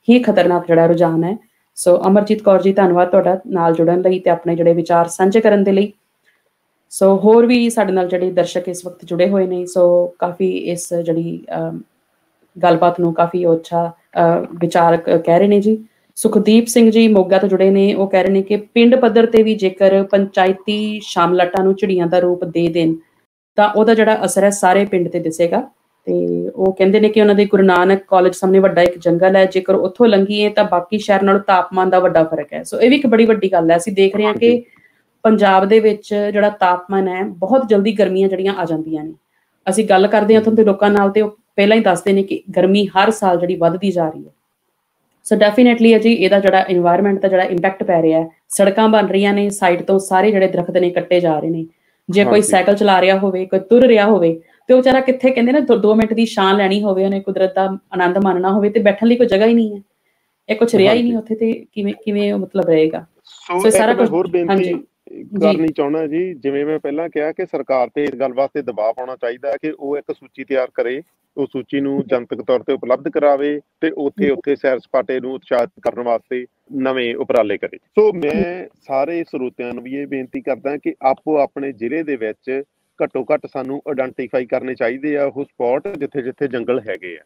ਹੀ ਖਤਰਨਾਕ ਜਿਹੜਾ ਰੁਝਾਨ ਹੈ। ਸੋ ਅਮਰਜੀਤ ਕੌਰ ਜੀ, ਧੰਨਵਾਦ ਤੁਹਾਡਾ ਨਾਲ ਜੁੜਨ ਲਈ ਤੇ ਆਪਣੇ ਜਿਹੜੇ ਵਿਚਾਰ ਸਾਂਝੇ ਕਰਨ ਦੇ ਲਈ। ਸੋ ਹੋਰ ਵੀ ਸਾਡੇ ਨਾਲ ਜਿਹੜੇ ਦਰਸ਼ਕ ਇਸ ਵਕਤ ਜੁੜੇ ਹੋਏ ਨੇ ਸੋ ਕਾਫੀ ਇਸ ਜਿਹੜੀ ਗੱਲਬਾਤ ਨੂੰ ਕਾਫੀ ਅੱਛਾ ਵਿਚਾਰ ਕਹਿ ਰਹੇ ਨੇ ਜੀ। ਸੁਖਦੀਪ ਸਿੰਘ ਜੀ ਮੋਗਾ ਤੋਂ ਜੁੜੇ ਨੇ, ਉਹ ਕਹਿ ਰਹੇ ਨੇ ਕਿ ਪਿੰਡ ਪੱਧਰ ਤੇ ਵੀ ਜੇਕਰ ਪੰਚਾਇਤੀ ਸ਼ਾਮਲਾਟਾਂ ਨੂੰ ਚਿੜੀਆਂ ਦਾ ਰੂਪ ਦੇ ਦੇਣ ਤਾਂ ਉਹਦਾ ਜਿਹੜਾ ਅਸਰ ਹੈ ਸਾਰੇ ਪਿੰਡ ਤੇ ਦਿਸੇਗਾ। ਤੇ ਉਹ ਕਹਿੰਦੇ ਨੇ ਕਿ ਉਹਨਾਂ ਦੇ ਗੁਰੂ ਨਾਨਕ ਕਾਲਜ ਸਾਹਮਣੇ ਵੱਡਾ ਇੱਕ ਜੰਗਲ ਹੈ। ਜੇਕਰ ਉੱਥੋਂ ਲੰਘੀਏ ਤਾਂ ਬਾਕੀ ਸ਼ਹਿਰ ਨਾਲੋਂ ਤਾਪਮਾਨ ਦਾ ਵੱਡਾ ਫ਼ਰਕ ਹੈ। ਸੋ ਇਹ ਵੀ ਇੱਕ ਬੜੀ ਵੱਡੀ ਗੱਲ ਹੈ। ਅਸੀਂ ਦੇਖ ਰਹੇ ਹਾਂ ਕਿ ਪੰਜਾਬ ਦੇ ਵਿੱਚ ਜਿਹੜਾ ਤਾਪਮਾਨ ਹੈ ਬਹੁਤ ਜਲਦੀ ਗਰਮੀਆਂ ਜਿਹੜੀਆਂ ਆ ਜਾਂਦੀਆਂ ਨੇ। ਅਸੀਂ ਗੱਲ ਕਰਦੇ ਹਾਂ ਉੱਥੋਂ ਦੇ ਲੋਕਾਂ ਨਾਲ ਤੇ ਉਹ ਪਹਿਲਾਂ ਹੀ ਦੱਸਦੇ ਨੇ ਕਿ ਗਰਮੀ ਹਰ ਸਾਲ ਜਿਹੜੀ ਵੱਧਦੀ ਜਾ ਰਹੀ ਹੈ। ਸੋ ਡੈਫੀਨਿਟਲੀ ਅਜੀ ਇਹਦਾ ਜਿਹੜਾ এনवायरमेंट ਦਾ ਜਿਹੜਾ ਇੰਪੈਕਟ ਪੈ ਰਿਹਾ ਹੈ। ਸੜਕਾਂ ਬਣ ਰਹੀਆਂ ਨੇ ਸਾਈਡ ਤੋਂ ਸਾਰੇ ਜਿਹੜੇ ਦਰਖਤ ਨੇ ਕੱਟੇ ਜਾ ਰਹੇ ਨੇ। ਜੇ ਕੋਈ ਸਾਈਕਲ ਚਲਾ ਰਿਹਾ ਹੋਵੇ ਕੋਈ ਤੁਰ ਰਿਹਾ ਹੋਵੇ ਤੇ ਉਹ ਵਿਚਾਰਾ ਕਿੱਥੇ ਕਹਿੰਦੇ ਨੇ 2 ਮਿੰਟ ਦੀ ਸ਼ਾਨ ਲੈਣੀ ਹੋਵੇ ਉਹਨੇ ਕੁਦਰਤ ਦਾ ਆਨੰਦ ਮਾਣਨਾ ਹੋਵੇ ਤੇ ਬੈਠਣ ਲਈ ਕੋਈ ਜਗ੍ਹਾ ਹੀ ਨਹੀਂ ਹੈ। ਇਹ ਕੁਝ ਰਿਹਾ ਹੀ ਨਹੀਂ ਉੱਥੇ ਤੇ ਕਿਵੇਂ ਕਿਵੇਂ ਉਹ ਮਤਲਬ ਰਹੇਗਾ।
ਸੋ ਸਾਰਾ ਕੁਝ ਹੋਰ ਬੇਨਤੀ ਕਰਨੀ ਚਾਹੁੰਦਾ ਜੀ ਜਿਵੇਂ ਮੈਂ ਪਹਿਲਾਂ ਕਿਹਾ ਕਿ ਸਰਕਾਰ ਤੇ ਇਸ ਗੱਲ ਵਾਸਤੇ ਦਬਾਅ ਪਾਉਣਾ ਚਾਹੀਦਾ ਕਿ ਉਹ ਇੱਕ ਸੂਚੀ ਤਿਆਰ ਕਰੇ ਉਹ ਸੂਚੀ ਨੂੰ ਜਨਤਕ ਤੌਰ ਤੇ ਉਪਲਬਧ ਕਰਾਵੇ ਤੇ ਉੱਥੇ ਉੱਥੇ ਸੈਰ ਸਪਾਟੇ ਨੂੰ ਉਤਸ਼ਾਹਿਤ ਕਰਨ ਵਾਸਤੇ ਨਵੇਂ ਉਪਰਾਲੇ ਕਰੇ। ਸੋ ਮੈਂ ਸਾਰੇ ਸਰੋਤਿਆਂ ਨੂੰ ਵੀ ਇਹ ਬੇਨਤੀ ਕਰਦਾ ਕਿ ਆਪੋ ਆਪਣੇ ਜ਼ਿਲ੍ਹੇ ਦੇ ਵਿੱਚ ਘੱਟੋ ਘੱਟ ਸਾਨੂੰ ਆਇਡੈਂਟੀਫਾਈ ਕਰਨੇ ਚਾਹੀਦੇ ਆ ਉਹ ਸਪੌਟ ਜਿੱਥੇ ਜਿੱਥੇ ਜੰਗਲ ਹੈਗੇ ਆ।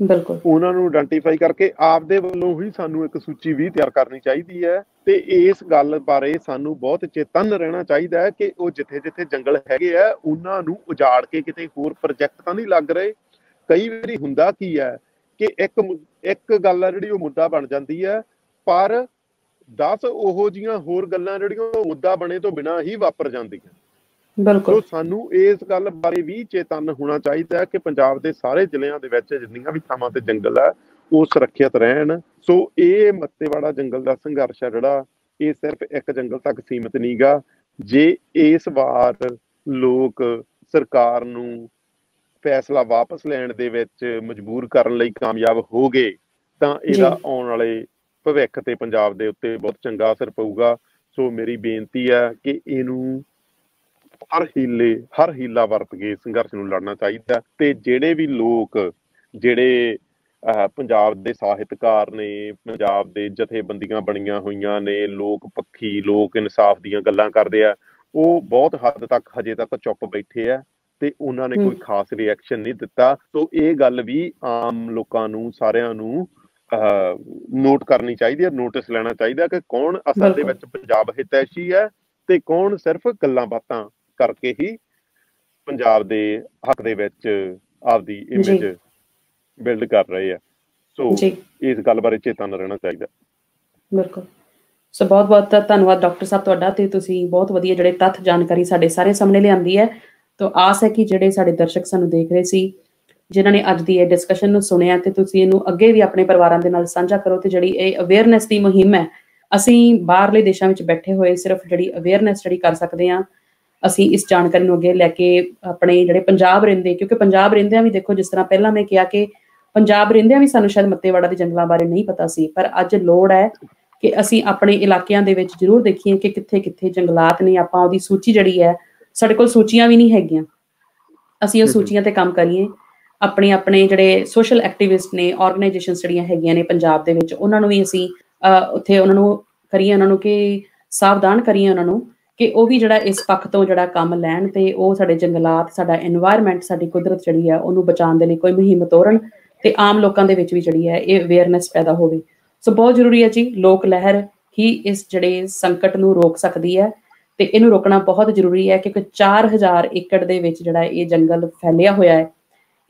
ਬਿਲਕੁਲ।
ਉਹਨਾਂ ਨੂੰ ਆਇਡੈਂਟੀਫਾਈ ਕਰਕੇ ਆਪਦੇ ਵੱਲੋਂ ਹੀ ਸਾਨੂੰ ਇੱਕ ਸੂਚੀ ਵੀ ਤਿਆਰ ਕਰਨੀ ਚਾਹੀਦੀ ਹੈ ਤੇ ਇਸ ਗੱਲ ਬਾਰੇ ਸਾਨੂੰ ਬਹੁਤ ਚੇਤਨ ਰਹਿਣਾ ਚਾਹੀਦਾ ਹੈ ਕਿ ਉਹ ਜਿੱਥੇ ਜਿੱਥੇ ਜੰਗਲ ਹੈਗੇ ਆ, ਉਹਨਾਂ ਨੂੰ ਉਜਾੜ ਕੇ ਕਿਤੇ ਹੋਰ ਪ੍ਰੋਜੈਕਟ ਤਾਂ ਨਹੀਂ ਲੱਗ ਰਹੇ। ਕਈ ਵਾਰੀ ਹੁੰਦਾ ਕੀ ਹੈ ਕਿ ਇੱਕ ਇੱਕ ਗੱਲ ਆ ਜਿਹੜੀ ਉਹ ਮੁੱਦਾ ਬਣ ਜਾਂਦੀ ਹੈ, ਪਰ 10 ਉਹੋ ਜੀਆਂ ਹੋਰ ਗੱਲਾਂ ਜਿਹੜੀਆਂ ਮੁੱਦਾ ਬਣੇ ਤੋਂ ਬਿਨਾ ਹੀ ਵਾਪਰ ਜਾਂਦੀਆਂ।
ਬਿਲਕੁਲ।
ਸੋ ਸਾਨੂੰ ਇਸ ਗੱਲ ਬਾਰੇ ਵੀ ਚੇਤਨ ਹੋਣਾ ਚਾਹੀਦਾ ਹੈ ਕਿ ਪੰਜਾਬ ਦੇ ਸਾਰੇ ਜ਼ਿਲ੍ਹਿਆਂ ਦੇ ਵਿੱਚ ਜਿੰਨੀਆਂ ਵੀ ਥਾਵਾਂ ਤੇ ਜੰਗਲ ਹੈ ਉਹ ਸੁਰੱਖਿਅਤ ਰਹਿਣ। ਸੋ ਇਹ ਮੱਤੇਵਾੜਾ ਜੰਗਲ ਦਾ ਸੰਘਰਸ਼ ਹੈ ਜਿਹੜਾ ਇਹ ਸਿਰਫ ਇੱਕ ਜੰਗਲ ਤੱਕ ਸੀਮਿਤ ਨਹੀਂਗਾ ਜੇ ਇਸ ਵਾਰ ਲੋਕ ਸਰਕਾਰ ਨੂੰ ਫੈਸਲਾ ਵਾਪਸ ਲੈਣ ਦੇ ਵਿੱਚ ਮਜਬੂਰ ਕਰਨ ਲਈ ਕਾਮਯਾਬ ਹੋ ਗਏ ਤਾਂ ਇਹਦਾ ਆਉਣ ਵਾਲੇ ਭਵਿੱਖ ਤੇ ਪੰਜਾਬ ਦੇ ਉੱਤੇ ਬਹੁਤ ਚੰਗਾ ਅਸਰ ਪਊਗਾ। ਸੋ ਮੇਰੀ ਬੇਨਤੀ ਹੈ ਕਿ ਇਹਨੂੰ ਹਰ ਹੀਲੇ ਹਰ ਹੀਲਾ ਵਰਤ ਕੇ ਸੰਘਰਸ਼ ਨੂੰ ਲੜਨਾ ਚਾਹੀਦਾ ਤੇ ਜਿਹੜੇ ਵੀ ਲੋਕ ਜਿਹੜੇ ਪੰਜਾਬ ਦੇ ਸਾਹਿਤਕਾਰ ਨੇ ਪੰਜਾਬ ਦੇ ਜਥੇਬੰਦੀਆਂ ਬਣੀਆਂ ਹੋਈਆਂ ਨੇ ਲੋਕ ਪੱਖੀ ਲੋਕ ਇਨਸਾਫ ਦੀਆਂ ਗੱਲਾਂ ਕਰਦੇ ਆ ਉਹ ਬਹੁਤ ਹੱਦ ਤੱਕ ਹਜੇ ਤੱਕ ਚੁੱਪ ਬੈਠੇ ਆ ਤੇ ਉਹਨਾਂ ਨੇ ਕੋਈ ਖਾਸ ਰਿਐਕਸ਼ਨ ਨਹੀਂ ਦਿੱਤਾ। ਸੋ ਇਹ ਗੱਲ ਵੀ ਆਮ ਲੋਕਾਂ ਨੂੰ ਸਾਰਿਆਂ ਨੂੰ ਨੋਟ ਕਰਨੀ ਚਾਹੀਦੀ ਹੈ ਨੋਟਿਸ ਲੈਣਾ ਚਾਹੀਦਾ ਕਿ ਕੌਣ ਅਸਲ ਦੇ ਵਿੱਚ ਪੰਜਾਬ ਹਿਤੈਸ਼ੀ ਹੈ ਤੇ ਕੌਣ ਸਿਰਫ ਗੱਲਾਂ ਬਾਤਾਂ ਕਰਕੇ ਹੀ ਪੰਜਾਬ ਦੇ ਹੱਕ ਦੇ ਵਿੱਚ ਆਪਦੀ ਇਮੇਜ ਬਿਲਡ ਕਰ ਰਹੇ ਆ। ਸੋ ਇਸ ਗੱਲ ਬਾਰੇ ਚੇਤਨ ਰਹਿਣਾ ਚਾਹੀਦਾ।
ਬਿਲਕੁਲ। ਸੋ ਬਹੁਤ ਬਹੁਤ ਧੰਨਵਾਦ ਡਾਕਟਰ ਸਾਹਿਬ ਤੁਹਾਡਾ ਤੇ ਤੁਸੀਂ ਬਹੁਤ ਵਧੀਆ ਜਿਹੜੇ ਤੱਥ ਜਾਣਕਾਰੀ ਸਾਡੇ ਸਾਰੇ ਸਾਹਮਣੇ ਲਿਆਂਦੀ ਹੈ। ਤੋਂ ਆਸ ਹੈ ਕਿ ਜਿਹੜੇ ਸਾਡੇ ਦਰਸ਼ਕ ਸਾਨੂੰ ਦੇਖ ਰਹੇ ਸੀ ਜਿਨ੍ਹਾਂ ਨੇ ਅੱਜ ਦੀ ਇਹ ਡਿਸਕਸ਼ਨ ਨੂੰ ਸੁਣਿਆ ਤੇ ਤੁਸੀਂ ਇਹਨੂੰ ਅੱਗੇ ਵੀ ਆਪਣੇ ਪਰਿਵਾਰਾਂ ਦੇ ਨਾਲ ਸਾਂਝਾ ਕਰੋ ਤੇ ਜਿਹੜੀ ਇਹ ਅਵੇਅਰਨੈਸ ਦੀ ਮੁਹਿੰਮ ਹੈ ਅਸੀਂ ਬਾਹਰਲੇ ਦੇਸ਼ਾਂ ਵਿੱਚ ਬੈਠੇ ਹੋਏ ਸਿਰਫ ਜਿਹੜੀ ਅਵੇਅਰਨੈਸ ਜਿਹੜੀ ਕਰ ਸਕਦੇ ਆ ਅਸੀਂ ਇਸ ਜਾਣਕਾਰੀ ਨੂੰ ਅੱਗੇ ਲੈ ਕੇ ਆਪਣੇ ਜਿਹੜੇ ਪੰਜਾਬ ਰਹਿੰਦੇ ਕਿਉਂਕਿ ਪੰਜਾਬ ਰਹਿੰਦਿਆਂ ਵੀ ਦੇਖੋ ਜਿਸ ਤਰ੍ਹਾਂ ਪਹਿਲਾਂ ਮੈਂ ਕਿਹਾ ਕਿ ਪੰਜਾਬ ਰਹਿੰਦਿਆਂ ਵੀ ਸਾਨੂੰ ਸ਼ਾਇਦ ਮੱਤੇਵਾੜਾ ਦੇ ਜੰਗਲਾਂ ਬਾਰੇ ਨਹੀਂ ਪਤਾ ਸੀ ਪਰ ਅੱਜ ਲੋੜ ਹੈ ਕਿ ਅਸੀਂ ਆਪਣੇ ਇਲਾਕਿਆਂ ਦੇ ਵਿੱਚ ਜ਼ਰੂਰ ਦੇਖੀਏ ਕਿ ਕਿੱਥੇ-ਕਿੱਥੇ ਜੰਗਲਾਤ ਨੇ ਆਪਾਂ ਉਹਦੀ ਸੂਚੀ ਜਿਹੜੀ ਹੈ ਸਾਡੇ ਕੋਲ ਸੂਚੀਆਂ ਵੀ ਨਹੀਂ ਹੈਗੀਆਂ। ਅਸੀਂ ਉਹ ਸੂਚੀਆਂ ਤੇ ਕੰਮ ਕਰੀਏ। ਆਪਣੇ ਆਪਣੇ ਜਿਹੜੇ ਸੋਸ਼ਲ ਐਕਟਿਵਿਸਟ ਨੇ ਆਰਗੇਨਾਈਜੇਸ਼ਨਸ ਜਿਹੜੀਆਂ ਹੈਗੀਆਂ ਨੇ ਪੰਜਾਬ ਦੇ ਵਿੱਚ ਉਹਨਾਂ ਨੂੰ ਵੀ ਅਸੀਂ ਉੱਥੇ ਉਹਨਾਂ ਨੂੰ ਕਰੀਏ ਉਹਨਾਂ ਨੂੰ ਕਿ ਸਾਵਧਾਨ ਕਰੀਏ ਉਹਨਾਂ ਨੂੰ। ਕਿ ਉਹ ਵੀ ਜਿਹੜਾ ਇਸ ਪੱਖ ਤੋਂ ਜਿਹੜਾ ਕੰਮ ਲੈਣ ਤੇ ਉਹ ਸਾਡੇ ਜੰਗਲਾਤ, ਸਾਡਾ এনवायरमेंट ਸਾਡੀ ਕੁਦਰਤ ਜਿਹੜੀ ਹੈ ਉਹਨੂੰ ਬਚਾਉਣ ਦੇ ਲਈ ਕੋਈ ਮੁਹਿੰਮ ਤੋਰਨ ਤੇ ਆਮ ਲੋਕਾਂ ਦੇ ਵਿੱਚ ਵੀ ਜਿਹੜੀ ਹੈ ਇਹ ਅਵੇਅਰਨੈਸ ਪੈਦਾ ਹੋਵੇ। ਸੋ ਬਹੁਤ ਜ਼ਰੂਰੀ ਹੈ ਜੀ, ਲੋਕ ਲਹਿਰ ਹੀ ਇਸ ਜਿਹੜੇ ਸੰਕਟ ਨੂੰ ਰੋਕ ਸਕਦੀ ਹੈ ਤੇ ਇਹਨੂੰ ਰੋਕਣਾ ਬਹੁਤ ਜ਼ਰੂਰੀ ਹੈ ਕਿਉਂਕਿ 4000 ਏਕੜ ਦੇ ਵਿੱਚ ਜਿਹੜਾ ਇਹ ਜੰਗਲ ਫੈਲਿਆ ਹੋਇਆ ਹੈ,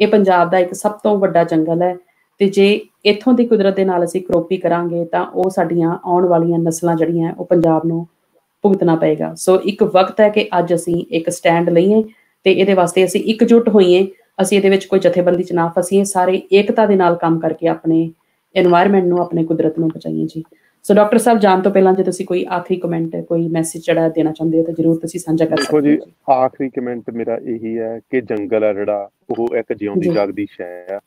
ਇਹ ਪੰਜਾਬ ਦਾ ਇੱਕ ਸਭ ਤੋਂ ਵੱਡਾ ਜੰਗਲ ਹੈ ਤੇ ਜੇ ਇੱਥੋਂ ਦੀ ਕੁਦਰਤ ਦੇ ਨਾਲ ਅਸੀਂ ਕਰੋਪੀ ਕਰਾਂਗੇ ਤਾਂ ਉਹ ਸਾਡੀਆਂ ਆਉਣ ਵਾਲੀਆਂ ਨਸਲਾਂ ਜਿਹੜੀਆਂ ਉਹ ਪੰਜਾਬ ਨੂੰ ਭੁਗਤਣਾ ਪਏਗਾ। ਸੋ ਇੱਕ ਵਕਤ ਹੈ ਕਿ ਅੱਜ ਅਸੀਂ ਇੱਕ ਸਟੈਂਡ ਲਈਏ ਤੇ ਇਹਦੇ ਵਾਸਤੇ ਅਸੀਂ ਇਕਜੁੱਟ ਹੋਈਏ ਅਸੀਂ ਇਹਦੇ ਵਿੱਚ ਕੋਈ ਜਥੇਬੰਦੀ ਚ ਨਾ ਫਸੀਏ ਸਾਰੇ ਏਕਤਾ ਦੇ ਨਾਲ ਕੰਮ ਕਰਕੇ ਆਪਣੇ এনवायरमेंट ਨੂੰ ਆਪਣੇ ਕੁਦਰਤ ਨੂੰ ਬਚਾਈਏ ਜੀ। ਸੋ ਡਾਕਟਰ ਸਾਹਿਬ ਜਾਣ ਤੋਂ ਪਹਿਲਾਂ ਜੇ ਤੁਸੀਂ ਕੋਈ ਆਖਰੀ ਕਮੈਂਟ ਕੋਈ ਮੈਸੇਜ ਜਿਹੜਾ ਦੇਣਾ ਚਾਹੁੰਦੇ ਹੋ ਤਾਂ ਜਰੂਰ ਤੁਸੀਂ ਸਾਂਝਾ ਕਰ ਸਕਦੇ
ਹੋ ਜੀ। ਆਖਰੀ ਕਮੈਂਟ ਮੇਰਾ ਇਹੀ ਹੈ ਕਿ ਜੰਗਲ ਆ ਜਿਹੜਾ ਉਹ ਇੱਕ ਜਿਉਂਦੀ ਜਾਗਦੀ ਸ਼ੈ ਆ।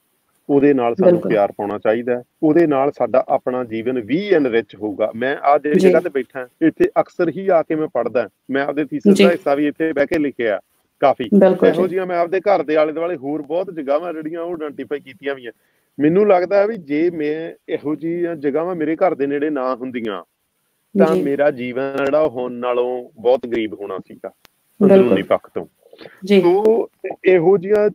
ਉਹਦੇ ਨਾਲ ਸਾਨੂੰ ਪਿਆਰ ਪਾਉਣਾ ਚਾਹੀਦਾ ਉਹਦੇ ਨਾਲ ਸਾਡਾ ਆਪਣਾ ਜੀਵਨ ਵੀ ਐਨਰਿਚ ਹੋਊਗਾ। ਮੈਂ ਆ ਜਿਹੜੀ ਜਗ੍ਹਾ ਤੇ ਬੈਠਾ ਇੱਥੇ ਅਕਸਰ ਹੀ ਆ ਕੇ ਮੈਂ ਪੜਦਾ ਮੈਂ ਆਪਦੇ ਥੀਸਿਸ ਦਾ ਹਿੱਸਾ ਵੀ ਇੱਥੇ ਬਹਿ ਕੇ ਲਿਖਿਆ ਕਾਫੀ। ਇਹੋ ਜਿਹੀਆਂ ਮੈਂ ਆਪਦੇ ਘਰ ਦੇ ਆਲੇ ਦੁਆਲੇ ਹੋਰ ਬਹੁਤ ਜਗ੍ਹਾਵਾਂ ਜਿਹੜੀਆਂ ਉਹ ਆਇਡੈਂਟੀਫਾਈ ਕੀਤੀਆਂ ਵੀ ਆ ਮੈਨੂੰ ਲੱਗਦਾ ਹੈ ਵੀ ਜੇ ਮੈਂ ਇਹੋ ਜਿਹੀਆਂ ਜਗ੍ਹਾਵਾਂ ਮੇਰੇ ਘਰ ਦੇ ਨੇੜੇ ਨਾ ਹੁੰਦੀਆਂ ਤਾਂ ਮੇਰਾ ਜੀਵਨ ਜਿਹੜਾ ਹੁਣ ਨਾਲੋਂ ਬਹੁਤ ਗਰੀਬ ਹੋਣਾ ਸੀਗਾ। ਅੰਦਰੂਨੀ ਪੱਖ ਤੋਂ। ਜੀ। ਤੋਂ ਇਹੋ ਜਿਹੀਆਂ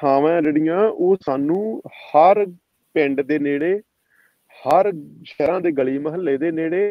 ਥਾਵਾਂ ਜਿਹੜੀਆਂ ਉਹ ਸਾਨੂੰ ਹਰ ਪਿੰਡ ਦੇ ਨੇੜੇ ਹਰ ਸ਼ਹਿਰਾਂ ਦੇ ਗਲੀ ਮਹੱਲੇ ਦੇ ਨੇੜੇ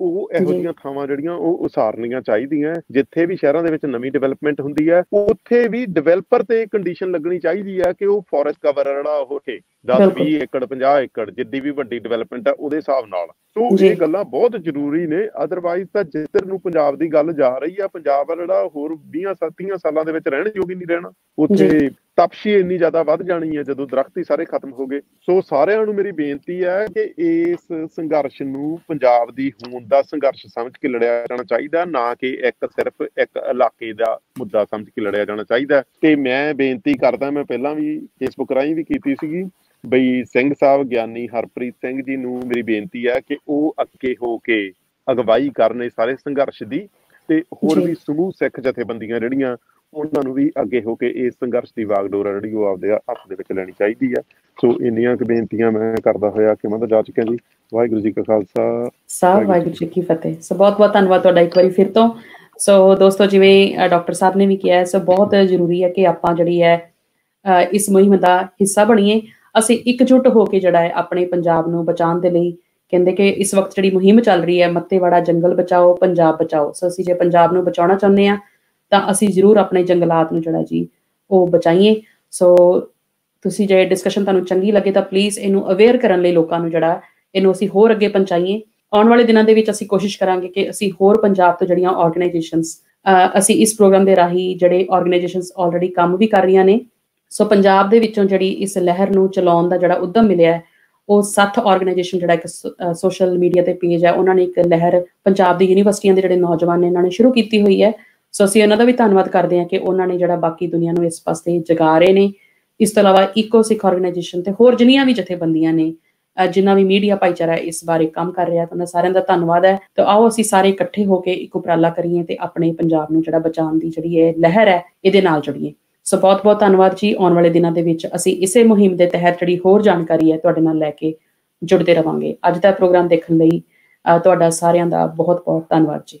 ਉਹ ਇਹੋ ਜਿਹੀਆਂ ਥਾਵਾਂ ਜਿਹੜੀਆਂ ਉਹ ਉਸਾਰਨੀਆਂ ਚਾਹੀਦੀਆਂ ਜਿੱਥੇ ਵੀ ਸ਼ਹਿਰਾਂ ਦੇ ਵਿੱਚ ਨਵੀਂ ਡਿਵੈਲਪਮੈਂਟ ਹੁੰਦੀ ਹੈ ਉੱਥੇ ਵੀ ਡਿਵੈਲਪਰ ਤੇ ਕੰਡੀਸ਼ਨ ਲੱਗਣੀ ਚਾਹੀਦੀ ਹੈ ਕਿ ਉਹ ਫੋਰੈਸਟ ਕਵਰ ਜਿਹੜਾ ਉਹ ਹੈ 10 20 ਏਕੜ 50 ਏਕੜ ਜਿੱਦੀ ਵੀ ਵੱਡੀ ਡਿਵੈਲਪਮੈਂਟ ਹੈ ਉਹਦੇ ਹਿਸਾਬ ਨਾਲ। ਸੋ ਇਹ ਗੱਲਾਂ ਬਹੁਤ ਜ਼ਰੂਰੀ ਨੇ। ਅਦਰਵਾਈਜ਼ ਤਾਂ ਜਿੱਧਰ ਨੂੰ ਪੰਜਾਬ ਦੀ ਗੱਲ ਜਾ ਰਹੀ ਆ ਪੰਜਾਬ ਜਿਹੜਾ ਹੋਰ 20 30 ਸਾਲਾਂ ਦੇ ਵਿੱਚ ਰਹਿਣ ਯੋਗ ਨਹੀਂ ਰਹਿਣਾ। ਉੱਥੇ ਤਪਸ਼ੀ ਇੰਨੀ ਜ਼ਿਆਦਾ ਵੱਧ ਜਾਣੀ ਹੈ ਜਦੋਂ ਦਰਖਤ ਹੀ ਸਾਰੇ ਖਤਮ ਹੋ ਗਏ। ਸੋ ਸਾਰਿਆਂ ਨੂੰ ਮੇਰੀ ਬੇਨਤੀ ਹੈ ਕਿ ਇਸ ਸੰਘਰਸ਼ ਨੂੰ ਪੰਜਾਬ ਦੀ ਹੋਂਦ ਦਾ ਸੰਘਰਸ਼ ਸਮਝ ਕੇ ਲੜਿਆ ਜਾਣਾ ਚਾਹੀਦਾ ਨਾ ਕਿ ਇੱਕ ਸਿਰਫ ਇੱਕ ਇਲਾਕੇ ਦਾ ਮੁੱਦਾ ਸਮਝ ਕੇ ਲੜਿਆ ਜਾਣਾ ਚਾਹੀਦਾ। ਤੇ ਮੈਂ ਬੇਨਤੀ ਕਰਦਾ ਮੈਂ ਪਹਿਲਾਂ ਵੀ ਫੇਸਬੁੱਕ ਰਾਹੀਂ ਵੀ ਕੀਤੀ ਸੀਗੀ ਬਈ ਸਿੰਘ ਸਾਹਿਬ ਗਿਆਨੀ ਹਰਪ੍ਰੀਤ ਸਿੰਘ ਜੀ ਨੂੰ ਮੇਰੀ ਬੇਨਤੀ ਹੈ ਕਿ ਉਹ ਅੱਗੇ ਹੋ ਕੇ ਅਗਵਾਈ ਕਰਨ ਸਾਰੇ ਸੰਘਰਸ਼ ਦੀ। ਤੇ ਹੋਰ ਵੀ ਸਮੂਹ ਸਿੱਖ ਜਥੇਬੰਦੀਆਂ ਜਿਹੜੀਆਂ ਉਹਨਾਂ ਨੂੰ ਵੀ ਅੱਗੇ ਹੋ ਕੇ ਇਸ ਸੰਘਰਸ਼ ਦੀ ਵਾਗਡੋਰ ਜਿਹੜੀ ਉਹ ਆਪਦੇ ਹੱਥ ਦੇ ਵਿੱਚ ਲੈਣੀ ਚਾਹੀਦੀ ਆ। ਸੋ ਇੰਨੀਆਂ ਕੁ ਬੇਨਤੀਆਂ ਮੈਂ ਕਰਦਾ ਹੋਇਆ ਕਿ ਮੈਂ ਜਾ ਚੁੱਕਿਆ ਜੀ। ਵਾਹਿਗੁਰੂ ਜੀ ਕਾ ਖਾਲਸਾ।
ਸਾਹਿਬ ਵਾਹਿਗੁਰੂ ਜੀ ਕੀ ਫਤਿਹ। ਸੋ ਬਹੁਤ ਬਹੁਤ ਧੰਨਵਾਦ ਤੁਹਾਡਾ ਇੱਕ ਵਾਰੀ ਫਿਰ ਤੋਂ। ਸੋ ਦੋਸਤੋ ਜਿਵੇਂ ਡਾਕਟਰ ਸਾਹਿਬ ਨੇ ਵੀ ਕਿਹਾ ਸੋ ਬਹੁਤ ਜ਼ਰੂਰੀ ਹੈ ਕਿ ਆਪਾਂ ਜਿਹੜੀ ਹੈ ਇਸ ਮੁਹਿੰਮ ਦਾ ਹਿੱਸਾ ਬਣੀਏ। ਅਸੀਂ ਇਕਜੁੱਟ ਹੋ ਕੇ ਜਿਹੜਾ ਹੈ ਆਪਣੇ ਪੰਜਾਬ ਨੂੰ ਬਚਾਉਣ ਦੇ ਲਈ ਕਹਿੰਦੇ ਕਿ ਇਸ ਵਕਤ ਜਿਹੜੀ ਮੁਹਿੰਮ ਚੱਲ ਰਹੀ ਹੈ ਮੱਤੇਵਾੜਾ ਜੰਗਲ ਬਚਾਓ ਪੰਜਾਬ ਬਚਾਓ। ਸੋ ਅਸੀਂ ਜੇ ਪੰਜਾਬ ਨੂੰ ਬਚਾਉਣਾ ਚਾਹੁੰਦੇ ਆ ਤਾਂ ਅਸੀਂ ਜ਼ਰੂਰ ਆਪਣੇ ਜੰਗਲਾਤ ਨੂੰ ਜਿਹੜਾ ਜੀ, ਉਹ ਬਚਾਈਏ। ਸੋ ਤੁਸੀਂ ਜੇ ਡਿਸਕਸ਼ਨ ਤੁਹਾਨੂੰ ਚੰਗੀ ਲੱਗੇ ਤਾਂ ਪਲੀਜ਼ ਇਹਨੂੰ ਅਵੇਅਰ ਕਰਨ ਲਈ ਲੋਕਾਂ ਨੂੰ ਜਿਹੜਾ, ਇਹਨੂੰ ਅਸੀਂ ਹੋਰ ਅੱਗੇ ਪਹੁੰਚਾਈਏ। ਆਉਣ ਵਾਲੇ ਦਿਨਾਂ ਦੇ ਵਿੱਚ ਅਸੀਂ ਕੋਸ਼ਿਸ਼ ਕਰਾਂਗੇ ਕਿ ਅਸੀਂ ਹੋਰ ਪੰਜਾਬ ਤੋਂ ਜਿਹੜੀਆਂ ਆਰਗੇਨਾਈਜੇਸ਼ਨਸ ਅਸੀਂ ਇਸ ਪ੍ਰੋਗਰਾਮ ਦੇ ਰਾਹੀਂ ਜਿਹੜੇ ਆਰਗੇਨਾਈਜੇਸ਼ਨਸ ਆਲਰੇਡੀ ਕੰਮ ਵੀ ਕਰ ਰਹੀਆਂ ਨੇ। ਸੋ ਪੰਜਾਬ ਦੇ ਵਿੱਚੋਂ ਜਿਹੜੀ ਇਸ ਲਹਿਰ ਨੂੰ ਚਲਾਉਣ ਦਾ ਜਿਹੜਾ ਉਦਮ ਮਿਲਿਆ ਉਹ ਸੱਤ ਆਰਗੇਨਾਈਜੇਸ਼ਨ ਜਿਹੜਾ ਇੱਕ ਸੋਸ਼ਲ ਮੀਡੀਆ ਤੇ ਪੇਜ ਹੈ, ਉਹਨਾਂ ਨੇ ਇੱਕ ਲਹਿਰ ਪੰਜਾਬ ਦੀ ਯੂਨੀਵਰਸਿਟੀਆਂ ਦੇ ਜਿਹੜੇ ਨੌਜਵਾਨ ਨੇ ਇਹਨਾਂ ਨੇ ਸ਼ੁਰੂ ਕੀਤੀ ਹੋਈ ਹੈ। ਸੋ ਅਸੀਂ ਉਹਨਾਂ ਦਾ ਵੀ ਧੰਨਵਾਦ ਕਰਦੇ ਹਾਂ ਕਿ ਉਹਨਾਂ ਨੇ ਜਿਹੜਾ ਬਾਕੀ ਦੁਨੀਆ ਨੂੰ ਇਸ ਪਾਸੇ ਜਗਾ ਰਹੇ ਨੇ। ਇਸ ਤੋਂ ਇਲਾਵਾ ਇਕੋ ਸਿੱਖ ਆਰਗੇਨਾਈਜੇਸ਼ਨ ਤੇ ਹੋਰ ਜਿੰਨੀਆਂ ਵੀ ਜਥੇਬੰਦੀਆਂ ਨੇ ਜਿੰਨਾ ਵੀ ਮੀਡੀਆ ਭਾਈਚਾਰਾ ਇਸ ਬਾਰੇ ਕੰਮ ਕਰ ਰਿਹਾ, ਤਾਂ ਸਾਰਿਆਂ ਦਾ ਧੰਨਵਾਦ ਹੈ। ਤਾਂ ਆਓ ਅਸੀਂ ਸਾਰੇ ਇਕੱਠੇ ਹੋ ਕੇ ਇੱਕ ਉਪਰਾਲਾ ਕਰੀਏ ਤੇ ਆਪਣੇ ਪੰਜਾਬ ਨੂੰ ਜਿਹੜਾ ਬਚਾਉਣ ਦੀ ਜਿਹੜੀ ਇਹ ਲਹਿਰ ਹੈ, ਇਹਦੇ ਨਾਲ ਜੁੜੀਏ। ਸੋ ਬਹੁਤ ਬਹੁਤ ਧੰਨਵਾਦ ਜੀ। ਆਉਣ ਵਾਲੇ ਦਿਨਾਂ ਦੇ ਵਿੱਚ ਅਸੀਂ ਇਸੇ ਮੁਹਿੰਮ ਦੇ ਤਹਿਤ ਜਿਹੜੀ ਹੋਰ ਜਾਣਕਾਰੀ ਹੈ ਤੁਹਾਡੇ ਨਾਲ ਲੈ ਕੇ ਜੁੜਦੇ ਰਵਾਂਗੇ। ਅੱਜ ਦਾ ਪ੍ਰੋਗਰਾਮ ਦੇਖਣ ਲਈ ਤੁਹਾਡਾ ਸਾਰਿਆਂ ਦਾ ਬਹੁਤ ਬਹੁਤ ਧੰਨਵਾਦ ਜੀ।